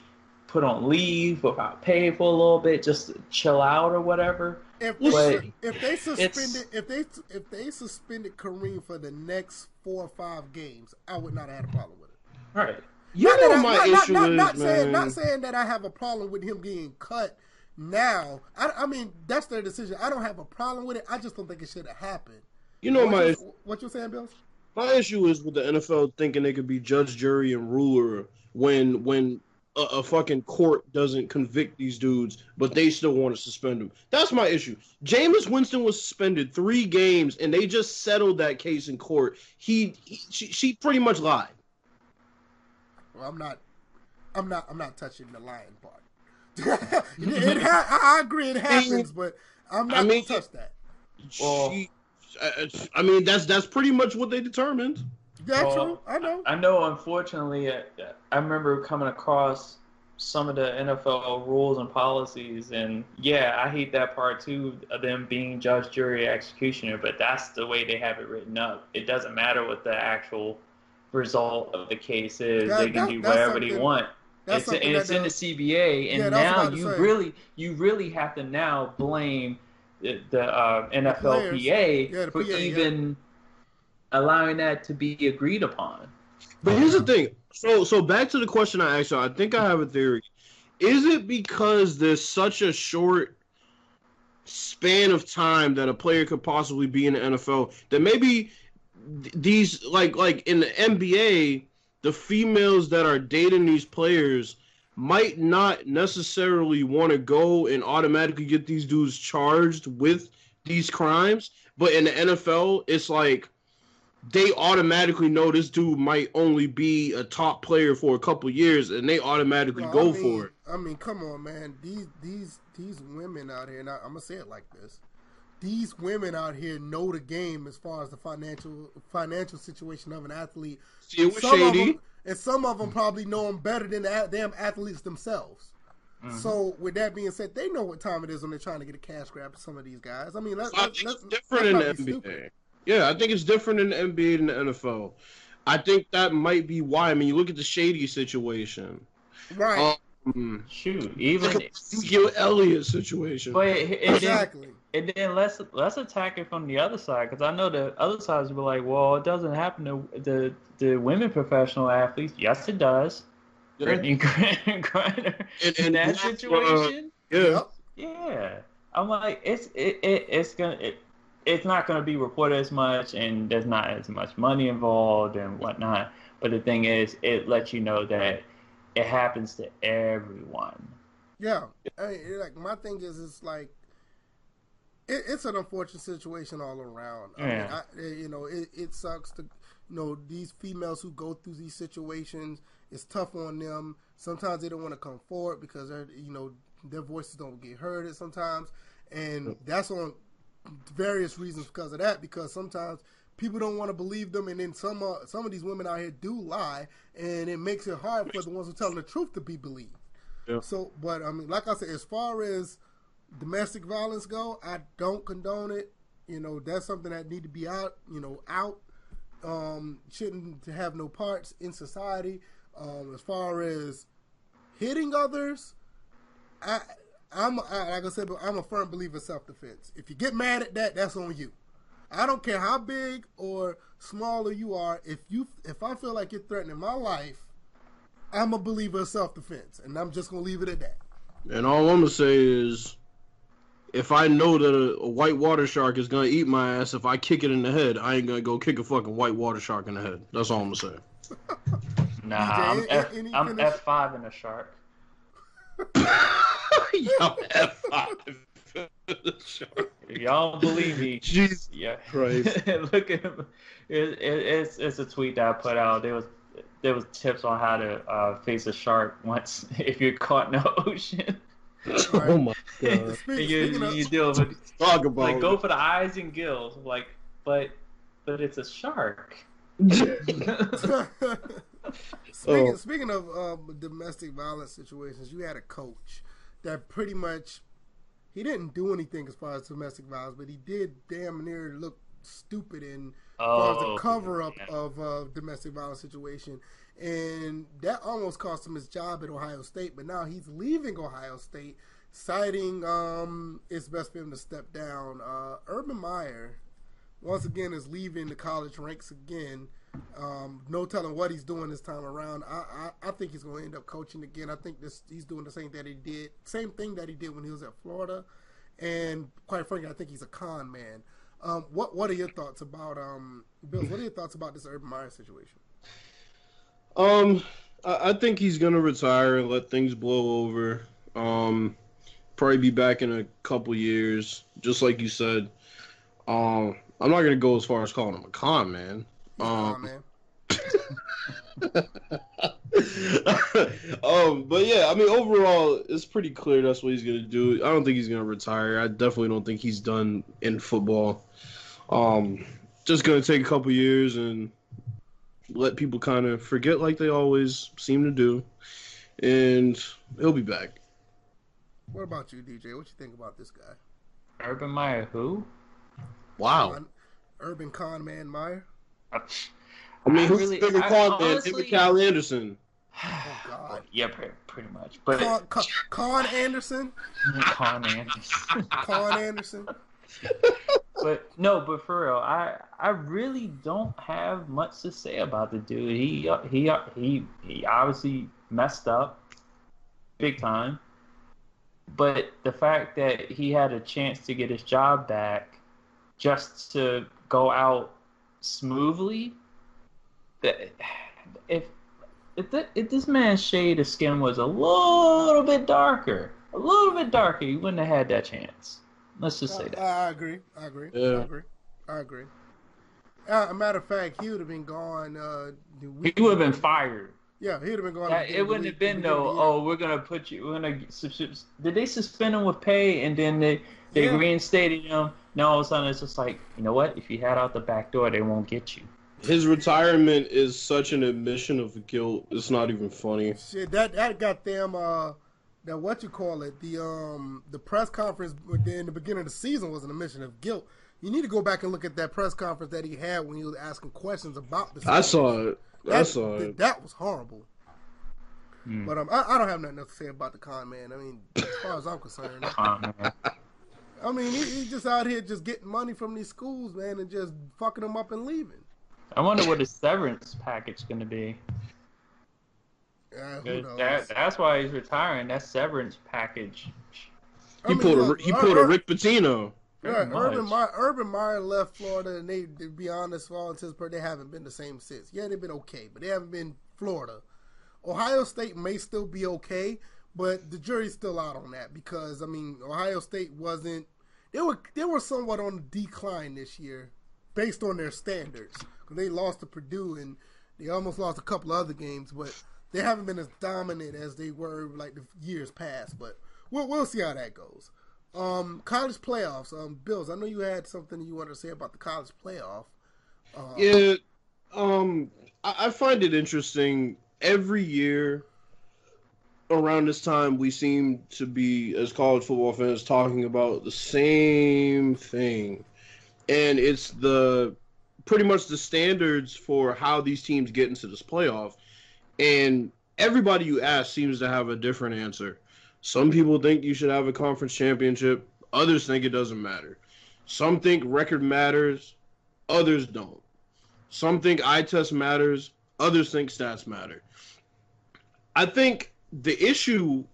[SPEAKER 3] put on leave without pay for a little bit, just to chill out or whatever.
[SPEAKER 1] If
[SPEAKER 3] But
[SPEAKER 1] they, if they suspended if they if they suspended Kareem for the next four or five games, I would not have had a problem with it.
[SPEAKER 3] Right.
[SPEAKER 2] You
[SPEAKER 1] Not
[SPEAKER 2] know
[SPEAKER 1] that I-
[SPEAKER 2] my
[SPEAKER 1] not,
[SPEAKER 2] issue
[SPEAKER 1] not,
[SPEAKER 2] is,
[SPEAKER 1] not saying
[SPEAKER 2] man.
[SPEAKER 1] not saying that I have a problem with him getting cut now. I, I mean that's their decision. I don't have a problem with it. I just don't think it should have happened.
[SPEAKER 2] you know
[SPEAKER 1] what
[SPEAKER 2] my
[SPEAKER 1] you, what you saying, Bill?
[SPEAKER 2] my issue is with the NFL thinking they could be judge, jury, and ruler when when a, a fucking court doesn't convict these dudes, but they still want to suspend them. That's my issue. Jameis Winston was suspended three games, and they just settled that case in court. He, he she, she pretty much lied.
[SPEAKER 1] Well, I'm not. I'm not. I'm not touching the lying part. it ha- I agree, it happens, but I'm not
[SPEAKER 2] I mean-
[SPEAKER 1] gonna touch that.
[SPEAKER 3] Well-
[SPEAKER 2] she, I, I mean, that's that's pretty much what they determined.
[SPEAKER 1] Yeah,
[SPEAKER 3] Well,
[SPEAKER 1] true. I know.
[SPEAKER 3] I know, unfortunately, I, I remember coming across some of the NFL rules and policies, and yeah, I hate that part too, of them being judge, jury, executioner, but that's the way they have it written up. It doesn't matter what the actual result of the case is,
[SPEAKER 1] That-
[SPEAKER 3] they can
[SPEAKER 1] that-
[SPEAKER 3] do whatever they want. It's, it's in the CBA, and
[SPEAKER 1] Yeah, that's what I
[SPEAKER 3] now you
[SPEAKER 1] say.
[SPEAKER 3] really, you really have to now blame the, the uh. NFLPA
[SPEAKER 1] Yeah, the
[SPEAKER 3] for
[SPEAKER 1] PA, yeah.
[SPEAKER 3] Allowing that to be agreed upon.
[SPEAKER 2] But here's the thing. So so back to the question I asked you. I think I have a theory. Is it because there's such a short span of time that a player could possibly be in the NFL that maybe these like like in the NBA, the females that are dating these players might not necessarily want to go and automatically get these dudes charged with these crimes, but in the NFL, it's like they automatically know this dude might only be a top player for a couple years, and they automatically
[SPEAKER 1] No,
[SPEAKER 2] go
[SPEAKER 1] I mean,
[SPEAKER 2] for it.
[SPEAKER 1] I mean, come on, man. These these these women out here, and I, I'm gonna say it like this: these women out here know the game as far as the financial financial situation of an athlete.
[SPEAKER 2] See, it was
[SPEAKER 1] Some of
[SPEAKER 2] shady.
[SPEAKER 1] them, and some of them probably know them better than the damn athletes themselves.
[SPEAKER 2] Mm-hmm.
[SPEAKER 1] So, with that being said, they know what time it is when they're trying to get a cash grab to some of these guys. I mean, let,
[SPEAKER 2] I
[SPEAKER 1] let,
[SPEAKER 2] think
[SPEAKER 1] let's,
[SPEAKER 2] different in
[SPEAKER 1] let's
[SPEAKER 2] the NBA.
[SPEAKER 1] stupid.
[SPEAKER 2] Yeah, I think it's different in the NBA and the NFL. I think that might be why. I mean, you look at the shady situation.
[SPEAKER 1] Right?
[SPEAKER 2] Um,
[SPEAKER 3] Shoot, even
[SPEAKER 2] look the Ezekiel Elliott situation.
[SPEAKER 3] but and then,
[SPEAKER 1] exactly.
[SPEAKER 3] and then let's let's attack it from the other side because I know the other sides will be like, well, it doesn't happen to the the women professional athletes. Yes, it does.
[SPEAKER 2] Yeah.
[SPEAKER 3] Brittney Griner
[SPEAKER 2] And-
[SPEAKER 3] in that
[SPEAKER 2] that's, uh,
[SPEAKER 3] situation,
[SPEAKER 2] yeah.
[SPEAKER 3] Yeah, I'm like, it's it, it it's gonna it, it's not gonna be reported as much, and there's not as much money involved and whatnot. But the thing is, it lets you know that it happens to everyone.
[SPEAKER 1] Yeah, I mean, like my thing is, it's like it, it's an unfortunate situation all around. I mean, I, you know, it, it sucks to, you know, these females who go through these situations. It's tough on them. Sometimes they don't want to come forward because they're, you know, their voices don't get heard. At sometimes, and that's on various reasons because of that. Because sometimes people don't want to believe them, and then some uh, some of these women out here do lie, and it makes it hard for the ones who telling the truth to be believed.
[SPEAKER 2] Yeah.
[SPEAKER 1] So, but I mean, like I said, as far as domestic violence go, I don't condone it. You know, that's something that need to be out. You know, out. Um, shouldn't have no parts in society. Um, as far as hitting others, I, I'm I, like I said, but I'm a firm believer in self defense. If you get mad at that, that's on you. I don't care how big or smaller you are. If you if I feel like you're threatening my life, I'm a believer in self defense, and I'm just gonna leave it at that.
[SPEAKER 2] And all I'm gonna say is, if I know that a, a white water shark is gonna eat my ass if I kick it in the head, I ain't gonna go kick a fucking white water shark in the head. That's all I'm gonna say.
[SPEAKER 3] Nah,
[SPEAKER 1] DJ,
[SPEAKER 3] I'm
[SPEAKER 1] any-
[SPEAKER 3] F,
[SPEAKER 1] any
[SPEAKER 3] I'm? F five in a shark.
[SPEAKER 2] Yo, F five. shark.
[SPEAKER 3] If y'all believe me,
[SPEAKER 2] Jesus
[SPEAKER 3] yeah.
[SPEAKER 2] Christ.
[SPEAKER 3] Look at him. It, it, it's it's a tweet that I put out. There was there was tips on how to uh, face a shark once if you're caught in the ocean.
[SPEAKER 2] Oh my
[SPEAKER 1] Speak-
[SPEAKER 2] god.
[SPEAKER 3] And you,
[SPEAKER 1] speaking
[SPEAKER 3] you deal with
[SPEAKER 2] Talk about
[SPEAKER 3] like go for the eyes and gills, like but but it's a shark.
[SPEAKER 1] speaking,
[SPEAKER 2] Oh.
[SPEAKER 1] speaking of um, domestic violence situations, you had a coach that pretty much he didn't do anything as far as domestic violence, but he did damn near look stupid in as far as
[SPEAKER 3] Oh,
[SPEAKER 1] the cover up
[SPEAKER 3] yeah.
[SPEAKER 1] of uh, domestic violence situation, and that almost cost him his job at Ohio State. But now he's leaving Ohio State, citing um, it's best for him to step down. Uh, Urban Meyer once again is leaving the college ranks again. Um, no telling what he's doing this time around. I, I, I think he's going to end up coaching again. I think this he's doing the same that he did, same thing that he did when he was at Florida. And quite frankly, I think he's a con man. Um, what what are your thoughts about um, Bill? What are your thoughts about this Urban Meyer situation?
[SPEAKER 2] Um, I, I think he's gonna retire and let things blow over. Um, probably be back in a couple years, just like you said. Um, I'm not gonna go as far as calling him a con man.
[SPEAKER 1] He's a con
[SPEAKER 2] Um, um, but yeah, I mean, overall, it's pretty clear that's what he's gonna do. I don't think he's gonna retire. I definitely don't think he's done in football. Um, just gonna take a couple years and let people kind of forget, like they always seem to do, and he'll be back.
[SPEAKER 1] What about you, DJ? What you think about this guy?
[SPEAKER 3] Urban Meyer, who?
[SPEAKER 2] Wow.
[SPEAKER 1] Urban con man Meyer.
[SPEAKER 3] I
[SPEAKER 2] I mean, who's
[SPEAKER 3] really-
[SPEAKER 2] the bigger
[SPEAKER 3] I-
[SPEAKER 2] con man, him
[SPEAKER 3] honestly-
[SPEAKER 2] Cal Anderson?
[SPEAKER 1] Oh God.
[SPEAKER 3] Yeah, pretty, pretty much. But
[SPEAKER 1] Con, con, con Anderson.
[SPEAKER 3] Con Anderson.
[SPEAKER 1] Con Anderson.
[SPEAKER 3] but no, but for real, I I really don't have much to say about the dude. He he he he obviously messed up, big time. But the fact that he had a chance to get his job back, just to go out smoothly, that if if, th- if this man's shade of skin was a little bit darker, a little bit darker, he wouldn't have had that chance. Let's just say
[SPEAKER 1] I,
[SPEAKER 3] that.
[SPEAKER 1] I agree. I agree. I agree. I agree. Uh, a matter of fact, he would have been gone. Uh, the week
[SPEAKER 3] He would have been fired.
[SPEAKER 1] Yeah, he would have been gone.
[SPEAKER 3] That-
[SPEAKER 1] at the
[SPEAKER 3] it wouldn't
[SPEAKER 1] week-
[SPEAKER 3] have been
[SPEAKER 1] the beginning
[SPEAKER 3] no.
[SPEAKER 1] of the year.
[SPEAKER 3] Oh, we're gonna put you. We're gonna. sus- sus- Did they suspend him with pay and then they they
[SPEAKER 1] Yeah.
[SPEAKER 3] reinstated him? Now all of a sudden it's just like you know what? If you head out the back door, they won't get you.
[SPEAKER 2] His retirement is such an admission of guilt. It's not even funny.
[SPEAKER 1] Shit, that that got them. Uh, that what you call it? The um the press conference in the beginning of the season was an admission of guilt. You need to go back and look at that press conference that he had when he was asking questions about the.
[SPEAKER 2] I saw it. I
[SPEAKER 1] That,
[SPEAKER 2] saw it.
[SPEAKER 1] that was horrible.
[SPEAKER 3] Hmm.
[SPEAKER 1] But um, I, I don't have nothing else to say about the con man. I mean, as far as I'm concerned,
[SPEAKER 3] Con man.
[SPEAKER 1] I mean, he, he's just out here just getting money from these schools, man, and just fucking them up and leaving.
[SPEAKER 3] I wonder what his severance package gonna be.
[SPEAKER 1] Uh, who knows?
[SPEAKER 3] That, that's why he's retiring. That severance package.
[SPEAKER 1] I
[SPEAKER 2] He
[SPEAKER 1] mean,
[SPEAKER 2] pulled
[SPEAKER 1] look,
[SPEAKER 2] a he
[SPEAKER 1] Ur-
[SPEAKER 2] pulled a Rick Pitino.
[SPEAKER 1] Yeah,
[SPEAKER 3] Pretty
[SPEAKER 1] Urban
[SPEAKER 3] much.
[SPEAKER 1] Meyer, Urban Meyer left Florida, and they, to be honest, for all intents and purposes, they haven't been the same since. Yeah, they've been okay, but they haven't been Florida. Ohio State may still be okay, but the jury's still out on that because I mean, Ohio State wasn't. They were they were somewhat on the decline this year, based on their standards. 'Cause they lost to Purdue and they almost lost a couple other games, but they haven't been as dominant as they were like the years past. But we'll we'll see how that goes. Um, college playoffs. Um, Bills. I know you had something you wanted to say about the college playoff. Uh,
[SPEAKER 2] Yeah, um, I, I find it interesting. Every year around this time, we seem to be, as college football fans, talking about the same thing, and it's the pretty much the standards for how these teams get into this playoff. And everybody you ask seems to have a different answer. Some people think you should have a conference championship. Others think it doesn't matter. Some think record matters. Others don't. Some think eye test matters. Others think stats matter. I think the issue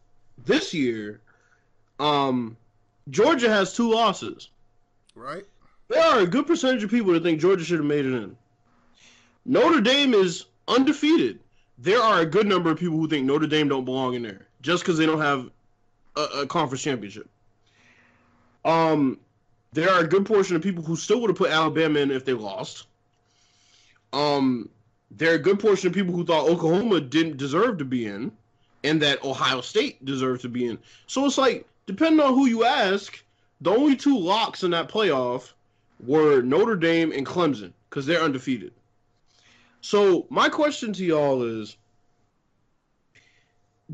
[SPEAKER 2] this year, um, Georgia has two losses.
[SPEAKER 1] Right.
[SPEAKER 2] There are a good percentage of people that think Georgia should have made it in. Notre Dame is undefeated. There are a good number of people who think Notre Dame don't belong in there just because they don't have a, a, conference championship. Um, there are a good portion of people who still would have put Alabama in if they lost. Um, there are a good portion of people who thought Oklahoma didn't deserve to be in, and that Ohio State deserves to be in. So it's like, depending on who you ask, the only two locks in that playoff were Notre Dame and Clemson because they're undefeated. So my question to y'all is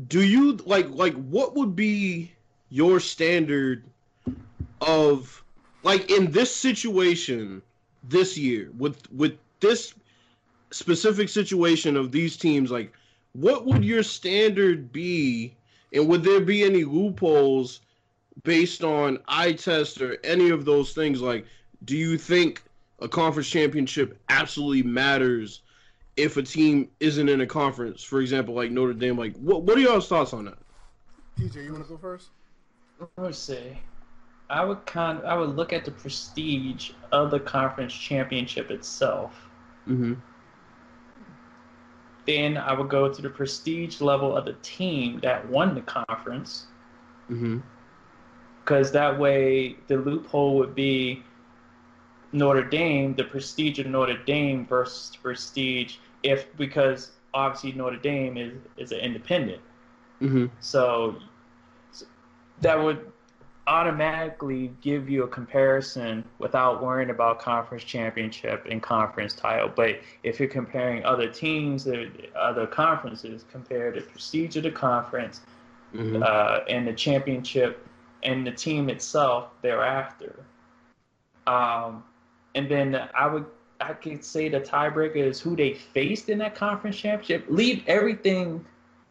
[SPEAKER 2] do you like like what would be your standard of like in this situation this year with with this specific situation of these teams like what would your standard be and would there be any loopholes based on eye test or any of those things like do you think a conference championship absolutely matters if a team isn't in a conference for example like notre dame like what, what are y'all's thoughts on that
[SPEAKER 1] DJ, you want to go first?
[SPEAKER 3] I would say, I would kind I would look at the prestige of the conference championship itself.
[SPEAKER 2] mm-hmm.
[SPEAKER 3] Then I would go to the prestige level of the team that won the conference,
[SPEAKER 2] Mm-hmm.
[SPEAKER 3] because that way the loophole would be Notre Dame, the prestige of Notre Dame versus prestige if because obviously Notre Dame is is an independent.
[SPEAKER 2] Mm-hmm.
[SPEAKER 3] So that would automatically give you a comparison without worrying about conference championship and conference title. But if you're comparing other teams, uh, other conferences, compare the prestige of the conference
[SPEAKER 2] Mm-hmm.
[SPEAKER 3] uh, and the championship and the team itself thereafter. Um, and then I would I could say the tiebreaker is who they faced in that conference championship. Leave everything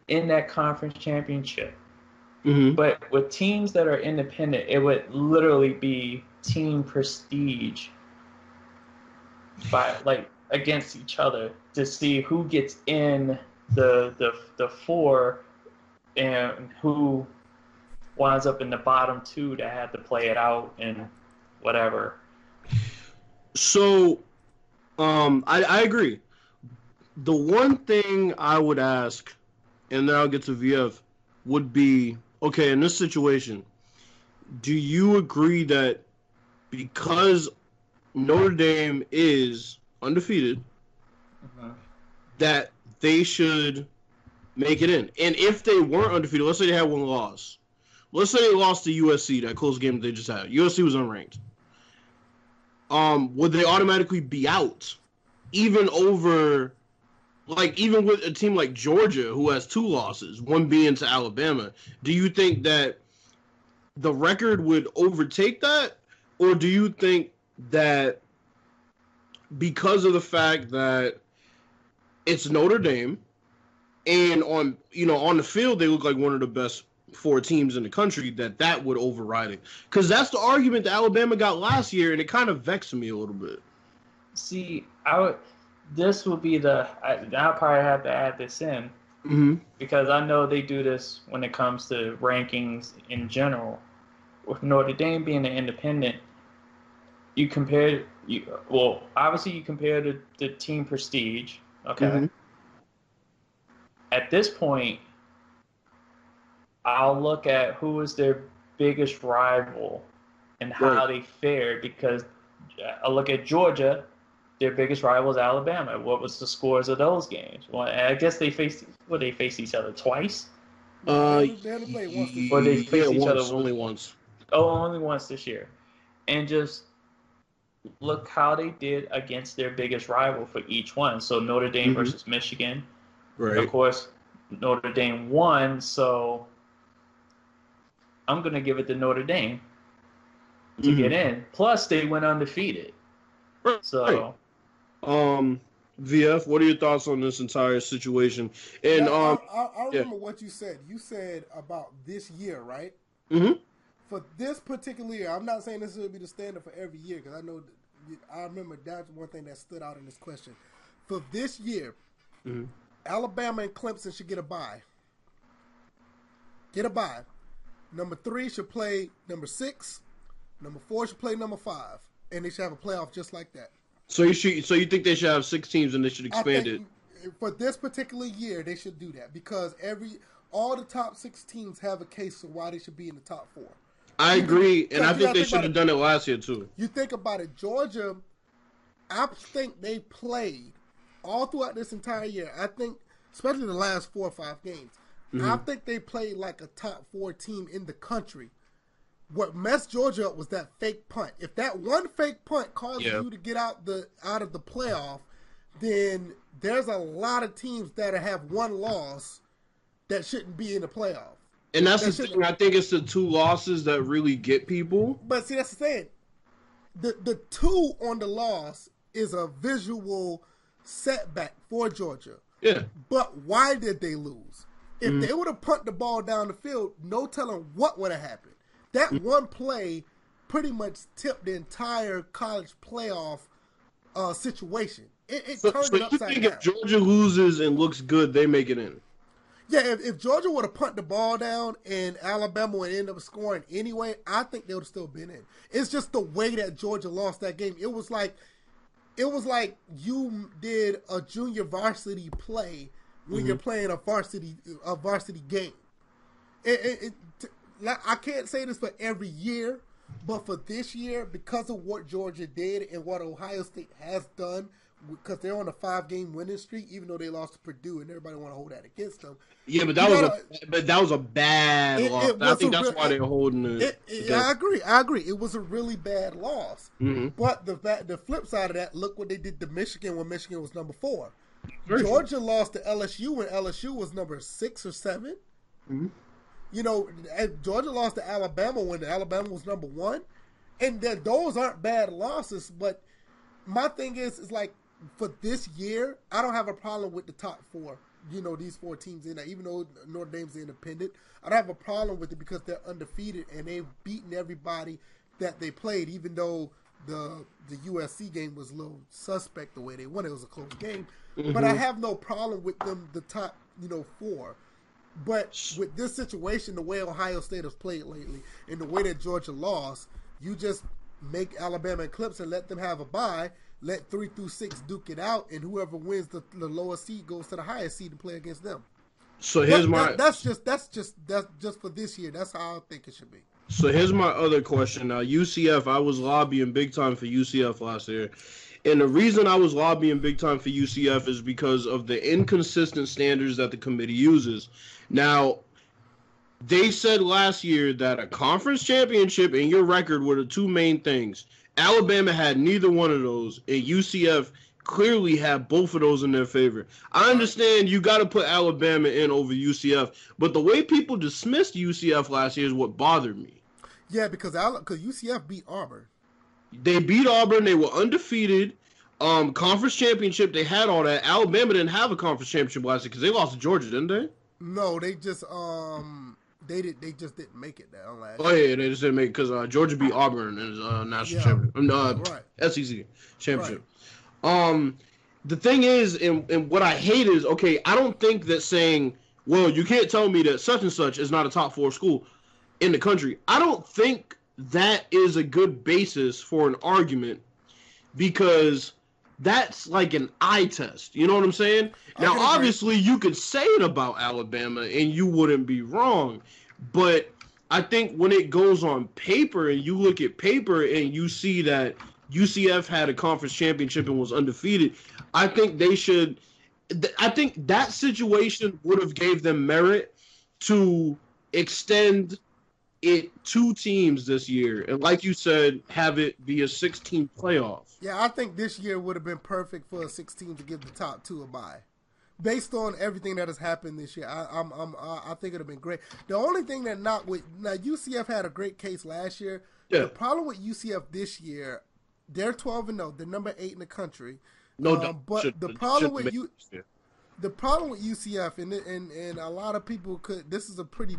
[SPEAKER 3] in that conference championship.
[SPEAKER 2] Mm-hmm.
[SPEAKER 3] But with teams that are independent, it would literally be team prestige by like against each other to see who gets in the the the four and who winds up in the bottom two that had to play it out and whatever.
[SPEAKER 2] So, um, I, I agree. The one thing I would ask, and then I'll get to VF, would be okay in this situation. Do you agree that because Notre Dame is undefeated, that they should make it in? And if they weren't undefeated, let's say they had one loss. Let's say they lost to USC, that close game they just had. USC was unranked um, would they automatically be out? Even over, like, even with a team like Georgia, who has two losses, one being to Alabama, do you think that the record would overtake that? Or do you think that because of the fact that it's Notre Dame and on you know on the field they look like one of the best four teams in the country that that would override it because that's the argument that Alabama got last year and it kind of vexed me a little bit.
[SPEAKER 3] See, I would. This would be the. I, I'll probably have to add this in
[SPEAKER 2] Mm-hmm.
[SPEAKER 3] because I know they do this when it comes to rankings in general. With Notre Dame being an independent, you compare you well obviously you compare the, the team prestige. Okay.
[SPEAKER 2] Mhm.
[SPEAKER 3] At this point, I'll look at who is their biggest rival and how
[SPEAKER 2] Right.
[SPEAKER 3] they fared because I look at Georgia, their biggest rival is Alabama. What was the scores of those games? Well, I guess they faced well, they faced each other twice.
[SPEAKER 2] Uh,
[SPEAKER 1] They only played once
[SPEAKER 3] Or they
[SPEAKER 2] yeah,
[SPEAKER 3] each
[SPEAKER 2] once,
[SPEAKER 3] other
[SPEAKER 2] only once.
[SPEAKER 3] Oh, only once this year. And just look how they did against their biggest rival for each one. So Notre Dame
[SPEAKER 2] Mhm.
[SPEAKER 3] versus Michigan.
[SPEAKER 2] Right.
[SPEAKER 3] Of course, Notre Dame won, so I'm going to give it to Notre Dame to
[SPEAKER 2] Mhm.
[SPEAKER 3] get in. Plus, they went undefeated.
[SPEAKER 2] Right.
[SPEAKER 3] So,
[SPEAKER 2] Um, VF, what are your thoughts on this entire situation? And
[SPEAKER 1] Now,
[SPEAKER 2] um,
[SPEAKER 1] I, I, remember what you said. You said about this year, right?
[SPEAKER 2] Mm-hmm.
[SPEAKER 1] For this particular year, I'm not saying this will be the standard for every year because I know I remember that's one thing that stood out in this question. For this year,
[SPEAKER 2] Mhm.
[SPEAKER 1] Alabama and Clemson should get a bye. Get a bye. Number three should play number six. Number four should play number five, and they should have a playoff just like that.
[SPEAKER 2] So you should, so you think they should have six teams and they should
[SPEAKER 1] I
[SPEAKER 2] expand it?
[SPEAKER 1] For this particular year, they should do that because every all the top six teams have a case of why they should be in the top four.
[SPEAKER 2] I agree, and I
[SPEAKER 1] you
[SPEAKER 2] think they should have done it last year too.
[SPEAKER 1] You think about it, Georgia. I think they played all throughout this entire year. I think, especially the last four or five games, I
[SPEAKER 2] Mm-hmm.
[SPEAKER 1] think they played like a top four team in the country. What messed Georgia up was that fake punt. If that one fake punt causes
[SPEAKER 2] Yeah.
[SPEAKER 1] you to get out the out of the playoff, then there's a lot of teams that have one loss that shouldn't be in the playoff.
[SPEAKER 2] And that's
[SPEAKER 1] That
[SPEAKER 2] the thing. I think it's the two losses that really get people.
[SPEAKER 1] But see, that's the thing. The the two on the loss is a visual setback for Georgia.
[SPEAKER 2] Yeah,
[SPEAKER 1] But why did they lose? If
[SPEAKER 2] Mm-hmm.
[SPEAKER 1] they would have punt the ball down the field, no telling what would have happened. That
[SPEAKER 2] Mm-hmm.
[SPEAKER 1] one play pretty much tipped the entire college playoff uh, situation. It, it
[SPEAKER 2] so,
[SPEAKER 1] turned
[SPEAKER 2] so
[SPEAKER 1] it
[SPEAKER 2] you
[SPEAKER 1] upside
[SPEAKER 2] think
[SPEAKER 1] down.
[SPEAKER 2] if Georgia loses and looks good, they make it in?
[SPEAKER 1] Yeah, if, if Georgia would have punt the ball down and Alabama would end up scoring anyway, I think they would have still been in. It's just the way that Georgia lost that game. It was like it was like you did a junior varsity play when you're playing a varsity a varsity game. It, it, it, I can't say this for every year, but for this year, because of what Georgia did and what Ohio State has done, because they're on a five game winning streak, even though they lost to Purdue, and everybody want to hold that against them.
[SPEAKER 2] Yeah, but that
[SPEAKER 1] You
[SPEAKER 2] was
[SPEAKER 1] gotta-
[SPEAKER 2] a but that was a bad
[SPEAKER 1] It-
[SPEAKER 2] loss.
[SPEAKER 1] it
[SPEAKER 2] I think that's
[SPEAKER 1] real-
[SPEAKER 2] why they're holding it.
[SPEAKER 1] It, I agree. I agree. It was a really bad loss.
[SPEAKER 2] Mhm.
[SPEAKER 1] But the the flip side of that, look what they did to Michigan when Michigan was number four.
[SPEAKER 2] Very true.
[SPEAKER 1] Georgia lost to LSU when LSU was number six or 7
[SPEAKER 2] Mhm.
[SPEAKER 1] You know, Georgia lost to Alabama when Alabama was number one, and that those aren't bad losses. But my thing is, is like for this year, I don't have a problem with the top four. You know, these four teams in there, even though Notre Dame's independent, I don't have a problem with it because they're undefeated and they've beaten everybody that they played. Even though the the USC game was a little suspect the way they won, it was a close game. But I mm-hmm. have no problem with them, the top, you know, four. But with this situation, the way Ohio State has played lately, and the way that Georgia lost, you just make Alabama Eclipse and Clemson let them have a bye, let three through six duke it out, and whoever wins the, the lowest seed goes to the highest seed to play against them.
[SPEAKER 2] So here's
[SPEAKER 1] That-
[SPEAKER 2] my
[SPEAKER 1] that- that's just that's just that's just for this year. That's how I think it should be.
[SPEAKER 2] So here's my other question. Now, UCF, I was lobbying big time for UCF last year. And the reason I was lobbying big time for UCF is because of the inconsistent standards that the committee uses. Now, they said last year that a conference championship and your record were the two main things. Alabama had neither one of those, and UCF clearly had both of those in their favor. I understand you got to put Alabama in over UCF, but the way people dismissed UCF last year is what bothered me.
[SPEAKER 1] Yeah, because because UCF beat Auburn.
[SPEAKER 2] They beat Auburn. They were undefeated. Um, conference championship. They had all that. Alabama didn't have a conference championship last year because they lost to Georgia, didn't they?
[SPEAKER 1] No, they just um they did they just didn't make it down last.
[SPEAKER 2] Oh yeah, they just didn't make because uh, Georgia beat Auburn in uh, national
[SPEAKER 1] Yeah.
[SPEAKER 2] championship. Um, uh,
[SPEAKER 1] Right.
[SPEAKER 2] SEC championship. Um, the thing is, and, and what I hate is, okay, I don't think that saying, well, you can't tell me that such and such is not a top four school in the country. I don't think that is a good basis for an argument because that's like an eye test. You know what I'm saying? Now, obviously, you could say it about Alabama and you wouldn't be wrong, but I think when it goes on paper and you look at paper and you see that UCF had a conference championship and was undefeated, I think they should. I think that situation would have gave them merit to extend it two teams this year, and like you said, have it be a 16 playoff.
[SPEAKER 1] Yeah, I think this year would have been perfect for a 16 to give the top two a bye. Based on everything that has happened this year, I, I'm, I'm, I think it'd have been great. The only thing that not with now UCF had a great case last year.
[SPEAKER 2] Yeah.
[SPEAKER 1] The problem with UCF this year, they're 12 and 0. They're number eight in the country.
[SPEAKER 2] No,
[SPEAKER 1] Um, but the problem with you- the problem with UCF and and and a lot of people could this is a pretty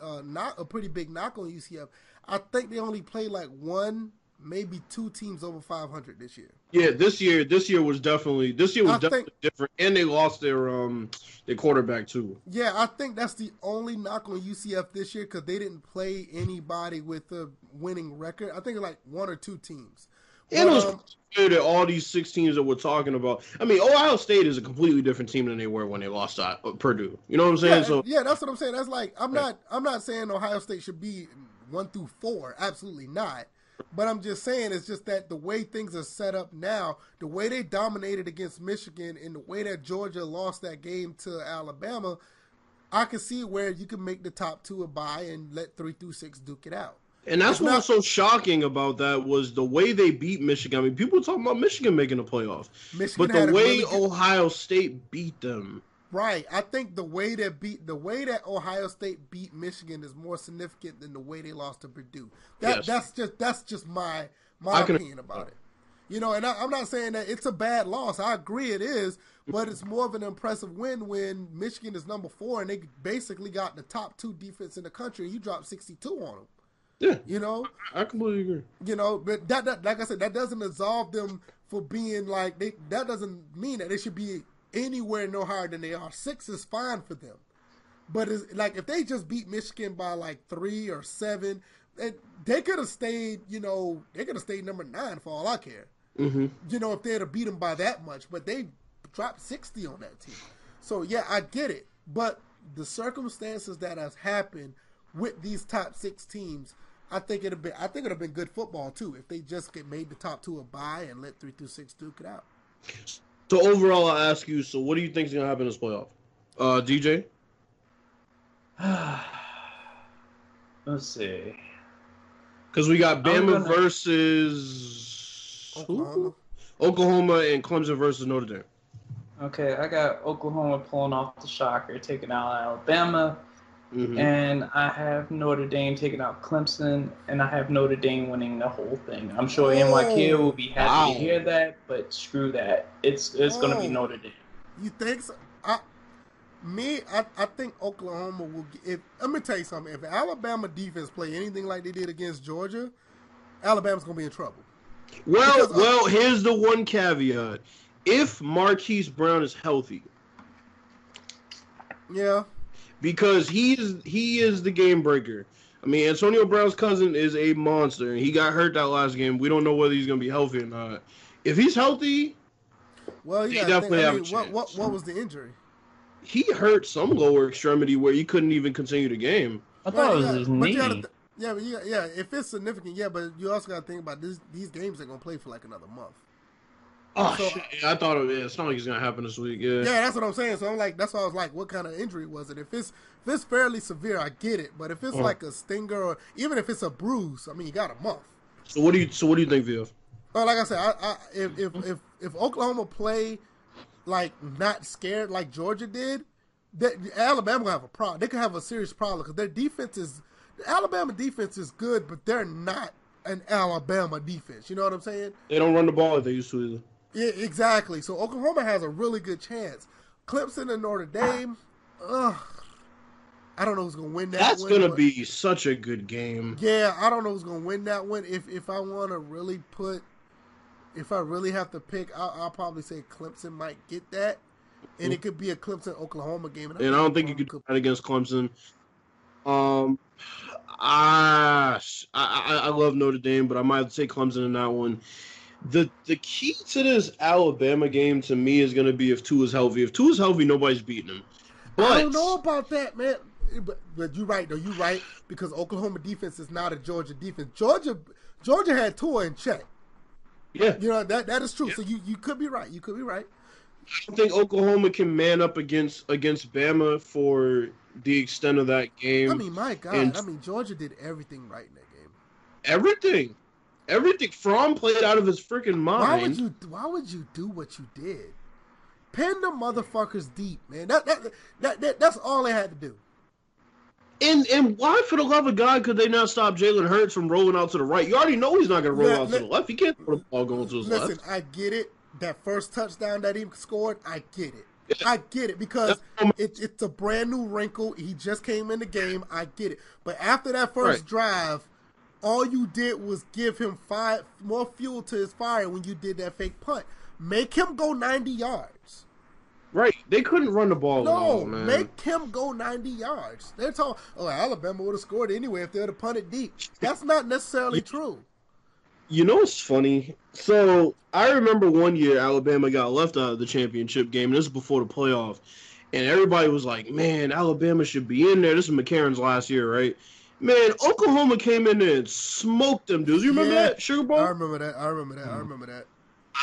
[SPEAKER 1] uh not a pretty big knock on UCF. I think they only played like one maybe two teams over 500 this year.
[SPEAKER 2] Yeah, this year, this year was definitely this year was
[SPEAKER 1] I think-
[SPEAKER 2] definitely different, and they lost their um their quarterback too.
[SPEAKER 1] Yeah, I think that's the only knock on UCF this year because they didn't play anybody with a winning record. I think like one or two teams.
[SPEAKER 2] And it was
[SPEAKER 1] Um,
[SPEAKER 2] clear that all these six teams that we're talking about. I mean, Ohio State is a completely different team than they were when they lost to uh, Purdue. You know what I'm saying?
[SPEAKER 1] yeah,
[SPEAKER 2] so
[SPEAKER 1] yeah, that's what I'm saying. That's like I'm not I'm not saying Ohio State should be one through four. Absolutely not. But I'm just saying it's just that the way things are set up now, the way they dominated against Michigan, and the way that Georgia lost that game to Alabama, I can see where you can make the top two a bye and let three through six duke it out.
[SPEAKER 2] And that's what was so shocking about that was the way they beat Michigan. I mean, people talking about Michigan making the playoffs,
[SPEAKER 1] Michigan
[SPEAKER 2] but the way
[SPEAKER 1] really
[SPEAKER 2] Ohio State beat them,
[SPEAKER 1] Right. I think the way that beat the way that Ohio State beat Michigan is more significant than the way they lost to Purdue. That
[SPEAKER 2] Yes.
[SPEAKER 1] that's just that's just my my
[SPEAKER 2] I can-
[SPEAKER 1] opinion about it. You know, and I, I'm not saying that it's a bad loss. I agree it is, but it's more of an impressive win when Michigan is number four and they basically got the top two defense in the country. and You dropped 62 on them.
[SPEAKER 2] Yeah,
[SPEAKER 1] You know,
[SPEAKER 2] I completely agree.
[SPEAKER 1] you know, but that, that like I said, that doesn't absolve them for being like they. That doesn't mean that they should be anywhere no higher than they are. Six is fine for them, but it's like if they just beat Michigan by like three or seven, and they could have stayed. You know, they could have stayed number nine for all I care.
[SPEAKER 2] hmm
[SPEAKER 1] You know, if they had beat them by that much, but they dropped sixty on that team. So yeah, I get it, but the circumstances that has happened with these top six teams, I think it'd been I think it'd have been good football too if they just get made the top two a bye and let three through six duke it out.
[SPEAKER 2] So overall, I ask you. So what do you think is gonna happen in this playoff? Uh, DJ.
[SPEAKER 3] Let's see.
[SPEAKER 2] Because we got Bama
[SPEAKER 3] gonna-
[SPEAKER 2] versus
[SPEAKER 1] Oklahoma.
[SPEAKER 2] Oklahoma and Clemson versus Notre Dame.
[SPEAKER 3] Okay, I got Oklahoma pulling off the shocker, taking out Alabama,
[SPEAKER 2] Mhm.
[SPEAKER 3] and I have Notre Dame taking out Clemson, and I have Notre Dame winning the whole thing. I'm sure NYK will be happy
[SPEAKER 2] Wow.
[SPEAKER 3] to hear that, but screw that. It's it's gonna be
[SPEAKER 1] Oh.
[SPEAKER 3] Notre Dame.
[SPEAKER 1] You think so? I, me, I, I think Oklahoma will. get- If let me tell you something, if Alabama defense play anything like they did against Georgia, Alabama's gonna be in trouble.
[SPEAKER 2] Well,
[SPEAKER 1] Because, uh,
[SPEAKER 2] well, here's the one caveat: if Marquise Brown is healthy,
[SPEAKER 1] Yeah,
[SPEAKER 2] because he is he is the game breaker. I mean, Antonio Brown's cousin is a monster, and he got hurt that last game. We don't know whether he's gonna be healthy or not. If he's healthy,
[SPEAKER 1] well,
[SPEAKER 2] They
[SPEAKER 1] yeah.
[SPEAKER 2] definitely
[SPEAKER 1] I
[SPEAKER 2] have a
[SPEAKER 1] what, what
[SPEAKER 2] chance.
[SPEAKER 1] what was the injury?
[SPEAKER 2] he hurt some lower extremity where he couldn't even continue the game.
[SPEAKER 3] I thought it was
[SPEAKER 1] yeah,
[SPEAKER 3] his
[SPEAKER 1] but you gotta
[SPEAKER 3] knee.
[SPEAKER 1] th- yeah, but you, yeah, if it's significant, yeah, but you also got to think about this. These games are gonna play for like another month.
[SPEAKER 2] Oh
[SPEAKER 1] So-
[SPEAKER 2] shit! Yeah, I thought it, yeah, it's not like it's gonna happen this week. Yeah.
[SPEAKER 1] Yeah, that's what I'm saying. So I'm like, that's why I was like, what kind of injury was it? If it's if it's fairly severe, I get it. But if it's
[SPEAKER 2] Uh-huh.
[SPEAKER 1] like a stinger or even if it's a bruise, I mean, you got a month.
[SPEAKER 2] So what do you so what do you think, Viv?
[SPEAKER 1] Well, like I said, I, I, if, if if if Oklahoma play like not scared like Georgia did, that Alabama gonna have a problem. They could have a serious problem because their defense is Alabama defense is good, but they're not an Alabama defense. You know what I'm saying?
[SPEAKER 2] They don't run the ball like they used to either.
[SPEAKER 1] Yeah, exactly. So Oklahoma has a really good chance. Clemson and Notre Dame, ugh, I don't know who's gonna win that.
[SPEAKER 2] That's
[SPEAKER 1] one,
[SPEAKER 2] gonna
[SPEAKER 1] but-
[SPEAKER 2] be such a good game.
[SPEAKER 1] Yeah, I don't know who's gonna win that one. If if I want to really put, if I really have to pick, I'll, I'll probably say Clemson might get that, and it could be a Clemson Oklahoma game.
[SPEAKER 2] And I don't think you could that against Clemson. Um, I, I I love Notre Dame, but I might say Clemson in that one. The the key to this Alabama game to me is going to be if Tua is healthy. If Tua is healthy, nobody's beating him. But
[SPEAKER 1] I don't know about that, man. But, but you're right, though. You're right because Oklahoma defense is not a Georgia defense. Georgia, Georgia had Tua in check.
[SPEAKER 2] yeah,
[SPEAKER 1] You know that that is true. So you you could be right. You could be right.
[SPEAKER 2] I think Oklahoma can man up against against Bama for the extent of that game.
[SPEAKER 1] I mean, my God.
[SPEAKER 2] And-
[SPEAKER 1] I mean, Georgia did everything right in that game.
[SPEAKER 2] everything, everything. Fromm played out of his freaking mind.
[SPEAKER 1] Why would you? Why would you do what you did? Pin the motherfuckers deep, man. That that, that, that that's all they had to do.
[SPEAKER 2] And and why, for the love of God, could they not stop Jalen Hurts from rolling out to the right? You already know he's not going to roll
[SPEAKER 1] Yeah,
[SPEAKER 2] out to the left. He can't throw the ball going to his
[SPEAKER 1] Listen,
[SPEAKER 2] left.
[SPEAKER 1] I get it, that first touchdown that he scored, I get it. I get it because it, it's a brand new wrinkle. He just came in the game. I get it. But after that first
[SPEAKER 2] Right.
[SPEAKER 1] drive, all you did was give him five more fuel to his fire when you did that fake punt. Make him go 90 yards.
[SPEAKER 2] Right. They couldn't run the ball.
[SPEAKER 1] No,
[SPEAKER 2] all,
[SPEAKER 1] make him go 90 yards. They're talking, oh, Alabama would have scored anyway if they'd have punted deep. That's not necessarily true.
[SPEAKER 2] You know what's funny? So I remember one year Alabama got left out of the championship game. And this is before the playoff, and everybody was like, "Man, Alabama should be in there." This is McCarron's last year, right? Man, Oklahoma came in there and smoked them dudes. You remember
[SPEAKER 1] Yeah,
[SPEAKER 2] that Sugar Bowl?
[SPEAKER 1] I remember that. I remember that. I remember that.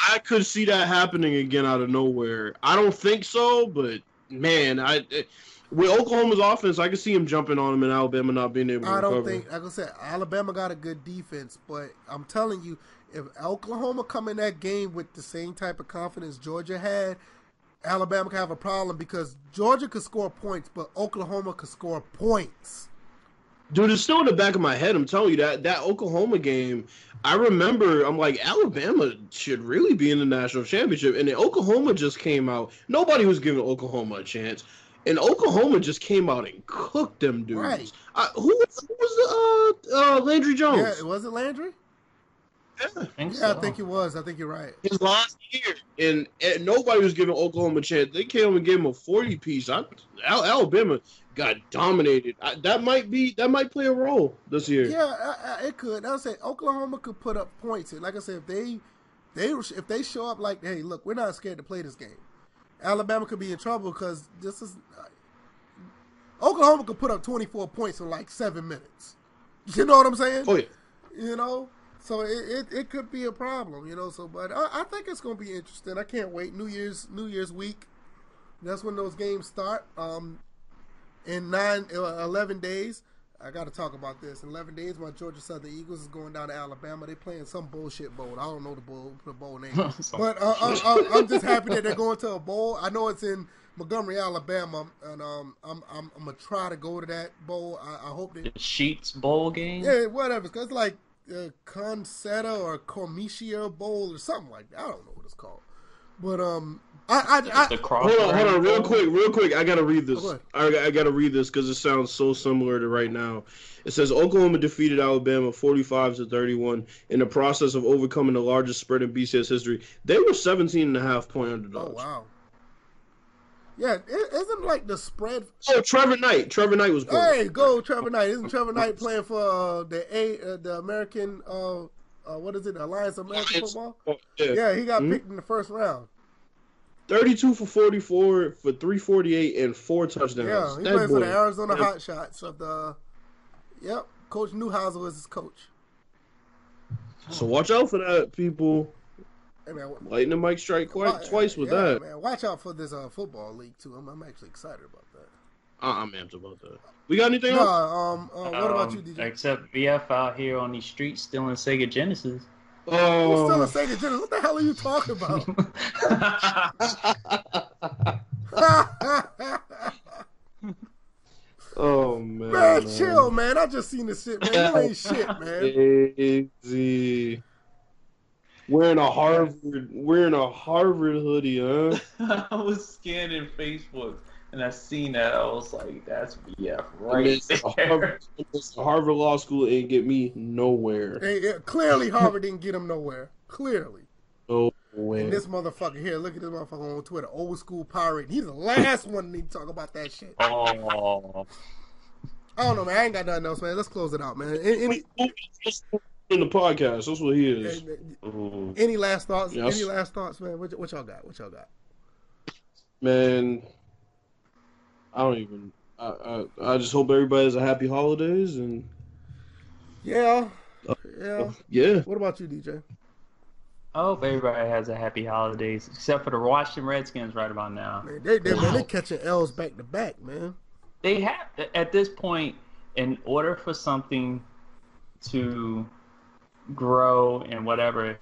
[SPEAKER 2] I could see that happening again out of nowhere. I don't think so, but man, I with Oklahoma's offense, I could see him jumping on them and Alabama not being able to
[SPEAKER 1] I don't
[SPEAKER 2] recover.
[SPEAKER 1] think, like I said, Alabama got a good defense, but I'm telling you, if Oklahoma come in that game with the same type of confidence Georgia had, Alabama could have a problem because Georgia could score points, but Oklahoma could score points.
[SPEAKER 2] Dude, it's still in the back of my head. I'm telling you that that Oklahoma game. I remember. I'm like, Alabama should really be in the national championship, and then Oklahoma just came out. Nobody was giving Oklahoma a chance, and Oklahoma just came out and cooked them dudes.
[SPEAKER 1] Right.
[SPEAKER 2] Uh, who, was- who was the uh, uh, Landry Jones?
[SPEAKER 1] Yeah, was it Landry?
[SPEAKER 3] I think
[SPEAKER 1] Yeah,
[SPEAKER 3] so.
[SPEAKER 1] I think it was. I think you're right.
[SPEAKER 2] His last year, and, and nobody was giving Oklahoma a chance. They came and gave him a 40 piece. I, Al, Alabama got dominated. I, that might be that might play a role this year.
[SPEAKER 1] Yeah, I, I, it could. I would say Oklahoma could put up points. And like I said, if they they if they show up like, hey, look, we're not scared to play this game. Alabama could be in trouble because this is Oklahoma could put up 24 points in like seven minutes. You know what I'm saying?
[SPEAKER 2] Oh yeah.
[SPEAKER 1] You know, so it, it, it could be a problem. You know, so but I, I think it's going to be interesting. I can't wait. New Year's New Year's week. That's when those games start. Um, in nine, uh, 11 days. I got to talk about this. In 11 days, my Georgia Southern Eagles is going down to Alabama. They playing some bullshit bowl. I don't know the bowl, the bowl name, but uh, uh, uh, I'm just happy that they're going to a bowl. I know it's in Montgomery, Alabama, and um, I'm I'm, I'm gonna try to go to that bowl. I, I hope they,
[SPEAKER 3] The Sheets Bowl game.
[SPEAKER 1] yeah, whatever. Cause it's like uh, Concetta or Cormicia Bowl or something like that. I don't know what it's called, but um, I I, I.
[SPEAKER 2] Hold on, hold on, real quick, real quick. I gotta read this.
[SPEAKER 1] Oh, go
[SPEAKER 2] I, I gotta read this because it sounds so similar to right now. It says Oklahoma defeated Alabama 45 to 31 in the process of overcoming the largest spread in BCS history. They were 17 and a half point
[SPEAKER 1] oh
[SPEAKER 2] underdogs.
[SPEAKER 1] wow. Yeah, is isn't like the spread
[SPEAKER 2] Oh, Trevor Knight. Trevor Knight was good.
[SPEAKER 1] Hey, go Trevor Knight! Isn't Trevor Knight playing for uh, the A, uh, the American, uh, uh, what is it, Alliance of American. Football?
[SPEAKER 2] Oh, yeah.
[SPEAKER 1] Yeah, he got
[SPEAKER 2] Mhm.
[SPEAKER 1] picked in the first round.
[SPEAKER 2] 32 for 44 for 348 and four touchdowns.
[SPEAKER 1] Yeah, he
[SPEAKER 2] That
[SPEAKER 1] played for the Arizona
[SPEAKER 2] Yeah.
[SPEAKER 1] Hotshots of the. Yep, Coach Neuheisel was his coach.
[SPEAKER 2] So watch out for that, people.
[SPEAKER 1] Hey man,
[SPEAKER 2] Lightning Mike strike quite, twice with
[SPEAKER 1] yeah,
[SPEAKER 2] that.
[SPEAKER 1] Man, watch out for this uh, football league too. I'm, I'm actually excited about that.
[SPEAKER 2] I- I'm amped about that. We got anything
[SPEAKER 1] No,
[SPEAKER 2] else?
[SPEAKER 1] um, uh, what about
[SPEAKER 3] Um,
[SPEAKER 1] you, DJ?
[SPEAKER 3] Except VF out here on these streets stealing Sega Genesis.
[SPEAKER 1] Who's still
[SPEAKER 2] Oh,
[SPEAKER 1] a Sega Genesis? What the hell are you talking about?
[SPEAKER 2] oh man.
[SPEAKER 1] man, chill, man. I just seen this shit, man. You ain't shit, man.
[SPEAKER 2] Easy. Wearing a Harvard, wearing a Harvard hoodie, huh?
[SPEAKER 3] I was scanning Facebook and I seen that. I was like, that's VF right
[SPEAKER 2] mean,
[SPEAKER 3] there.
[SPEAKER 2] Harvard, Harvard Law School ain't get me nowhere.
[SPEAKER 1] Hey, yeah, clearly Harvard didn't get him nowhere. Clearly.
[SPEAKER 2] No way.
[SPEAKER 1] And this motherfucker here, look at this motherfucker on Twitter, old school pirate. He's the last one to need to talk about that shit.
[SPEAKER 3] Oh,
[SPEAKER 1] I don't know, man. I ain't got nothing else, man. Let's close it out, man. Any, any,
[SPEAKER 2] in the podcast, that's what he is.
[SPEAKER 1] Any last thoughts?
[SPEAKER 2] Yes.
[SPEAKER 1] Any last thoughts, man? What, what y'all got? What y'all got?
[SPEAKER 2] Man, I don't even. I, I I just hope everybody has a happy holidays and
[SPEAKER 1] Yeah, uh, yeah.
[SPEAKER 2] yeah.
[SPEAKER 1] What about you, DJ?
[SPEAKER 3] I hope everybody has a happy holidays, except for the Washington Redskins right about now.
[SPEAKER 1] Man, they they, man, they catching L's back to back, man.
[SPEAKER 3] They have at this point, in order for something to grow and whatever,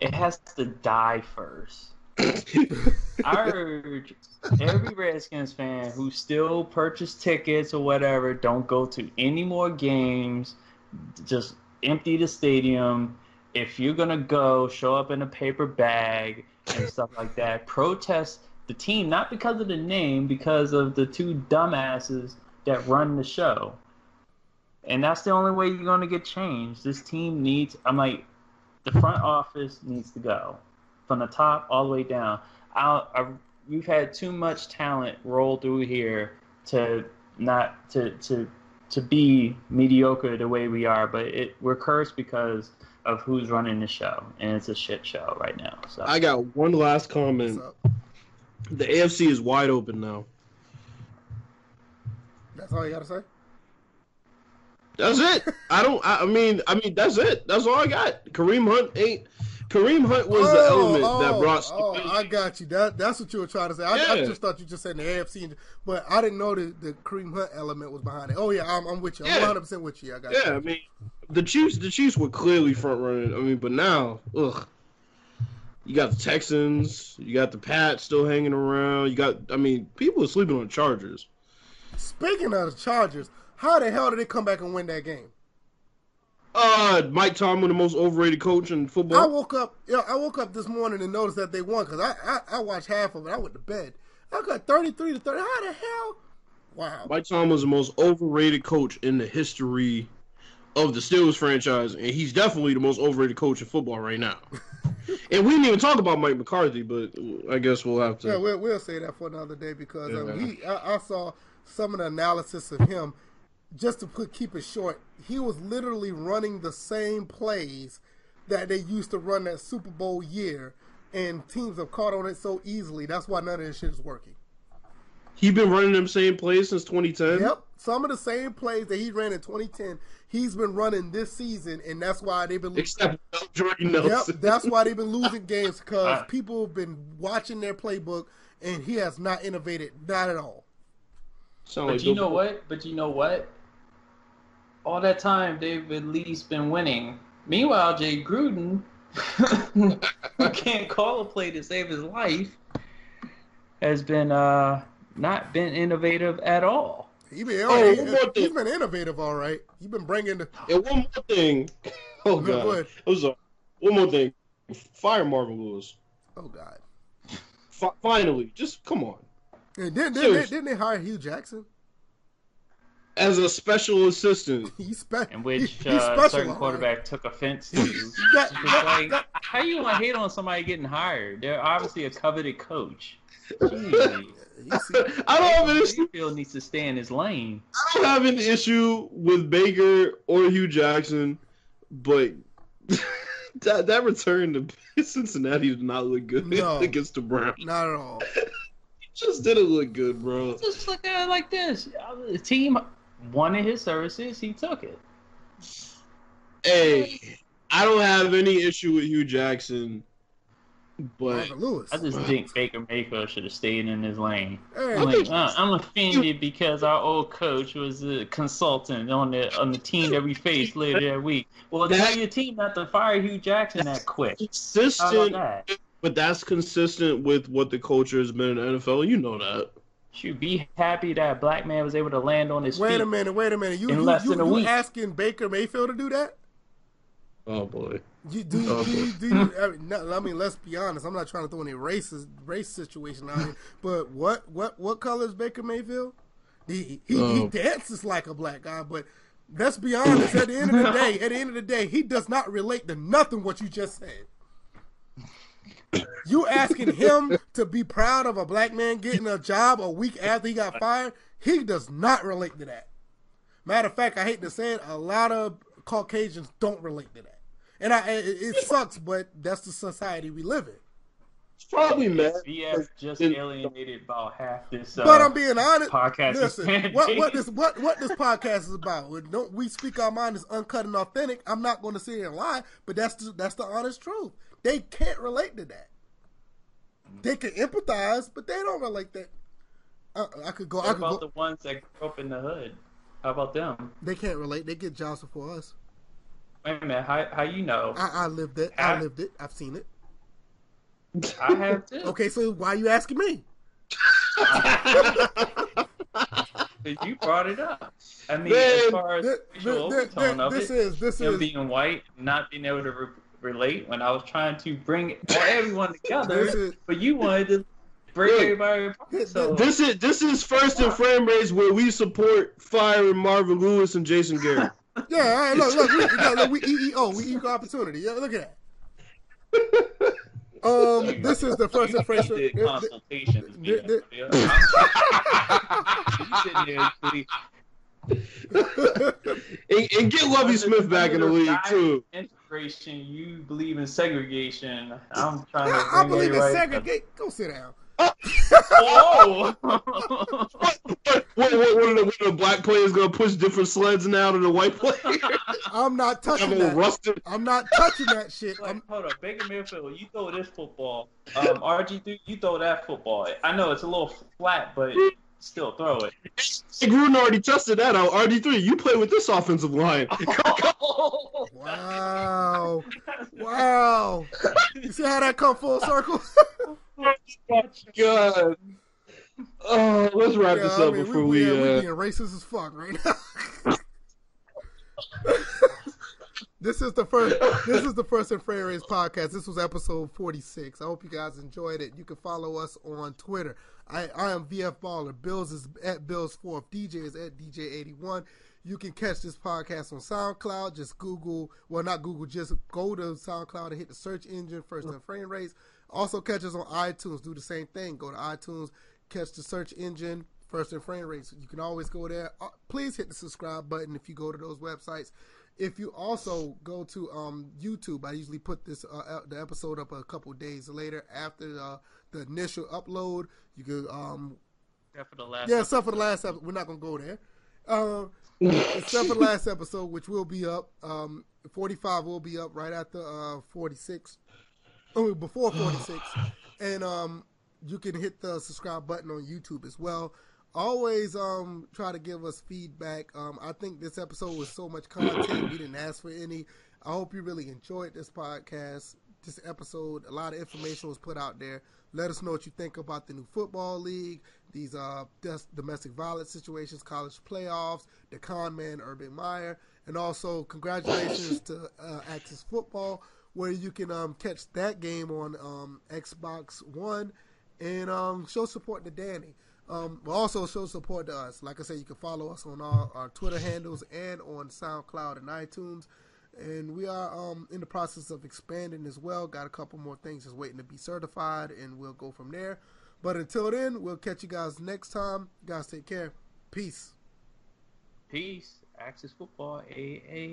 [SPEAKER 3] it has to die first. I urge every Redskins fan who still purchase tickets or whatever, don't go to any more games. Just empty the stadium. If you're gonna go, show up in a paper bag. and stuff like that. Protest the team not because of the name, because of the two dumbasses that run the show. And that's the only way you're to get change. This team needs. I'm like, the front office needs to go from the top all the way down. I, I, we've had too much talent roll through here to not to to to be mediocre the way we are, but it we're cursed because of who's running the show, and it's a shit show right now. So
[SPEAKER 2] I got one last comment. The AFC is wide open now.
[SPEAKER 1] That's all you gotta say.
[SPEAKER 2] That's it. I don't. I, I mean. I mean. That's it. That's all I got. Kareem Hunt ain't. Kareem Hunt was the oh, element that oh, brought.
[SPEAKER 1] Oh, I got you. That that's what you were trying to say. I, I just thought you just said the AFC, but I didn't know the the Kareem Hunt element was behind it. Oh yeah, I'm, I'm with you. I'm
[SPEAKER 2] Yeah.
[SPEAKER 1] 100 percent with you. I got you.
[SPEAKER 2] Yeah, I mean, the Chiefs. The Chiefs were clearly front running. I mean, but now, ugh. You got the Texans. You got the Pats still hanging around. You got. I mean, people are sleeping on Chargers.
[SPEAKER 1] Speaking of the Chargers, how the hell did they come back and win that game?
[SPEAKER 2] Uh, Mike Tomlin, the most overrated coach in football.
[SPEAKER 1] I woke up, yeah, I woke up this morning and noticed that they won because I, I I watched half of it. I went to bed. I got 33 to 30. How the hell? Wow.
[SPEAKER 2] Mike Tomlin's the most overrated coach in the history of the Steelers franchise, and he's definitely the most overrated coach in football right now. and we didn't even talk about Mike McCarthy, but I guess we'll have to.
[SPEAKER 1] Yeah, we'll, we'll say that for another day because um, he. I, I saw some of the analysis of him. Just to put keep it short, he was literally running the same plays that they used to run that Super Bowl year, and teams have caught on it so easily. That's why none of this shit is working.
[SPEAKER 2] He's been running them same plays since 2010.
[SPEAKER 1] Yep, some of the same plays that he ran in 2010, he's been running this season, and that's why they've been.
[SPEAKER 2] Except Jordan
[SPEAKER 1] Yep, that's why they've been losing games because people have been watching their playbook, and he has not innovated, not at all.
[SPEAKER 2] Sound
[SPEAKER 3] But
[SPEAKER 2] like
[SPEAKER 3] you
[SPEAKER 2] Bill-
[SPEAKER 3] know what? But you know what? All that time they've at least been winning. Meanwhile, Jay Gruden, who can't call a play to save his life, has been uh not been innovative at all.
[SPEAKER 1] He been,
[SPEAKER 2] Oh,
[SPEAKER 1] he,
[SPEAKER 2] one more
[SPEAKER 1] has been innovative, all right. He's been bringing the.
[SPEAKER 2] And one more thing. Oh
[SPEAKER 1] No,
[SPEAKER 2] god.
[SPEAKER 1] ahead.
[SPEAKER 2] I'm sorry. One more thing. Fire Marvin Lewis.
[SPEAKER 1] Oh God!
[SPEAKER 2] Fi- finally, just come on.
[SPEAKER 1] And didn't, didn't, didn't they hire Hue Jackson?
[SPEAKER 2] As a special assistant,
[SPEAKER 1] He's spe-
[SPEAKER 3] In which
[SPEAKER 1] he- he's
[SPEAKER 3] uh,
[SPEAKER 1] special,
[SPEAKER 3] certain
[SPEAKER 1] all right.
[SPEAKER 3] quarterback took offense to.
[SPEAKER 1] That-
[SPEAKER 3] It's like, how you want to hate on somebody getting hired? They're obviously a coveted coach. Jeez.
[SPEAKER 2] I don't have an issue.
[SPEAKER 3] Mayfield needs to stay in his lane.
[SPEAKER 2] I don't have an issue with Baker or Hue Jackson, but that that return to Cincinnati did not look good
[SPEAKER 1] No.
[SPEAKER 2] against the Browns.
[SPEAKER 1] not at all.
[SPEAKER 2] Just didn't look good, bro.
[SPEAKER 3] Just look at it like this: the team wanted his services, he took it.
[SPEAKER 2] Hey, I don't have any issue with Hue Jackson, but
[SPEAKER 1] Lewis.
[SPEAKER 3] I just think Baker Mayfield should have stayed in his lane.
[SPEAKER 1] Hey,
[SPEAKER 3] I'm, like, uh, I'm offended because our old coach was a consultant on the on the team that we faced later that week. Well, tell your team not to fire Hue Jackson that quick.
[SPEAKER 2] Consistent.
[SPEAKER 3] that?
[SPEAKER 2] But that's consistent with what the culture has been in the NFL. You know that.
[SPEAKER 3] Should be happy that a black man was able to land on his
[SPEAKER 1] wait
[SPEAKER 3] feet.
[SPEAKER 1] a minute, wait a minute. You
[SPEAKER 3] In
[SPEAKER 1] you,
[SPEAKER 3] less
[SPEAKER 1] you,
[SPEAKER 3] than a
[SPEAKER 1] you
[SPEAKER 3] week.
[SPEAKER 1] asking Baker Mayfield to do that?
[SPEAKER 2] Oh boy.
[SPEAKER 1] You, do, you,
[SPEAKER 2] Oh,
[SPEAKER 1] do, you, do you, I, mean, no, I mean, let's be honest. I'm not trying to throw any racist race situation out here, but what what what color is Baker Mayfield? He he, he
[SPEAKER 2] Oh.
[SPEAKER 1] dances like a black guy, but let's be honest. At the end of the day, at the end of the day, he does not relate to nothing what you just said. You asking him to be proud of a black man getting a job a week after he got fired? He does not relate to that. Matter of fact, I hate to say it, a lot of Caucasians don't relate to that, and I it, it sucks, but that's the society we live in.
[SPEAKER 2] It's probably mad.
[SPEAKER 3] BF just alienated about half this. Uh,
[SPEAKER 1] But I'm being honest.
[SPEAKER 3] podcast is
[SPEAKER 1] Listen,
[SPEAKER 3] fan
[SPEAKER 1] what what this what what this podcast is about? When don't we speak our mind is uncut and authentic? I'm not going to sit here and lie, but that's the, that's the honest truth. They can't relate to that. They can empathize, but they don't relate that. Uh, I could go. I could
[SPEAKER 3] about
[SPEAKER 1] go.
[SPEAKER 3] the ones that grew up in the hood? How about them?
[SPEAKER 1] They can't relate. They get jobs before us.
[SPEAKER 3] Wait a minute, how how you know?
[SPEAKER 1] I, I lived it. I
[SPEAKER 3] Ah.
[SPEAKER 1] lived it. I've seen it.
[SPEAKER 3] I have too.
[SPEAKER 1] Okay, so why are you asking me?
[SPEAKER 3] You brought it up. I mean,
[SPEAKER 2] Man,
[SPEAKER 3] as far as
[SPEAKER 1] Th-
[SPEAKER 3] racial
[SPEAKER 1] th- th-
[SPEAKER 3] overtone of
[SPEAKER 1] this
[SPEAKER 3] it,
[SPEAKER 1] is this is
[SPEAKER 3] being white, not being able to relate when I was trying to bring everyone together,
[SPEAKER 1] is-
[SPEAKER 3] but you wanted to bring
[SPEAKER 2] Look,
[SPEAKER 3] everybody apart. So
[SPEAKER 2] This is this is first and frame rates where we support firing Marvin Lewis and Jason Garrett.
[SPEAKER 1] Yeah, all right, look, look, we, look, look, we EEO, we equal opportunity. Yeah, look at that. Um, this is the first
[SPEAKER 3] you
[SPEAKER 1] impression.
[SPEAKER 3] did consultations.
[SPEAKER 1] the- the-
[SPEAKER 3] yeah. I'm- you sitting there, really
[SPEAKER 2] And, and get Lovie Smith back in the league too.
[SPEAKER 3] Integration, you believe in segregation. I'm trying to.
[SPEAKER 1] I, I believe in
[SPEAKER 3] everybody-
[SPEAKER 1] segregate. Go sit down.
[SPEAKER 3] Oh!
[SPEAKER 2] What, what, what, what, are the, what are the black players gonna push different sleds now to the white players?
[SPEAKER 1] I'm not
[SPEAKER 2] Have
[SPEAKER 1] touching
[SPEAKER 2] them
[SPEAKER 1] that.
[SPEAKER 2] rusted.
[SPEAKER 1] I'm not touching that shit.
[SPEAKER 3] Like,
[SPEAKER 1] I'm,
[SPEAKER 3] hold on, Baker Mayfield, you throw this football. Um, RG3, you throw that football. I know it's a little flat, but still throw it.
[SPEAKER 2] Hey, Gruden already tested that out. RD3, you play with this offensive line.
[SPEAKER 1] wow, wow. You see how that come full circle?
[SPEAKER 2] God. Oh, let's wrap this
[SPEAKER 1] Yeah, I
[SPEAKER 2] up
[SPEAKER 1] mean,
[SPEAKER 2] before
[SPEAKER 1] we,
[SPEAKER 2] we.
[SPEAKER 1] we,
[SPEAKER 2] uh,
[SPEAKER 1] being racist as fuck right now. this is the first. This is the first and Frame Rates podcast. This was episode forty six. I hope you guys enjoyed it. You can follow us on Twitter. I, I am VF Baller. Bills is at Bills Fourth. DJ is at DJ eighty one. You can catch this podcast on SoundCloud. Just Google, well, not Google, just go to SoundCloud and hit the search engine, First and Frame rates. Also, catch us on iTunes. Do the same thing. Go to iTunes, catch the search engine, First and Frame rates. You can always go there. Uh, please hit the subscribe button if you go to those websites. If you also go to um, YouTube, I usually put this uh, the episode up a couple days later after uh, the initial upload. You can um,
[SPEAKER 3] Except for the last
[SPEAKER 1] yeah, except for the last episode. We're not gonna go there. Um, except for the last episode, which will be up. Um, forty-five will be up right after uh, forty-six. Oh, before forty-six, and um, you can hit the subscribe button on YouTube as well. Always um try to give us feedback. Um, I think this episode was so much content we didn't ask for any. I hope you really enjoyed this podcast, this episode. A lot of information was put out there. Let us know what you think about the new football league, these uh des- domestic violence situations, college playoffs, the con man Urban Meyer, and also congratulations to uh, Axis Football, where you can um catch that game on um Xbox One and um show support to Danny. Um, but also show support to us. Like I said, you can follow us on our, our Twitter handles and on SoundCloud and iTunes. And we are um, in the process of expanding as well. Got a couple more things just waiting to be certified, and we'll go from there. But until then, we'll catch you guys next time. You guys take care. Peace.
[SPEAKER 3] Peace. Axis Football. A A